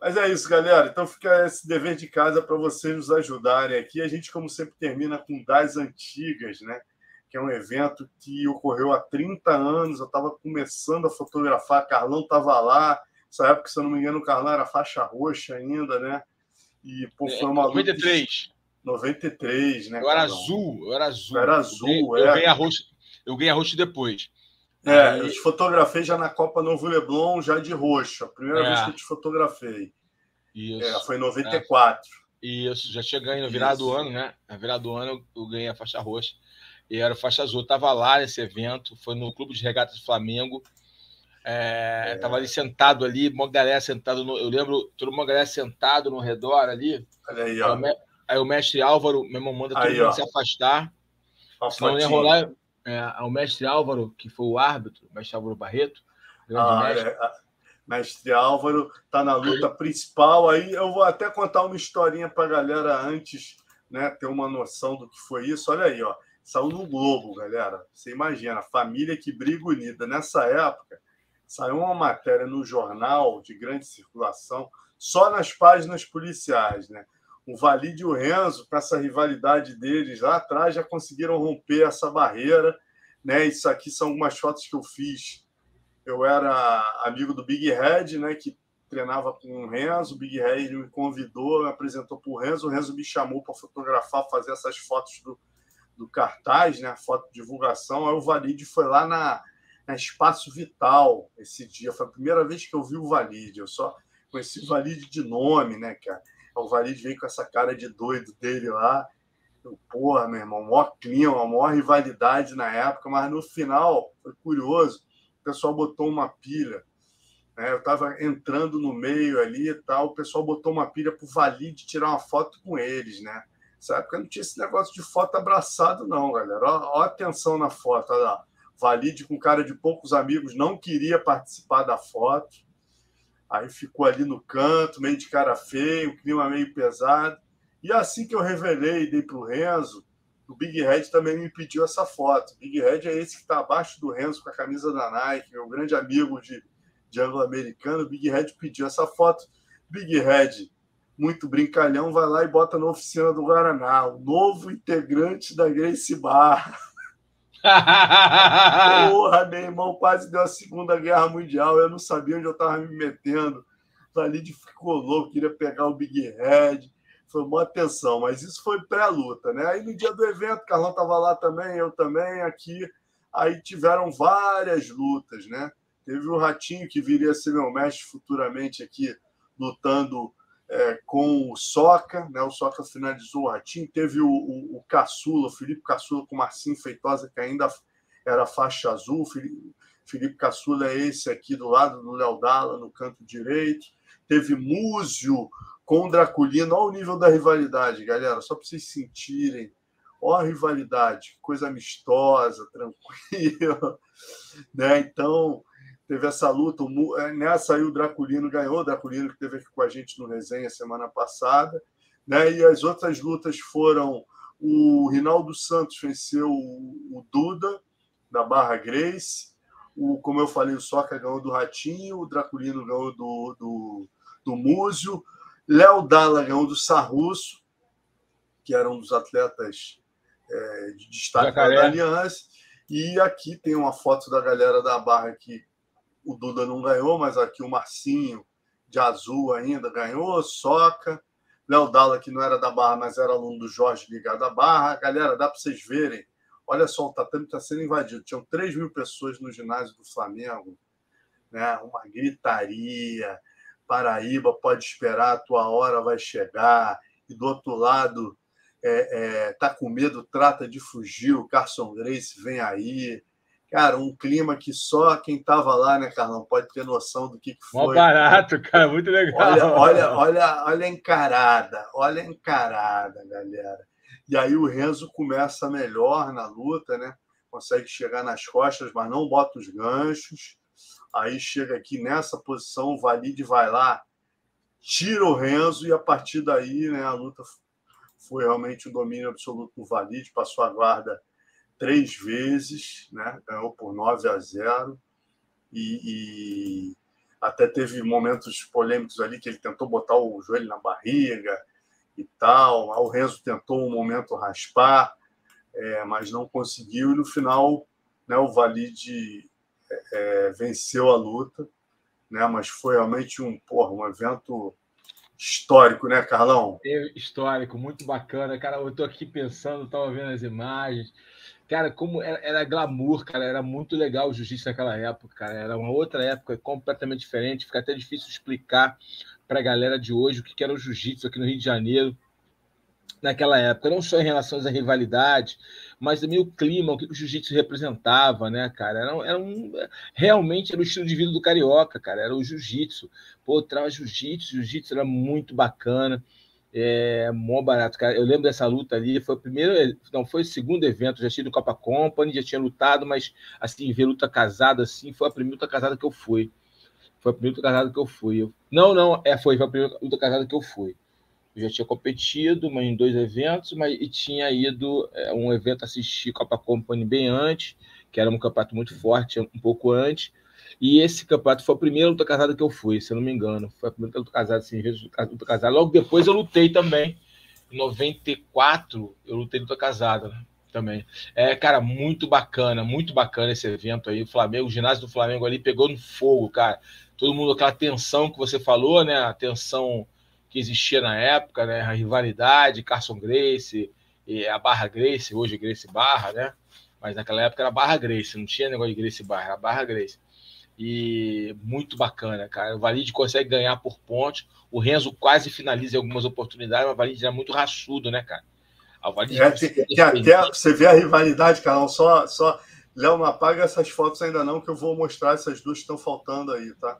mas é isso, galera. Então fica esse dever de casa para vocês nos ajudarem aqui. A gente, como sempre, termina com Das Antigas, né? Que é um evento que ocorreu há 30 anos. Eu estava começando a fotografar, Carlão estava lá essa época, se eu não me engano, o Carlão era faixa roxa ainda, né? E pô, foi uma 93. 93, né? Eu era azul, eu era azul. Eu era azul, eu, é. Eu ganhei a roxa, eu ganhei a roxa depois. É, eu te fotografei já na Copa Novo Leblon, já de roxo. A primeira é. vez que eu te fotografei. Isso. É, foi em 94. É. Isso, já tinha ganho no virado do ano, né? Na virada do ano eu ganhei a faixa roxa e era faixa azul. Eu tava lá nesse evento, foi no Clube de Regatas do Flamengo. É, é. Tava ali sentado ali, uma galera sentada no. Eu lembro, toda uma galera sentado no redor ali. Olha aí, ó. Aí, o mestre Álvaro, meu irmão, manda todo aí, mundo ó. se afastar. Uma senão ia rolar. É, o mestre Álvaro, que foi o árbitro, o mestre Álvaro Barreto. Ah, mestre. É, mestre Álvaro tá na luta principal. Aí eu vou até contar uma historinha para a galera antes, né, ter uma noção do que foi isso. Olha aí, ó. Saiu no Globo, galera. Você imagina, família que briga unida. Nessa época, saiu uma matéria no jornal de grande circulação só nas páginas policiais, né? O Valide e o Renzo, com essa rivalidade deles lá atrás, já conseguiram romper essa barreira, né? Isso aqui são algumas fotos que eu fiz. Eu era amigo do Big Red, né? Que treinava com o Renzo. O Big Red me convidou, me apresentou para o Renzo. O Renzo me chamou para fotografar, fazer essas fotos do, do cartaz, né? A foto de divulgação. Aí o Valide foi lá na, na Espaço Vital esse dia. Foi a primeira vez que eu vi o Valide. Eu só conheci o Valide de nome, né, cara? O Valide veio com essa cara de doido dele lá. Eu, porra, meu irmão, maior clima, a maior rivalidade na época, mas no final foi curioso. O pessoal botou uma pilha. Né? Eu estava entrando no meio ali e tal. O pessoal botou uma pilha para o Valide tirar uma foto com eles, né? Nessa época não tinha esse negócio de foto abraçado, não, galera. Ó a atenção na foto. Olha lá. Valide com cara de poucos amigos não queria participar da foto. Aí ficou ali no canto, meio de cara feio, o clima meio pesado. E assim que eu revelei, dei para o Renzo, o Big Red também me pediu essa foto. Big Red é esse que está abaixo do Renzo com a camisa da Nike, meu grande amigo de, de anglo-americano. Big Red pediu essa foto. Big Red, muito brincalhão, vai lá e bota na oficina do Guaraná, o novo integrante da Grace Bar. [laughs] Porra, meu irmão, quase deu a Segunda Guerra Mundial. Eu não sabia onde eu estava me metendo. Valide ficou louco, queria pegar o Big Red. Foi uma atenção, mas isso foi pré-luta, né? Aí no dia do evento, Carlão estava lá também, eu também, aqui. Aí tiveram várias lutas, né? Teve o Ratinho, que viria a ser meu mestre futuramente aqui, lutando é, com o Soca, né? O Soca finalizou o Ratinho. Teve o, o, o Caçula, o Felipe Caçula com o Marcinho Feitosa, que ainda era faixa azul. Felipe, Felipe Caçula é esse aqui do lado do Léo Dalla, no canto direito. Teve Múzio com Draculino. Olha o nível da rivalidade, galera, só para vocês sentirem. Olha a rivalidade, coisa amistosa, [laughs] tranquila. Né? Então, teve essa luta. É, nessa aí o Draculino ganhou, o Draculino que esteve aqui com a gente no resenha semana passada. Né? E as outras lutas foram o Rinaldo Santos venceu o Duda, da Barra Grace. O, como eu falei, o Soca ganhou do Ratinho, o Draculino ganhou do, do, do Múzio, Léo Dalla ganhou do Sarrusso, que era um dos atletas é, de destaque da Aliança. E aqui tem uma foto da galera da Barra que o Duda não ganhou, mas aqui o Marcinho, de azul ainda, ganhou, Soca. Léo Dalla, que não era da Barra, mas era aluno do Jorge ligado à Barra. Galera, dá para vocês verem. Olha só, o tatame está sendo invadido. Tinham 3 mil pessoas no ginásio do Flamengo. Né? Uma gritaria. Paraíba pode esperar, a tua hora vai chegar. E do outro lado, é, é, tá com medo, trata de fugir. O Carson Grace vem aí. Cara, um clima que só quem estava lá, né, Carlão, pode ter noção do que, que foi. Mó barato, cara, muito legal. Olha, olha, olha, olha a encarada, olha a encarada, galera. E aí o Renzo começa melhor na luta, né? Consegue chegar nas costas, mas não bota os ganchos. Aí chega aqui nessa posição, o Valide vai lá, tira o Renzo, e a partir daí, né, a luta foi realmente um domínio absoluto do Valide, passou a guarda três vezes, né? ganhou por 9 a 0 e, e, até teve momentos polêmicos ali que ele tentou botar o joelho na barriga e tal. O Renzo tentou um momento raspar, é, mas não conseguiu. E no final, né, o Valide é, é venceu a luta, né? mas foi realmente um, porra, um evento histórico, né, Carlão? É histórico, muito bacana. Cara, eu estou aqui pensando, estava vendo as imagens. Cara, como era, era, glamour, cara, era muito legal o jiu-jitsu naquela época, cara. Era uma outra época completamente diferente. Fica até difícil explicar para a galera de hoje o que era o jiu-jitsu aqui no Rio de Janeiro naquela época, não só em relação à rivalidade, mas também o clima, o que o jiu-jitsu representava, né, cara? Era, era, um, realmente era o estilo de vida do carioca, cara. Era o jiu-jitsu. Pô, trava jiu-jitsu, jiu-jitsu era muito bacana. É mó barato, cara. Eu lembro dessa luta ali, foi o primeiro, não, foi o segundo evento, já tinha do Copa Company, já tinha lutado, mas assim, ver luta casada assim, foi a primeira luta casada que eu fui. Foi a primeira luta casada que eu fui. Eu, não, não, é, foi, foi a primeira luta casada que eu fui. Eu já tinha competido mas em dois eventos, mas e tinha ido é, um evento assistir Copa Company bem antes, que era um campeonato muito forte, um pouco antes. E esse campeonato foi a primeira luta casada que eu fui, se eu não me engano. Foi a primeira luta casada, assim, luta casada. Logo depois eu lutei também. Em 94, eu lutei luta casada né? também. É, cara, muito bacana, muito bacana esse evento aí. O Flamengo, o ginásio do Flamengo ali pegou no fogo, cara. Todo mundo, aquela tensão que você falou, né? A tensão que existia na época, né? A rivalidade, Carson Grace, E a Barra Grace, hoje Grace Barra, né? Mas naquela época era Barra Grace, não tinha negócio de Grace Barra, era Barra Grace. E muito bacana, cara. O Valide consegue ganhar por pontos. O Renzo quase finaliza algumas oportunidades, mas o Valide é muito raçudo, né, cara? O Valide é, tem, tem até, você vê a rivalidade, Carol, só, só Léo, não apaga essas fotos ainda não, que eu vou mostrar essas duas que estão faltando aí, tá?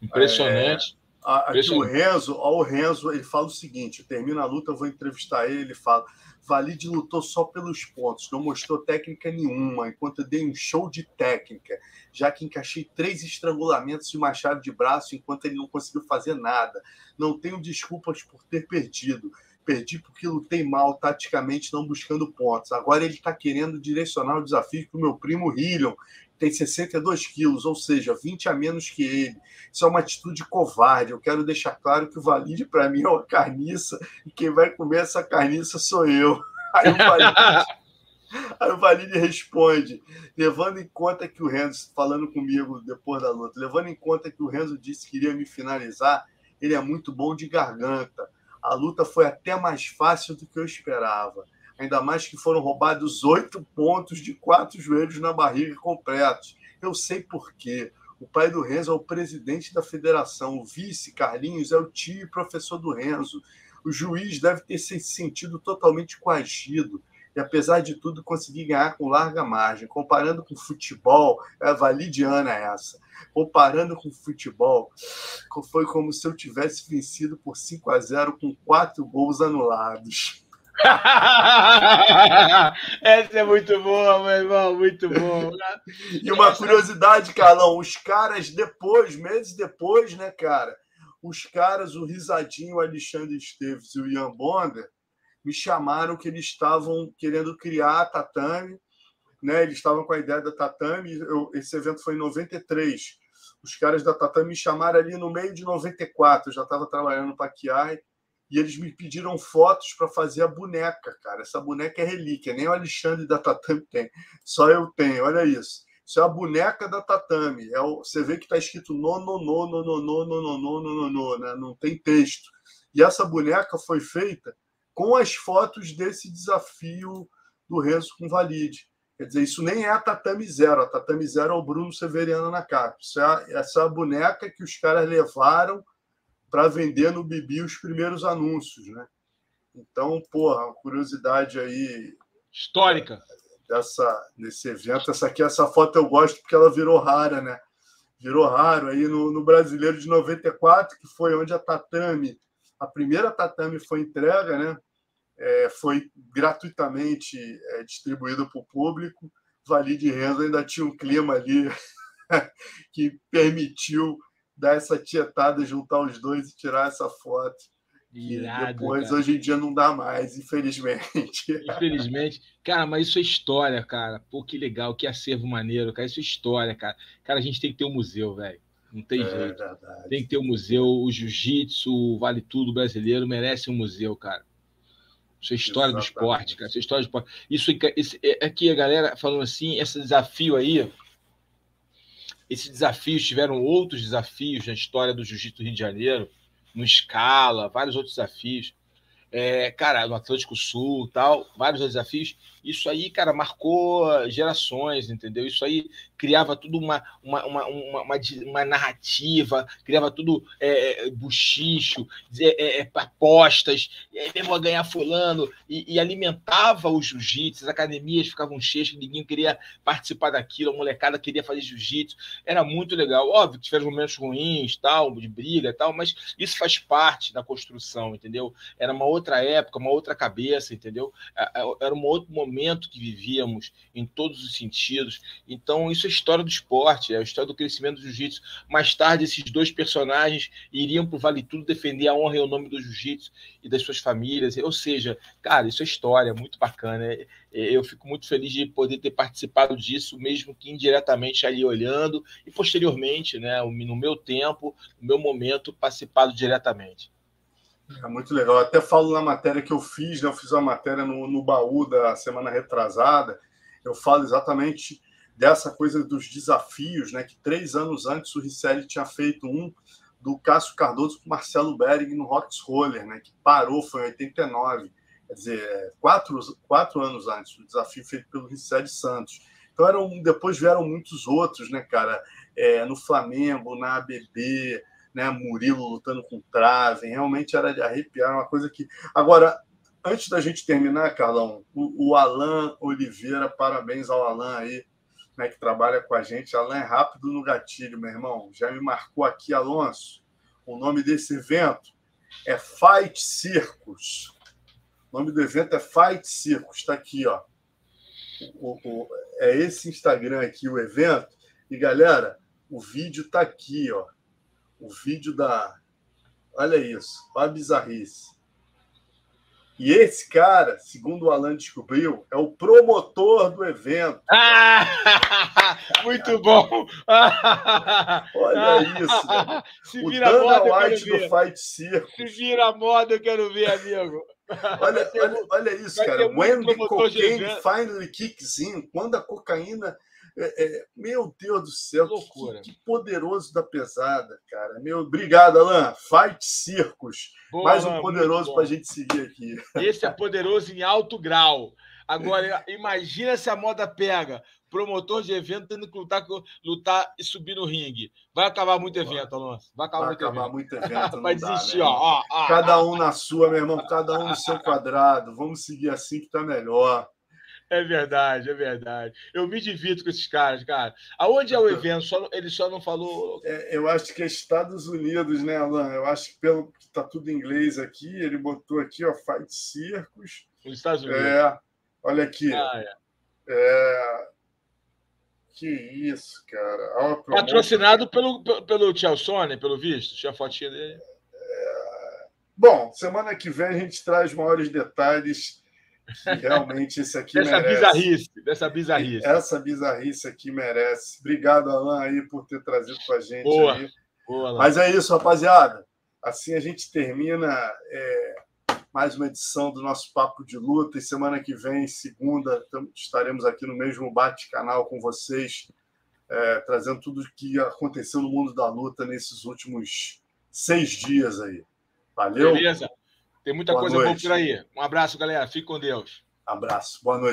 Impressionante. É, aqui o Renzo, ó, o Renzo, ele fala o seguinte: termina a luta, eu vou entrevistar ele, ele fala. Valide lutou só pelos pontos, não mostrou técnica nenhuma, enquanto eu dei um show de técnica, já que encaixei três estrangulamentos e uma chave de braço enquanto ele não conseguiu fazer nada. Não tenho desculpas por ter perdido. Perdi porque lutei mal taticamente, não buscando pontos. Agora ele está querendo direcionar o desafio para o meu primo Hillion, tem 62 quilos, ou seja, 20 a menos que ele. Isso é uma atitude covarde. Eu quero deixar claro que o Valide, para mim, é uma carniça, e quem vai comer essa carniça sou eu. [laughs] Aí o Valide, aí o Valide responde, levando em conta que o Renzo, falando comigo depois da luta, levando em conta que o Renzo disse que iria me finalizar, ele é muito bom de garganta. A luta foi até mais fácil do que eu esperava ainda mais que foram roubados oito pontos de quatro joelhos na barriga completos. Eu sei por quê. O pai do Renzo é o presidente da federação, o vice, Carlinhos, é o tio e professor do Renzo. O juiz deve ter se sentido totalmente coagido e, apesar de tudo, conseguir ganhar com larga margem. Comparando com futebol, é validiana essa. Comparando com futebol, foi como se eu tivesse vencido por 5 a 0 com quatro gols anulados. [laughs] Essa é muito boa, meu irmão, muito boa. E uma curiosidade, Carlão, os caras depois, meses depois, né, cara? Os caras, o Risadinho, o Alexandre Esteves e o Ian Bonder, me chamaram que eles estavam querendo criar a Tatame, né? Eles estavam com a ideia da Tatame. Eu, esse evento foi em 93. Os caras da Tatame me chamaram ali no meio de 94. Eu já estava trabalhando para Kiai e eles me pediram fotos para fazer a boneca, cara. Essa boneca é relíquia, nem o Alexandre da Tatame tem, só eu tenho. Olha isso. Isso é a boneca da Tatame. É o, você vê que está escrito no, no, no, no, no, no, no, no, no, no, né? não tem texto. E essa boneca foi feita com as fotos desse desafio do Renzo com Valide. Quer dizer, isso nem é a Tatame Zero. A Tatame Zero é o Bruno Severiano na capa. Isso é essa é a boneca que os caras levaram para vender no Bibi os primeiros anúncios, né? Então, porra, uma curiosidade aí histórica dessa nesse evento. Essa aqui, essa foto eu gosto porque ela virou rara, né? Virou raro aí no, no Brasileiro de 94, que foi onde a Tatame, a primeira Tatame foi entrega, né? É, foi gratuitamente é, distribuída para o público. Vale de Renda ainda tinha um clima ali [laughs] que permitiu dar essa tietada, juntar os dois e tirar essa foto. Irado, depois, cara. hoje em dia, não dá mais, infelizmente. [laughs] Infelizmente. Cara, mas isso é história, cara. Pô, que legal, que acervo maneiro, cara. Isso é história, cara. Cara, a gente tem que ter um museu, velho. Não tem é, jeito. Verdade. Tem que ter um museu. O jiu-jitsu, o vale tudo brasileiro, merece um museu, cara. Isso é história Exatamente. do esporte, cara. Isso é história do esporte. Isso aqui, a galera falando assim, esse desafio aí esses desafios tiveram outros desafios na história do Jiu-Jitsu Rio de Janeiro, no Escala, vários outros desafios. É, cara, no Atlântico Sul, tal, vários desafios. Isso aí, cara, marcou gerações, entendeu? Isso aí criava tudo uma, uma, uma, uma, uma narrativa, criava tudo é, é buchicho, é, é, apostas, é, vou ganhar fulano, e, e alimentava o jiu-jitsu, as academias ficavam cheias, ninguém queria participar daquilo, a molecada queria fazer jiu-jitsu, era muito legal. Óbvio que tiveram momentos ruins, tal, de briga e tal, mas isso faz parte da construção, entendeu? Era uma outra época, uma outra cabeça, entendeu? Era um outro momento que vivíamos em todos os sentidos. Então, isso é história do esporte, é a história do crescimento do jiu-jitsu. Mais tarde, esses dois personagens iriam para o Vale Tudo defender a honra e o nome do jiu-jitsu e das suas famílias. Ou seja, cara, isso é história, muito bacana. É, é, eu fico muito feliz de poder ter participado disso, mesmo que indiretamente ali olhando, e posteriormente, né, no meu tempo, no meu momento, participado diretamente. É muito legal. Eu até falo na matéria que eu fiz, né? eu fiz uma matéria no, no baú da semana retrasada. Eu falo exatamente dessa coisa dos desafios, né? Que três anos antes o Risselli tinha feito um do Cássio Cardoso com Marcelo Bering no Rocks Roller, né? Que parou, foi em 89. quer dizer, quatro, quatro anos antes, o desafio feito pelo de Santos. Então eram, depois vieram muitos outros, né, cara? É, no Flamengo, na ABB, né? Murilo lutando com trave, realmente era de arrepiar, uma coisa que. Agora, antes da gente terminar, Carlão, o, o Alan Oliveira, parabéns ao Alan aí, né, que trabalha com a gente. Alan é rápido no gatilho, meu irmão. Já me marcou aqui, Alonso. O nome desse evento é Fight Circus. O nome do evento é Fight Circus. Está aqui, ó. O, o, é esse Instagram aqui, o evento. E, galera, o vídeo está aqui, ó. O vídeo da. Olha isso, a bizarrice. E esse cara, segundo o Alan descobriu, é o promotor do evento. Ah, [laughs] muito bom! Olha [laughs] isso. Né? Se o vira Dana moda, White eu do quero ver. Fight Circus. Se vira moda, eu quero ver, amigo. Olha, olha, olha isso, cara. When the cocaine finally kicks in, quando a cocaína. É, é, meu Deus do céu, que- Loucura. Que, que poderoso da pesada, cara. Meu, obrigado, Alan. Fight Circus. Boa, Mais um Alan, poderoso para a gente seguir aqui. Esse é poderoso em alto grau. Agora, imagina se a moda pega. Promotor de evento tendo que lutar, lutar e subir no ringue. Vai acabar muito evento, Alonso. Vai acabar Vai muito acabar evento. muito [laughs] evento. Vai dá, desistir, né, ó, irmão? ó, ó. Cada um na sua, meu irmão, cada um no seu quadrado. Vamos seguir assim que tá melhor. É verdade, é verdade. Eu me divirto com esses caras, cara. Aonde é o evento? Só, ele só não falou. É, eu acho que é Estados Unidos, né, Alan? Eu acho que pelo que tá tudo em inglês aqui, ele botou aqui, ó, Fight Circus. Nos Estados Unidos. É, olha aqui. Ah, é. É, que isso, cara. Patrocinado pelo, pelo, Chelsea, pelo visto. Tinha a fotinha dele. Bom, semana que vem a gente traz maiores detalhes que realmente esse aqui Dessa merece. bizarrice. Dessa bizarrice. Essa bizarrice aqui merece. Obrigado, Alan, aí, por ter trazido com a gente Boa. aí. Boa, Alan. Mas é isso, rapaziada. Assim a gente termina é, mais uma edição do nosso Papo de Luta. E semana que vem, segunda, estaremos aqui no mesmo bate-canal com vocês, é, trazendo tudo o que aconteceu no mundo da luta nesses últimos seis dias aí. Valeu? Beleza. Tem muita Boa coisa boa noite. por aí. Um abraço, galera. Fique com Deus. Abraço. Boa noite.